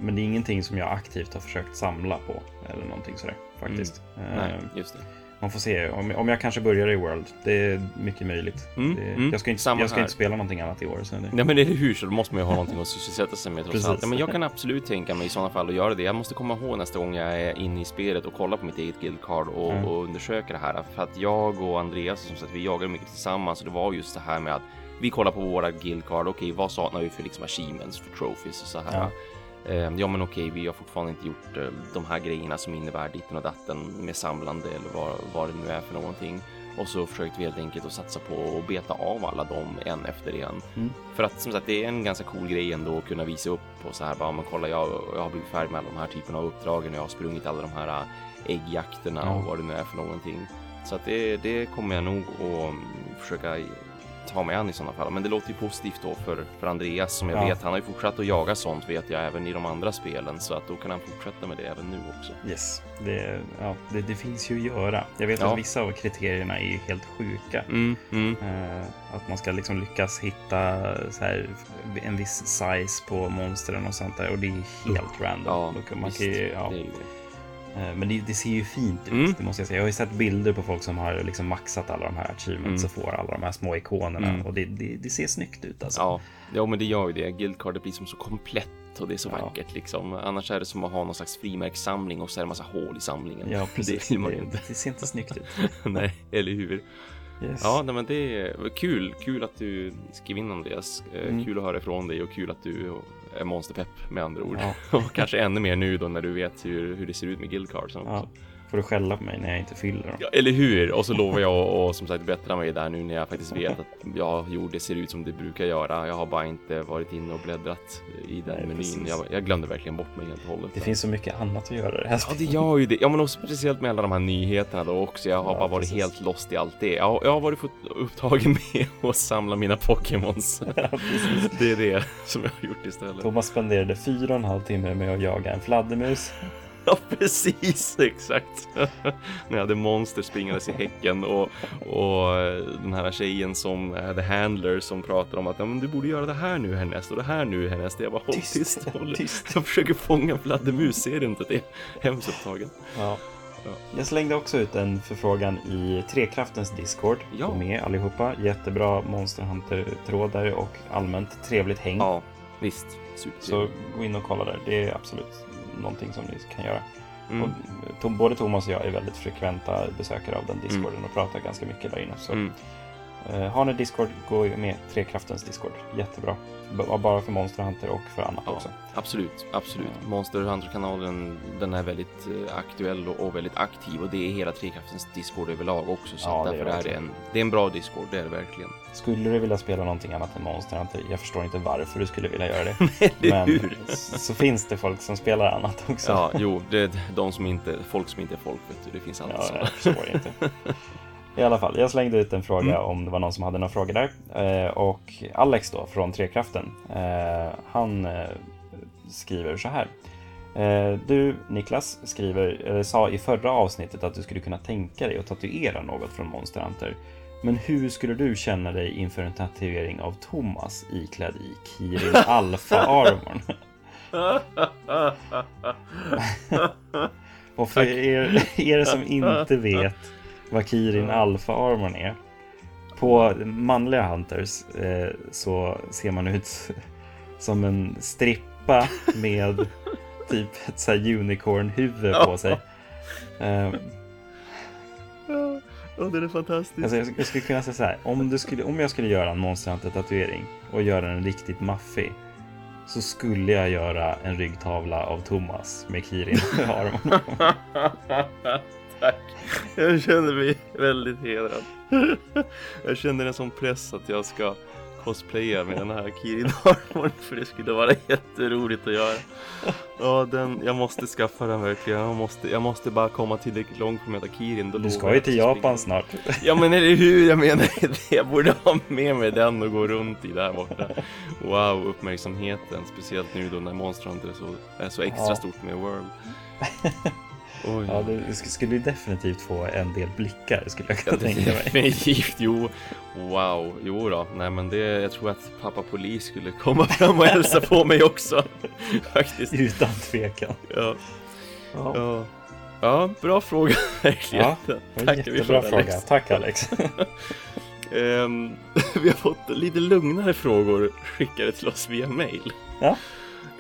Men det är ingenting som jag aktivt har försökt samla på. Eller någonting sådär faktiskt. Mm. Nej, Eh, just det. Man får se om, om jag kanske börjar i World. Det är mycket möjligt. Mm, Det, mm, jag ska, inte, jag ska inte spela någonting annat i år. Så det, Nej men eller hur, så då måste man ju ha någonting att sysselsätta sig med trots allt. Ja, men jag kan absolut tänka mig i sådana fall att göra det. Jag måste komma ihåg nästa gång jag är inne i spelet och kollar på mitt eget guild card och, Mm. och undersöker det här. För att jag och Andreas som sagt, vi jagade mycket tillsammans och det var just det här med att vi kollar på våra guild card. Okej, vad saknar vi för liksom achievements, för trophies och så här. Ja. Eh, Ja men okej, vi har fortfarande inte gjort eh, de här grejerna som innebär ditten och datten med samlande eller vad, vad det nu är för någonting. Och så försökte vi helt enkelt att satsa på att beta av alla dem en efter en. Mm. För att som sagt, det är en ganska cool grej ändå att kunna visa upp på så här bara, men kolla jag, jag har blivit färdig med alla de här typerna av uppdragen och jag har sprungit alla de här äh, äggjakterna Ja. och vad det nu är för någonting. Så att det, det kommer jag nog att mm, försöka ta mig an i sådana fall. Men det låter ju positivt då för, för Andreas som jag Ja. vet, han har ju fortsatt att jaga sånt vet jag även i de andra spelen så att då kan han fortsätta med det även nu också. yes, det, ja, det, det finns ju att göra. Jag vet Ja. att vissa av kriterierna är ju helt sjuka. Mm, mm. Eh, att man ska liksom lyckas hitta så här, en viss size på monstren och sånt där. Och det är helt random. Ja, man visst, kan ju, ja. det är ju det. Eh, Men det, det ser ju fint ut, Mm. det måste jag säga. Jag har ju sett bilder på folk som har liksom maxat alla de här achievements Mm. och får alla de här små ikonerna. Mm. Och det, det, det ser snyggt ut alltså. Ja, ja, men det gör ju det. Guildcardet blir som så komplett och det är så Ja. vackert liksom. Annars är det som att ha någon slags frimärkssamling och så är det massa hål i samlingen. Ja, (laughs) precis. Det ser inte snyggt ut. (laughs) Nej, eller hur? Yes. Ja, nej, men det är kul. Kul att du skrev in Andreas. Eh, Mm. Kul att höra ifrån dig och kul att du monsterpepp med andra ord. Ja. (laughs) och kanske ännu mer nu då när du vet hur, hur det ser ut med guildcardsen också. Ja. Får du skälla på mig när jag inte fyller dem? Ja, eller hur? Och så lovar jag att och som sagt bättra mig där nu när jag faktiskt vet att ja, jo, det ser ut som det brukar göra. Jag har bara inte varit inne och bläddrat i den Nej, menyn. Jag, jag glömde verkligen bort mig helt och hållet. Det finns så mycket annat att göra det här Ja, det gör ju det. Ja, men och speciellt med alla de här nyheterna då också. Jag har Ja, bara varit precis. helt lost i allt det. Jag, jag har varit fått upptagen (laughs) med att samla mina Pokémons. (laughs) Ja, det är det som jag har gjort istället. Thomas spenderade fyra och en halv timme med att jaga en fladdermus. Ja, precis, (laughs) exakt. När jag hade monster springandes i häcken och, och eh, den här tjejen som är the handler som pratar om att ja, men du borde göra det här nu härnäst och det här nu härnäst. Jag bara håll Tyst, tyst, håll. tyst. (laughs) Jag försöker fånga fladdermus, ser du inte det? Hemskt upptagen. Ja. Ja. Jag slängde också ut en förfrågan i Trekraftens Discord. Ja. Gå med allihopa. Jättebra Monster Hunter-tråd där och allmänt trevligt häng. Ja, visst. Så Supertrevligt. gå in och kolla där. Det är absolut någonting som ni kan göra. Mm. Och, to- både Thomas och jag är väldigt frekventa besökare av den Discorden och pratar ganska mycket där inne. Så Mm. eh, har ni Discord, gå med Trekraftens Discord. Jättebra. B- bara för Monster Hunter och för annat Ja, också. absolut, absolut. Monster Hunter-kanalen, den är väldigt eh, aktuell och, och väldigt aktiv och det är hela Trekraftens Discord överlag också. Så Ja, att det är därför det, en, det är en bra Discord, det är det verkligen. Skulle du vilja spela någonting annat än Monster Hunter? Jag förstår inte varför du skulle vilja göra det. (laughs) Eller Men hur? så finns det folk som spelar annat också. Ja, jo, det är de som inte, folk som inte är folk, vet du. Det finns alltid Ja, sådana. jag förstår inte. (laughs) I alla fall, jag slängde ut en fråga Mm. om det var någon som hade några frågor där. Eh, och Alex då, från Trekraften, eh, han eh, skriver så här. Du, Niklas, skriver, sa i förra avsnittet att du skulle kunna tänka dig att tatuera något från Monster Hunter. Men hur skulle du känna dig inför en tatuering av Thomas iklädd i Kirin (laughs) Alpha-armorn? (laughs) Och för er, er som inte vet vad Kirin Alpha Armorn är. På manliga Hunters eh, så ser man ut (laughs) som en strippa med (laughs) typ ett så här unicorn-huvud på sig. (laughs) Eh, Ja, det är fantastiskt. alltså jag, jag skulle kunna säga så här. Om, du skulle, om jag skulle göra en Monster Hunter-tatuering och göra den riktigt maffig så skulle jag göra en ryggtavla av Thomas med Kirin. Tack. Jag känner mig väldigt hedrad. Jag känner en sån press att jag ska cosplaya med den här Kirin Armorn för det skulle vara jätteroligt att göra. Ja, den, jag måste skaffa den verkligen. Jag måste, jag måste bara komma tillräckligt långt för att möta Kirin. Då Du ska ju till Japan springer. snart. Ja men eller hur, jag menar (laughs) det. Jag borde ha med mig den och gå runt i där borta. Wow, uppmärksamheten. Speciellt nu då när Monster Hunter är så, är så extra Ja. stort med World. Oj. Ja, du sk- skulle ju definitivt få en del blickar skulle jag kunna tänka mig. Definitivt, jo. Wow, jo då. Nej men det, jag tror att pappa polis skulle komma fram och hälsa på mig också. (laughs) Faktiskt. Utan tvekan. Ja, Ja, ja. ja bra fråga (laughs) verkligen. Ja, vi jättebra fråga. Alex. Tack Alex. (laughs) Ehm, vi har fått lite lugnare frågor skickade till oss via mail. Ja.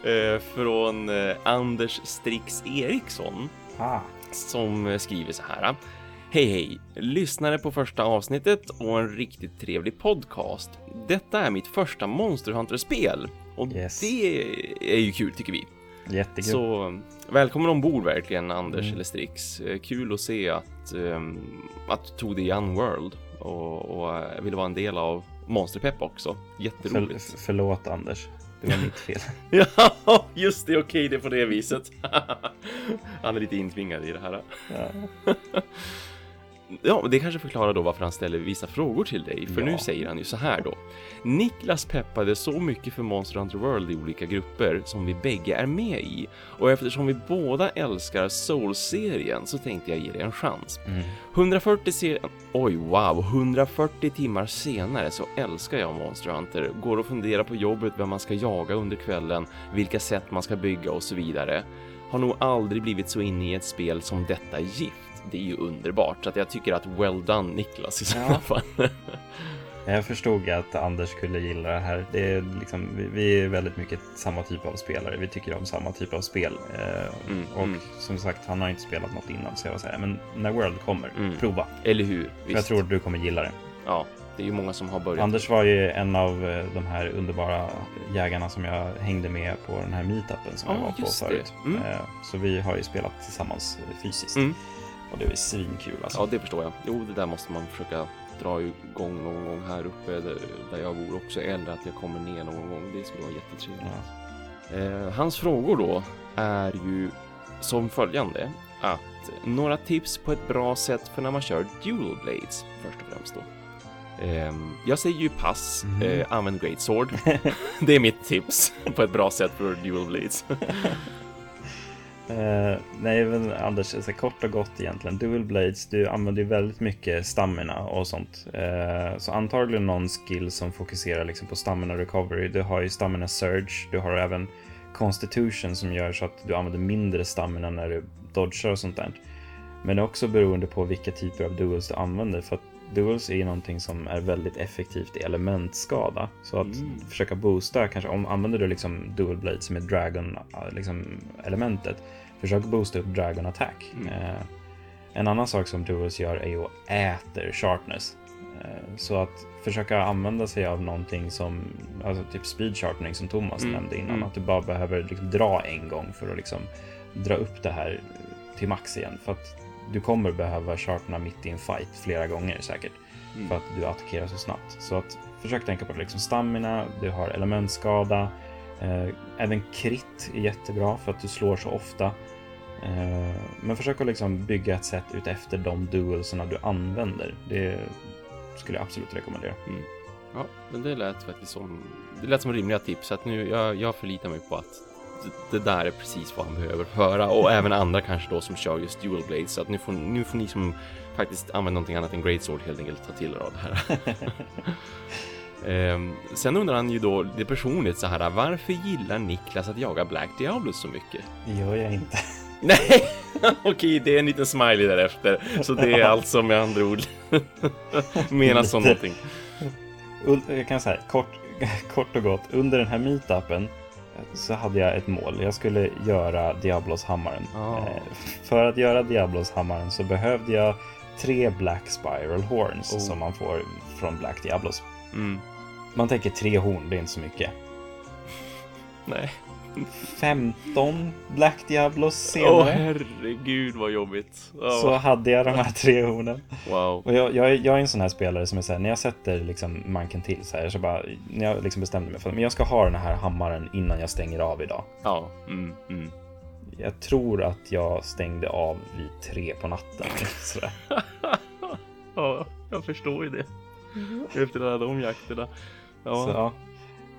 Eh, från eh, Anders Strix Eriksson. Ah, som eh, skriver så här. Hej hej! Lyssnade på första avsnittet och en riktigt trevlig podcast. Detta är mitt första Monster Hunter-spel och Yes. det är ju kul tycker vi. jättekul. Så eh, välkommen ombord verkligen Anders Mm. eller Strix. Eh, Kul att se att, um, att du tog dig i Unworld och, och ville vara en del av Monsterpepp också. För, Jätteroligt. f- förlåt Anders. Det var mitt fel. (laughs) Ja, just det, okej, det är på det viset. (laughs) Han är lite intvingad i det här. Ja. (laughs) Ja, det kanske förklarar då varför han ställer vissa frågor till dig, för Ja. nu säger han ju så här då. Niklas peppade så mycket för Monster Hunter World i olika grupper som vi bägge är med i och eftersom vi båda älskar Souls-serien så tänkte jag ge det en chans. Mm. 140 se- Oj, wow, 140 timmar senare så älskar jag Monster Hunter. Går och funderar på jobbet vem man ska jaga under kvällen, vilka sätt man ska bygga och så vidare. Har nog aldrig blivit så inne i ett spel som detta gift. Det är ju underbart, så att jag tycker att well done Niklas i sådana Ja. fall. (laughs) Jag förstod att Anders skulle gilla det här. Det är liksom, vi, är väldigt mycket samma typ av spelare. Vi tycker om samma typ av spel. Eh, Mm, och mm. som sagt, han har inte spelat något innan så jag vill säga, men när World kommer, Mm. prova. Eller hur? Jag tror att du kommer gilla det. Ja, det är ju många som har börjat. Anders var ju en av eh, de här underbara jägarna som jag hängde med på den här meetupen som Ja, jag var på förut. Mm. Eh, Så vi har ju spelat tillsammans fysiskt. Mm. Och det ju svinkul alltså. Ja, det förstår jag. Jo, det där måste man försöka dra igång någon gång här uppe där, jag bor också, eller att jag kommer ner någon gång. Det skulle vara jättetrevligt. Eh, hans frågor då är ju som följande att några tips på ett bra sätt för när man kör dual blades först och främst då. Ehm, jag säger ju pass, Mhm. eh, använd great sword. (laughs) det är mitt tips på ett bra sätt för dual blades. (laughs) Uh, nej, men Anders, alltså, kort och gott egentligen. Dual Blades, du använder ju väldigt mycket stamina och sånt. Uh, så antagligen någon skill som fokuserar liksom på stamina recovery. Du har ju stamina surge, du har även constitution som gör så att du använder mindre stamina när du dodgar och sånt där. Men det är också beroende på vilka typer av duels du använder. För att duals är ju någonting som är väldigt effektivt i elementskada. Så att Mm. försöka boosta, kanske om använder du liksom dual blade som är dragon liksom, elementet. Försök boosta upp dragon attack. Mm. Eh, en annan sak som duals gör är ju att äter sharpness. Eh, så att försöka använda sig av någonting som, alltså typ speed sharpening som Thomas Mm, nämnde innan. mm. Att du bara behöver liksom dra en gång för att liksom dra upp det här till max igen. För att du kommer behöva sharpna mitt i en fight flera gånger säkert. Mm. För att du attackerar så snabbt. Så att försök tänka på det. Liksom stamina, du har elementskada. Eh, även krit är jättebra för att du slår så ofta. Eh, men försök att liksom bygga ett sätt utefter de dualserna du använder. Det skulle jag absolut rekommendera. Ja, men det lät faktiskt som, det lät som rimliga tips. Så att nu, jag, jag förlitar mig på att det, där är precis vad han behöver höra. Och (laughs) även andra kanske då som kör just dual blades. Så att nu får, nu får ni som faktiskt använder någonting annat än great sword helt enkelt ta till er av det här. (laughs) Ehm, sen undrar han ju då det personligt så här. Varför gillar Niklas att jaga Black Diablo så mycket? Det gör jag inte. (laughs) Nej, okej, det är en liten smiley därefter. Så det är alltså med andra ord menas som någonting. Jag kan säga kort, kort och gott. Under den här meetupen så hade jag ett mål. Jag skulle göra Diablos-hammaren. Eh, För att göra Diablos-hammaren så behövde jag tre Black Spiral Horns Oh. som man får från Black Diablos. Mm. Man tänker tre horn, det är inte så mycket. Nej. 15 Black Diablos Åh senare herregud vad jobbigt. Ja, så hade jag de här tre hornen. Wow. Och jag, jag, är- jag är en sån här spelare som är såhär, när jag sätter liksom manken till så här, så bara, när jag liksom bestämde mig för att jag ska ha den här hammaren innan jag stänger av idag. Ja. Mm, mm. Jag tror att jag stängde av vid tre på natten. (laughs) Ja, jag förstår ju det. Efter alla de jakterna. Ja. Så, ja.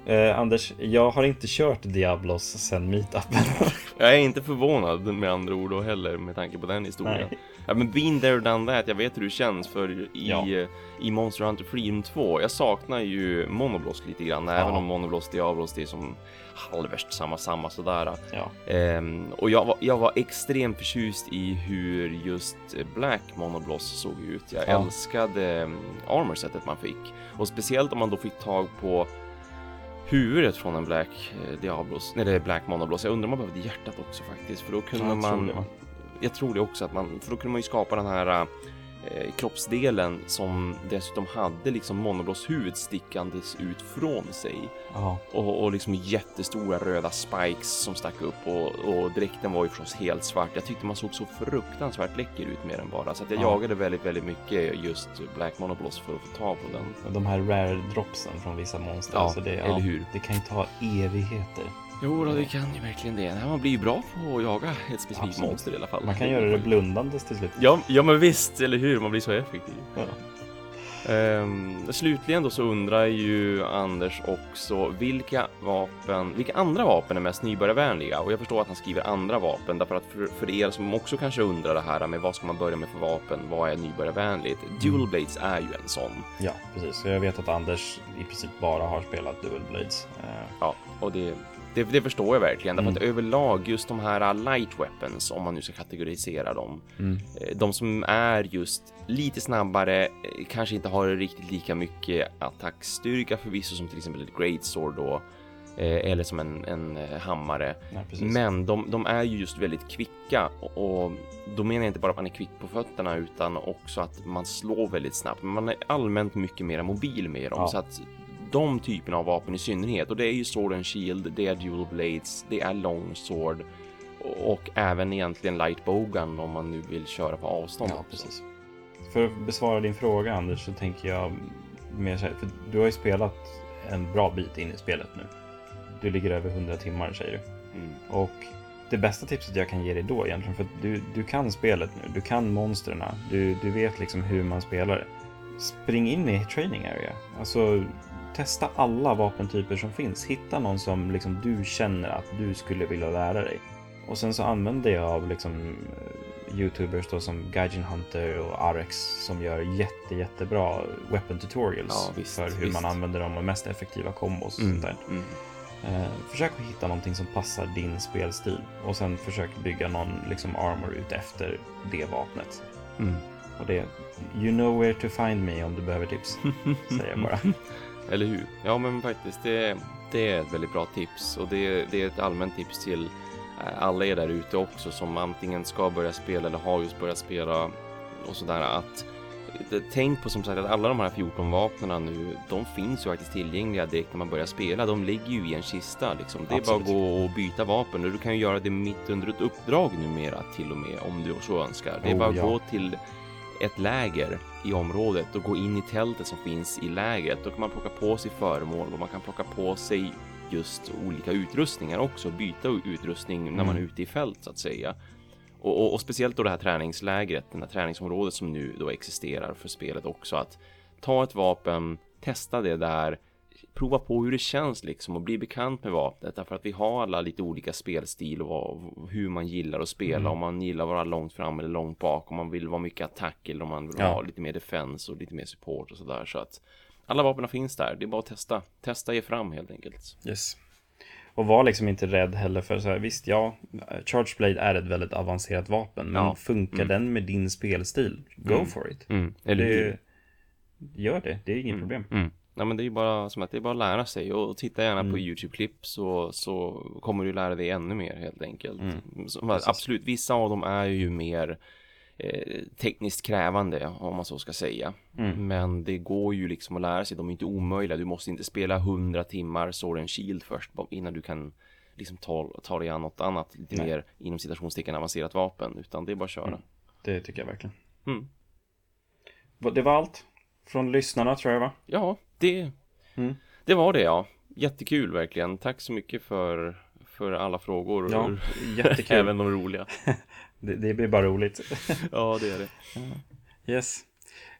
Eh, Anders, jag har inte kört Diablos sen meetupen. (laughs) Jag är inte förvånad med andra ord då heller med tanke på den historien. Nej. Ja men been there done that, jag vet hur det känns för i, Ja. i Monster Hunter Freedom 2, jag saknar ju Monobloss lite grann, även om Monobloss Diablos det är som halvvärst samma samma sådär. ja. Ehm, och jag var, jag var extremt förtjust i hur just Black Monobloss såg ut. Jag Ja. älskade um, armorsetet man fick. Och speciellt om man då fick tag på huvudet från en Black eh, Diablos, nej det är Black Monobloss. Jag undrar om man behövde hjärtat också faktiskt, för då kunde Ja, jag tror man va? jag tror det också att man, för då kunde man ju skapa den här eh, kroppsdelen som dessutom hade liksom Monobloss huvud stickandes ut från sig Ja. och, och liksom jättestora röda spikes som stack upp och, och dräkten var ju förstås helt svart. Jag tyckte man såg så fruktansvärt läcker ut med den bara så att jag Ja. jagade väldigt, väldigt mycket just Black Monobloss för att få tag på den. De här rare dropsen från vissa monster. Ja, alltså det, eller hur? Det kan ju ta evigheter. Jo, då, det kan ju verkligen det. Man blir ju bra på att jaga ett specifikt Absolut. monster i alla fall. Man kan göra det blundandes till slut. Ja, ja men visst, eller hur? Man blir så effektiv. Ja. Ehm, slutligen då så undrar ju Anders också vilka vapen, vilka andra vapen är mest nybörjarvänliga? Och jag förstår att han skriver andra vapen därför att för, för er som också kanske undrar det här med vad ska man börja med för vapen? Vad är nybörjarvänligt? Dual Blades är ju en sån. Ja, precis. Jag vet att Anders i princip bara har spelat Dual Blades. Eh, Ja, och det, det, det förstår jag verkligen därför Mm. att överlag just de här light weapons, om man nu ska kategorisera dem, Mm. Eh, De som är just lite snabbare, eh, kanske inte har riktigt lika mycket attackstyrka förvisso som till exempel ett Great Sword då. eh, Eller som en, en hammare. Nej. Men de, de är ju just väldigt kvicka och, då menar jag inte bara att man är kvick på fötterna utan också att man slår väldigt snabbt. Men man är allmänt mycket mer mobil med dem. Ja. Så att de typerna av vapen i synnerhet och det är ju Sword and Shield, det är Dual Blades, det är Long Sword och även egentligen Light Bogan om man nu vill köra på avstånd. Ja, precis. För att besvara din fråga Anders så tänker jag mer så här, för du har ju spelat en bra bit in i spelet nu. Du ligger över 100 timmar säger du. Mm. Och det bästa tipset jag kan ge dig då egentligen, för att du, du kan spelet nu, du kan monstren, du, du vet liksom hur man spelar det. Spring in i training area. Alltså testa alla vapentyper som finns. Hitta någon som liksom du känner att du skulle vilja lära dig. Och sen så använder jag av liksom eh, Youtubers då som Gaijin Hunter och Arex som gör jätte, jättebra weapon tutorials Ja, visst, för hur visst. man använder dem och mest effektiva kombos och sånt där. Mm. Eh, försök att hitta någonting som passar din spelstil och sen försök bygga någon liksom armor ut efter det vapnet. Mm. Och det, you know where to find me om du behöver tips, (laughs) säger jag bara. Eller hur? Ja, men faktiskt, det, det är ett väldigt bra tips och det, det är ett allmänt tips till eh, alla er där ute också som antingen ska börja spela eller har just börjat spela och sådär att Tänk på som sagt att alla de här 14 vapnen nu, de finns ju faktiskt tillgängliga direkt när man börjar spela. De ligger ju i en kista liksom. Det är Absolut. bara att gå och byta vapen och du kan ju göra det mitt under ett uppdrag numera till och med om du så önskar. Det är Oh, bara att ja. gå till ett läger i området och gå in i tältet som finns i lägret. Då kan man plocka på sig föremål och man kan plocka på sig just olika utrustningar också, byta utrustning när man är Mm. ute i fält så att säga. Och, och, och speciellt då det här träningslägret, det här träningsområdet som nu då existerar för spelet också. Att ta ett vapen, testa det där, prova på hur det känns liksom och bli bekant med vapnet. Därför att vi har alla lite olika spelstil och hur man gillar att spela. Mm. Om man gillar att vara långt fram eller långt bak. Om man vill vara mycket attack eller om man vill Ja. ha lite mer defense och lite mer support och sådär. Så att alla vapen finns där. Det är bara att testa. Testa er fram helt enkelt. Yes. Och var liksom inte rädd heller för så här, visst ja, Charge Blade är ett väldigt avancerat vapen, men Ja. funkar Mm. den med din spelstil, go Mm. for it. Mm. Eller? Det, gör det, det är inget Mm. problem. Ja, men det är ju bara som att det är bara att lära sig och titta gärna på Mm. Youtube-klipp så, så kommer du lära dig ännu mer helt enkelt. Mm. Precis. absolut, vissa av dem är ju mer eh, tekniskt krävande om man så ska säga. Mm. Men det går ju liksom att lära sig, de är inte omöjliga. Du måste inte spela 100 timmar Sword and Shield först innan du kan liksom ta, ta dig an något annat lite Nej. mer inom citationstecken avancerat vapen. Utan det är bara att köra. Mm. Det tycker jag verkligen. Mm. Det var allt från lyssnarna tror jag va? Ja, det, Mm. det var det ja. Jättekul verkligen. Tack så mycket för, för alla frågor. Ja, jättekul. (laughs) Även de roliga. (laughs) Det, det blir bara roligt. (laughs) ja, det är det. Yes.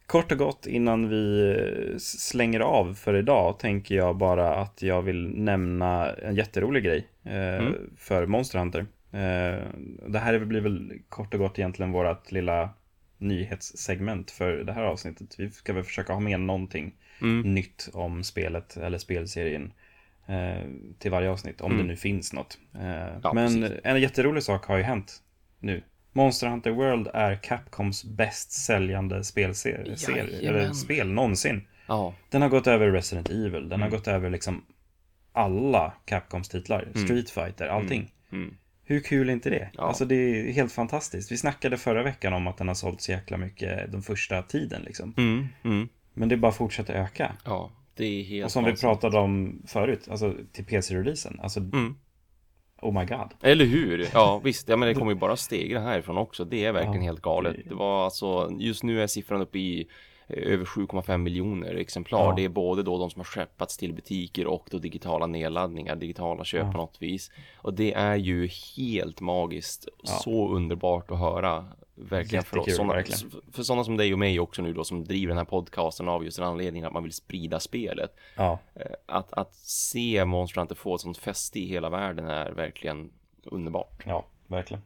Kort och gott innan vi eh, slänger av för idag tänker jag bara att jag vill nämna en jätterolig grej eh, mm. för Monster Hunter. Eh, det här blir väl kort och gott egentligen vårt lilla nyhetssegment för det här avsnittet. Vi ska väl försöka ha med någonting mm. nytt om spelet eller spelserien eh, till varje avsnitt, om mm. det nu finns något. Eh, ja, men precis. en jätterolig sak har ju hänt nu. Monster Hunter World är Capcoms bäst säljande spelserie, eller spel någonsin. Ja. Den har gått över Resident Evil, den mm. har gått över liksom alla Capcoms titlar, mm. Street Fighter, allting. Mm. mm. Hur kul är inte det? Ja. Alltså det är helt fantastiskt. Vi snackade förra veckan om att den har sålt så jäkla mycket den första tiden liksom. Mm, mm. Men det bara fortsätter öka. Ja, det är helt Och som konstigt. vi pratade om förut, alltså till PC-releasen. Alltså, mm. oh my god. Eller hur? Ja, visst. Ja, men det kommer ju bara stegra härifrån också. Det är verkligen ja, helt galet. Det var alltså, just nu är siffran uppe i över 7,5 miljoner exemplar. Ja. Det är både då de som har skeppats till butiker och då digitala nedladdningar, digitala köp ja. på något vis. Och det är ju helt magiskt, ja. så underbart att höra. Verkligen för oss, såna, verkligen. för sådana som dig och mig också nu då som driver den här podcasten av just den anledningen att man vill sprida spelet. Ja. Eh, att, att se Monster Hunter få ett sånt fäste i hela världen är verkligen underbart. Ja, verkligen.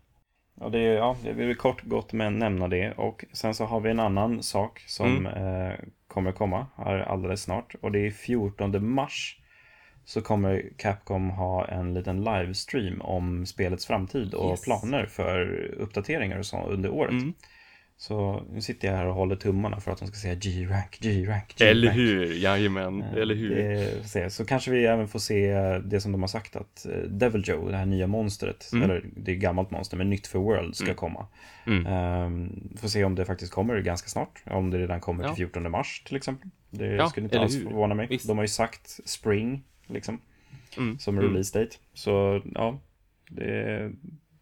Ja, det, ja, det vill kort gott men nämna det. Och sen så har vi en annan sak som mm. eh, kommer komma här alldeles snart. Och det är 14 mars. Så kommer Capcom ha en liten livestream om spelets framtid och yes. planer för uppdateringar och så under året. Mm. Så nu sitter jag här och håller tummarna för att de ska säga G-rank, G-rank, G-rank. Eller hur, jajamän, eh, eller hur. Det, så kanske vi även får se det som de har sagt att eh, Devil Joe, det här nya monstret, mm. eller det är gammalt monster, men nytt för World ska mm. komma. Mm. Um, får se om det faktiskt kommer ganska snart, om det redan kommer ja. till 14 mars till exempel. Det ja, skulle inte alls förvåna mig. Visst. De har ju sagt Spring, liksom, mm. som mm. release date. Så ja, det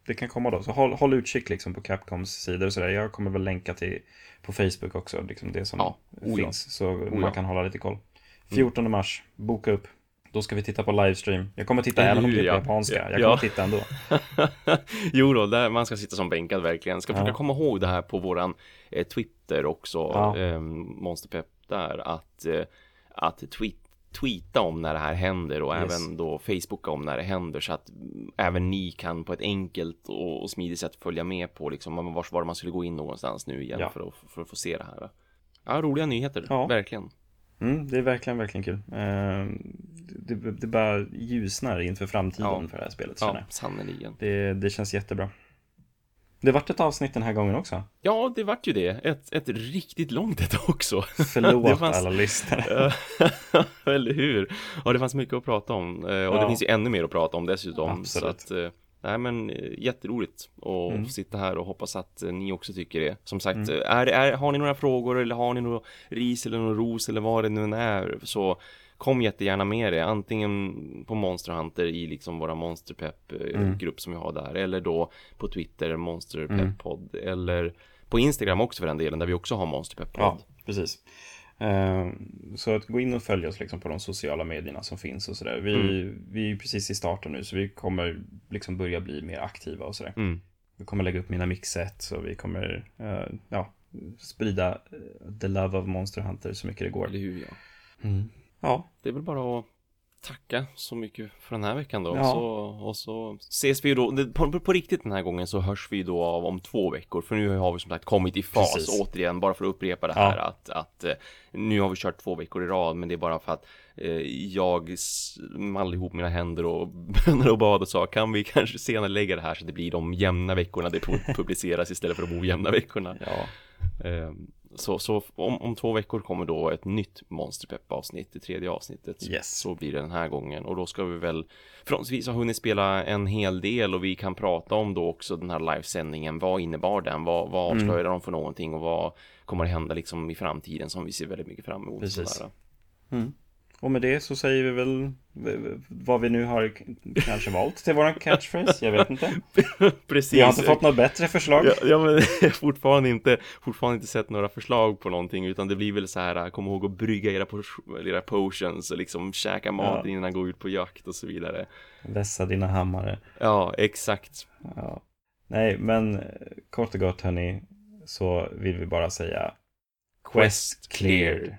det kan komma då. Så håll, håll utkik liksom på Capcoms sidor och sådär. Jag kommer väl länka till på Facebook också, liksom det som ja. oh, finns. Så oh, man kan hålla lite koll. 14 mm. mars, boka upp. Då ska vi titta på livestream. Jag kommer titta även om det är ja. japanska. Jag kommer ja. titta ändå. (laughs) jo då, där man ska sitta som bänkad verkligen. Ska försöka komma ihåg det här på våran eh, Twitter också, ja. eh, Monsterpepp där, att, eh, att tweet tweeta om när det här händer och yes. även då Facebooka om när det händer så att även ni kan på ett enkelt och, smidigt sätt följa med på liksom vars var man skulle gå in någonstans nu igen ja. för, att, för att få se det här. Ja, roliga nyheter, ja. verkligen. Mm, det är verkligen, verkligen kul. Eh, det, det bara ljusnar inför framtiden ja. för det här spelet. Ja, sannerligen. Det, det känns jättebra. Det vart ett avsnitt den här gången också. Ja, det vart ju det. Ett, ett riktigt långt ett också. Förlåt (laughs) fanns... alla lyssnare. (laughs) Eller hur? Ja, det fanns mycket att prata om. Eh, och ja. det finns ju ännu mer att prata om dessutom. Absolut. Så att, eh, nej men eh, jätteroligt att mm. sitta här och hoppas att ni också tycker det. Som sagt, mm. är, är, har ni några frågor eller har ni några ris eller någon ros eller vad det nu är så kom jättegärna med det, antingen på Monster Hunter i liksom våra Monsterpepp eh, mm. som vi har där, eller då på Twitter, Monsterpepp-podd, mm. eller på Instagram också för den delen, där vi också har Monsterpepp-podd. Ja, precis. Uh, så att gå in och följa oss liksom på de sociala medierna som finns och sådär. Vi, mm. vi är precis i starten nu, så vi kommer liksom börja bli mer aktiva och sådär. Mm. Vi kommer lägga upp mina mixet, så vi kommer, uh, ja, sprida the love of Monster Hunter så mycket det går. Eller hur, ja. Mm. Ja. Det är väl bara att tacka så mycket för den här veckan då. Ja. Så, och så ses vi ju då, på, på, riktigt den här gången så hörs vi då av om två veckor. För nu har vi som sagt kommit i fas Precis. återigen, bara för att upprepa det här ja. att, att eh, nu har vi kört två veckor i rad, men det är bara för att eh, jag mallade ihop mina händer och (laughs) bönade och bad och sa kan vi kanske senare lägga det här så det blir de jämna veckorna det publiceras istället för de ojämna veckorna. Ja. Eh, så, så om, om två veckor kommer då ett nytt Monsterpepp avsnitt, det tredje avsnittet. Yes. Så blir det den här gången. Och då ska vi väl förhoppningsvis ha hunnit spela en hel del och vi kan prata om då också den här livesändningen. Vad innebar den? Vad, vad mm. avslöjade mm. de för någonting? Och vad kommer att hända liksom i framtiden som vi ser väldigt mycket fram emot. Precis. Mm. Och med det så säger vi väl vad vi nu har kanske valt till våran catchphrase. Jag vet inte. (laughs) Precis. Vi har inte fått något bättre förslag. Ja, ja men (laughs) fortfarande inte, fortfarande inte sett några förslag på någonting. Utan det blir väl så här, kom ihåg att brygga era, era potions och liksom käka mat ja. innan gå ut på jakt och så vidare. Vässa dina hammare. Ja, exakt. Ja. Nej, men kort och gott hörni, så vill vi bara säga Quest cleared.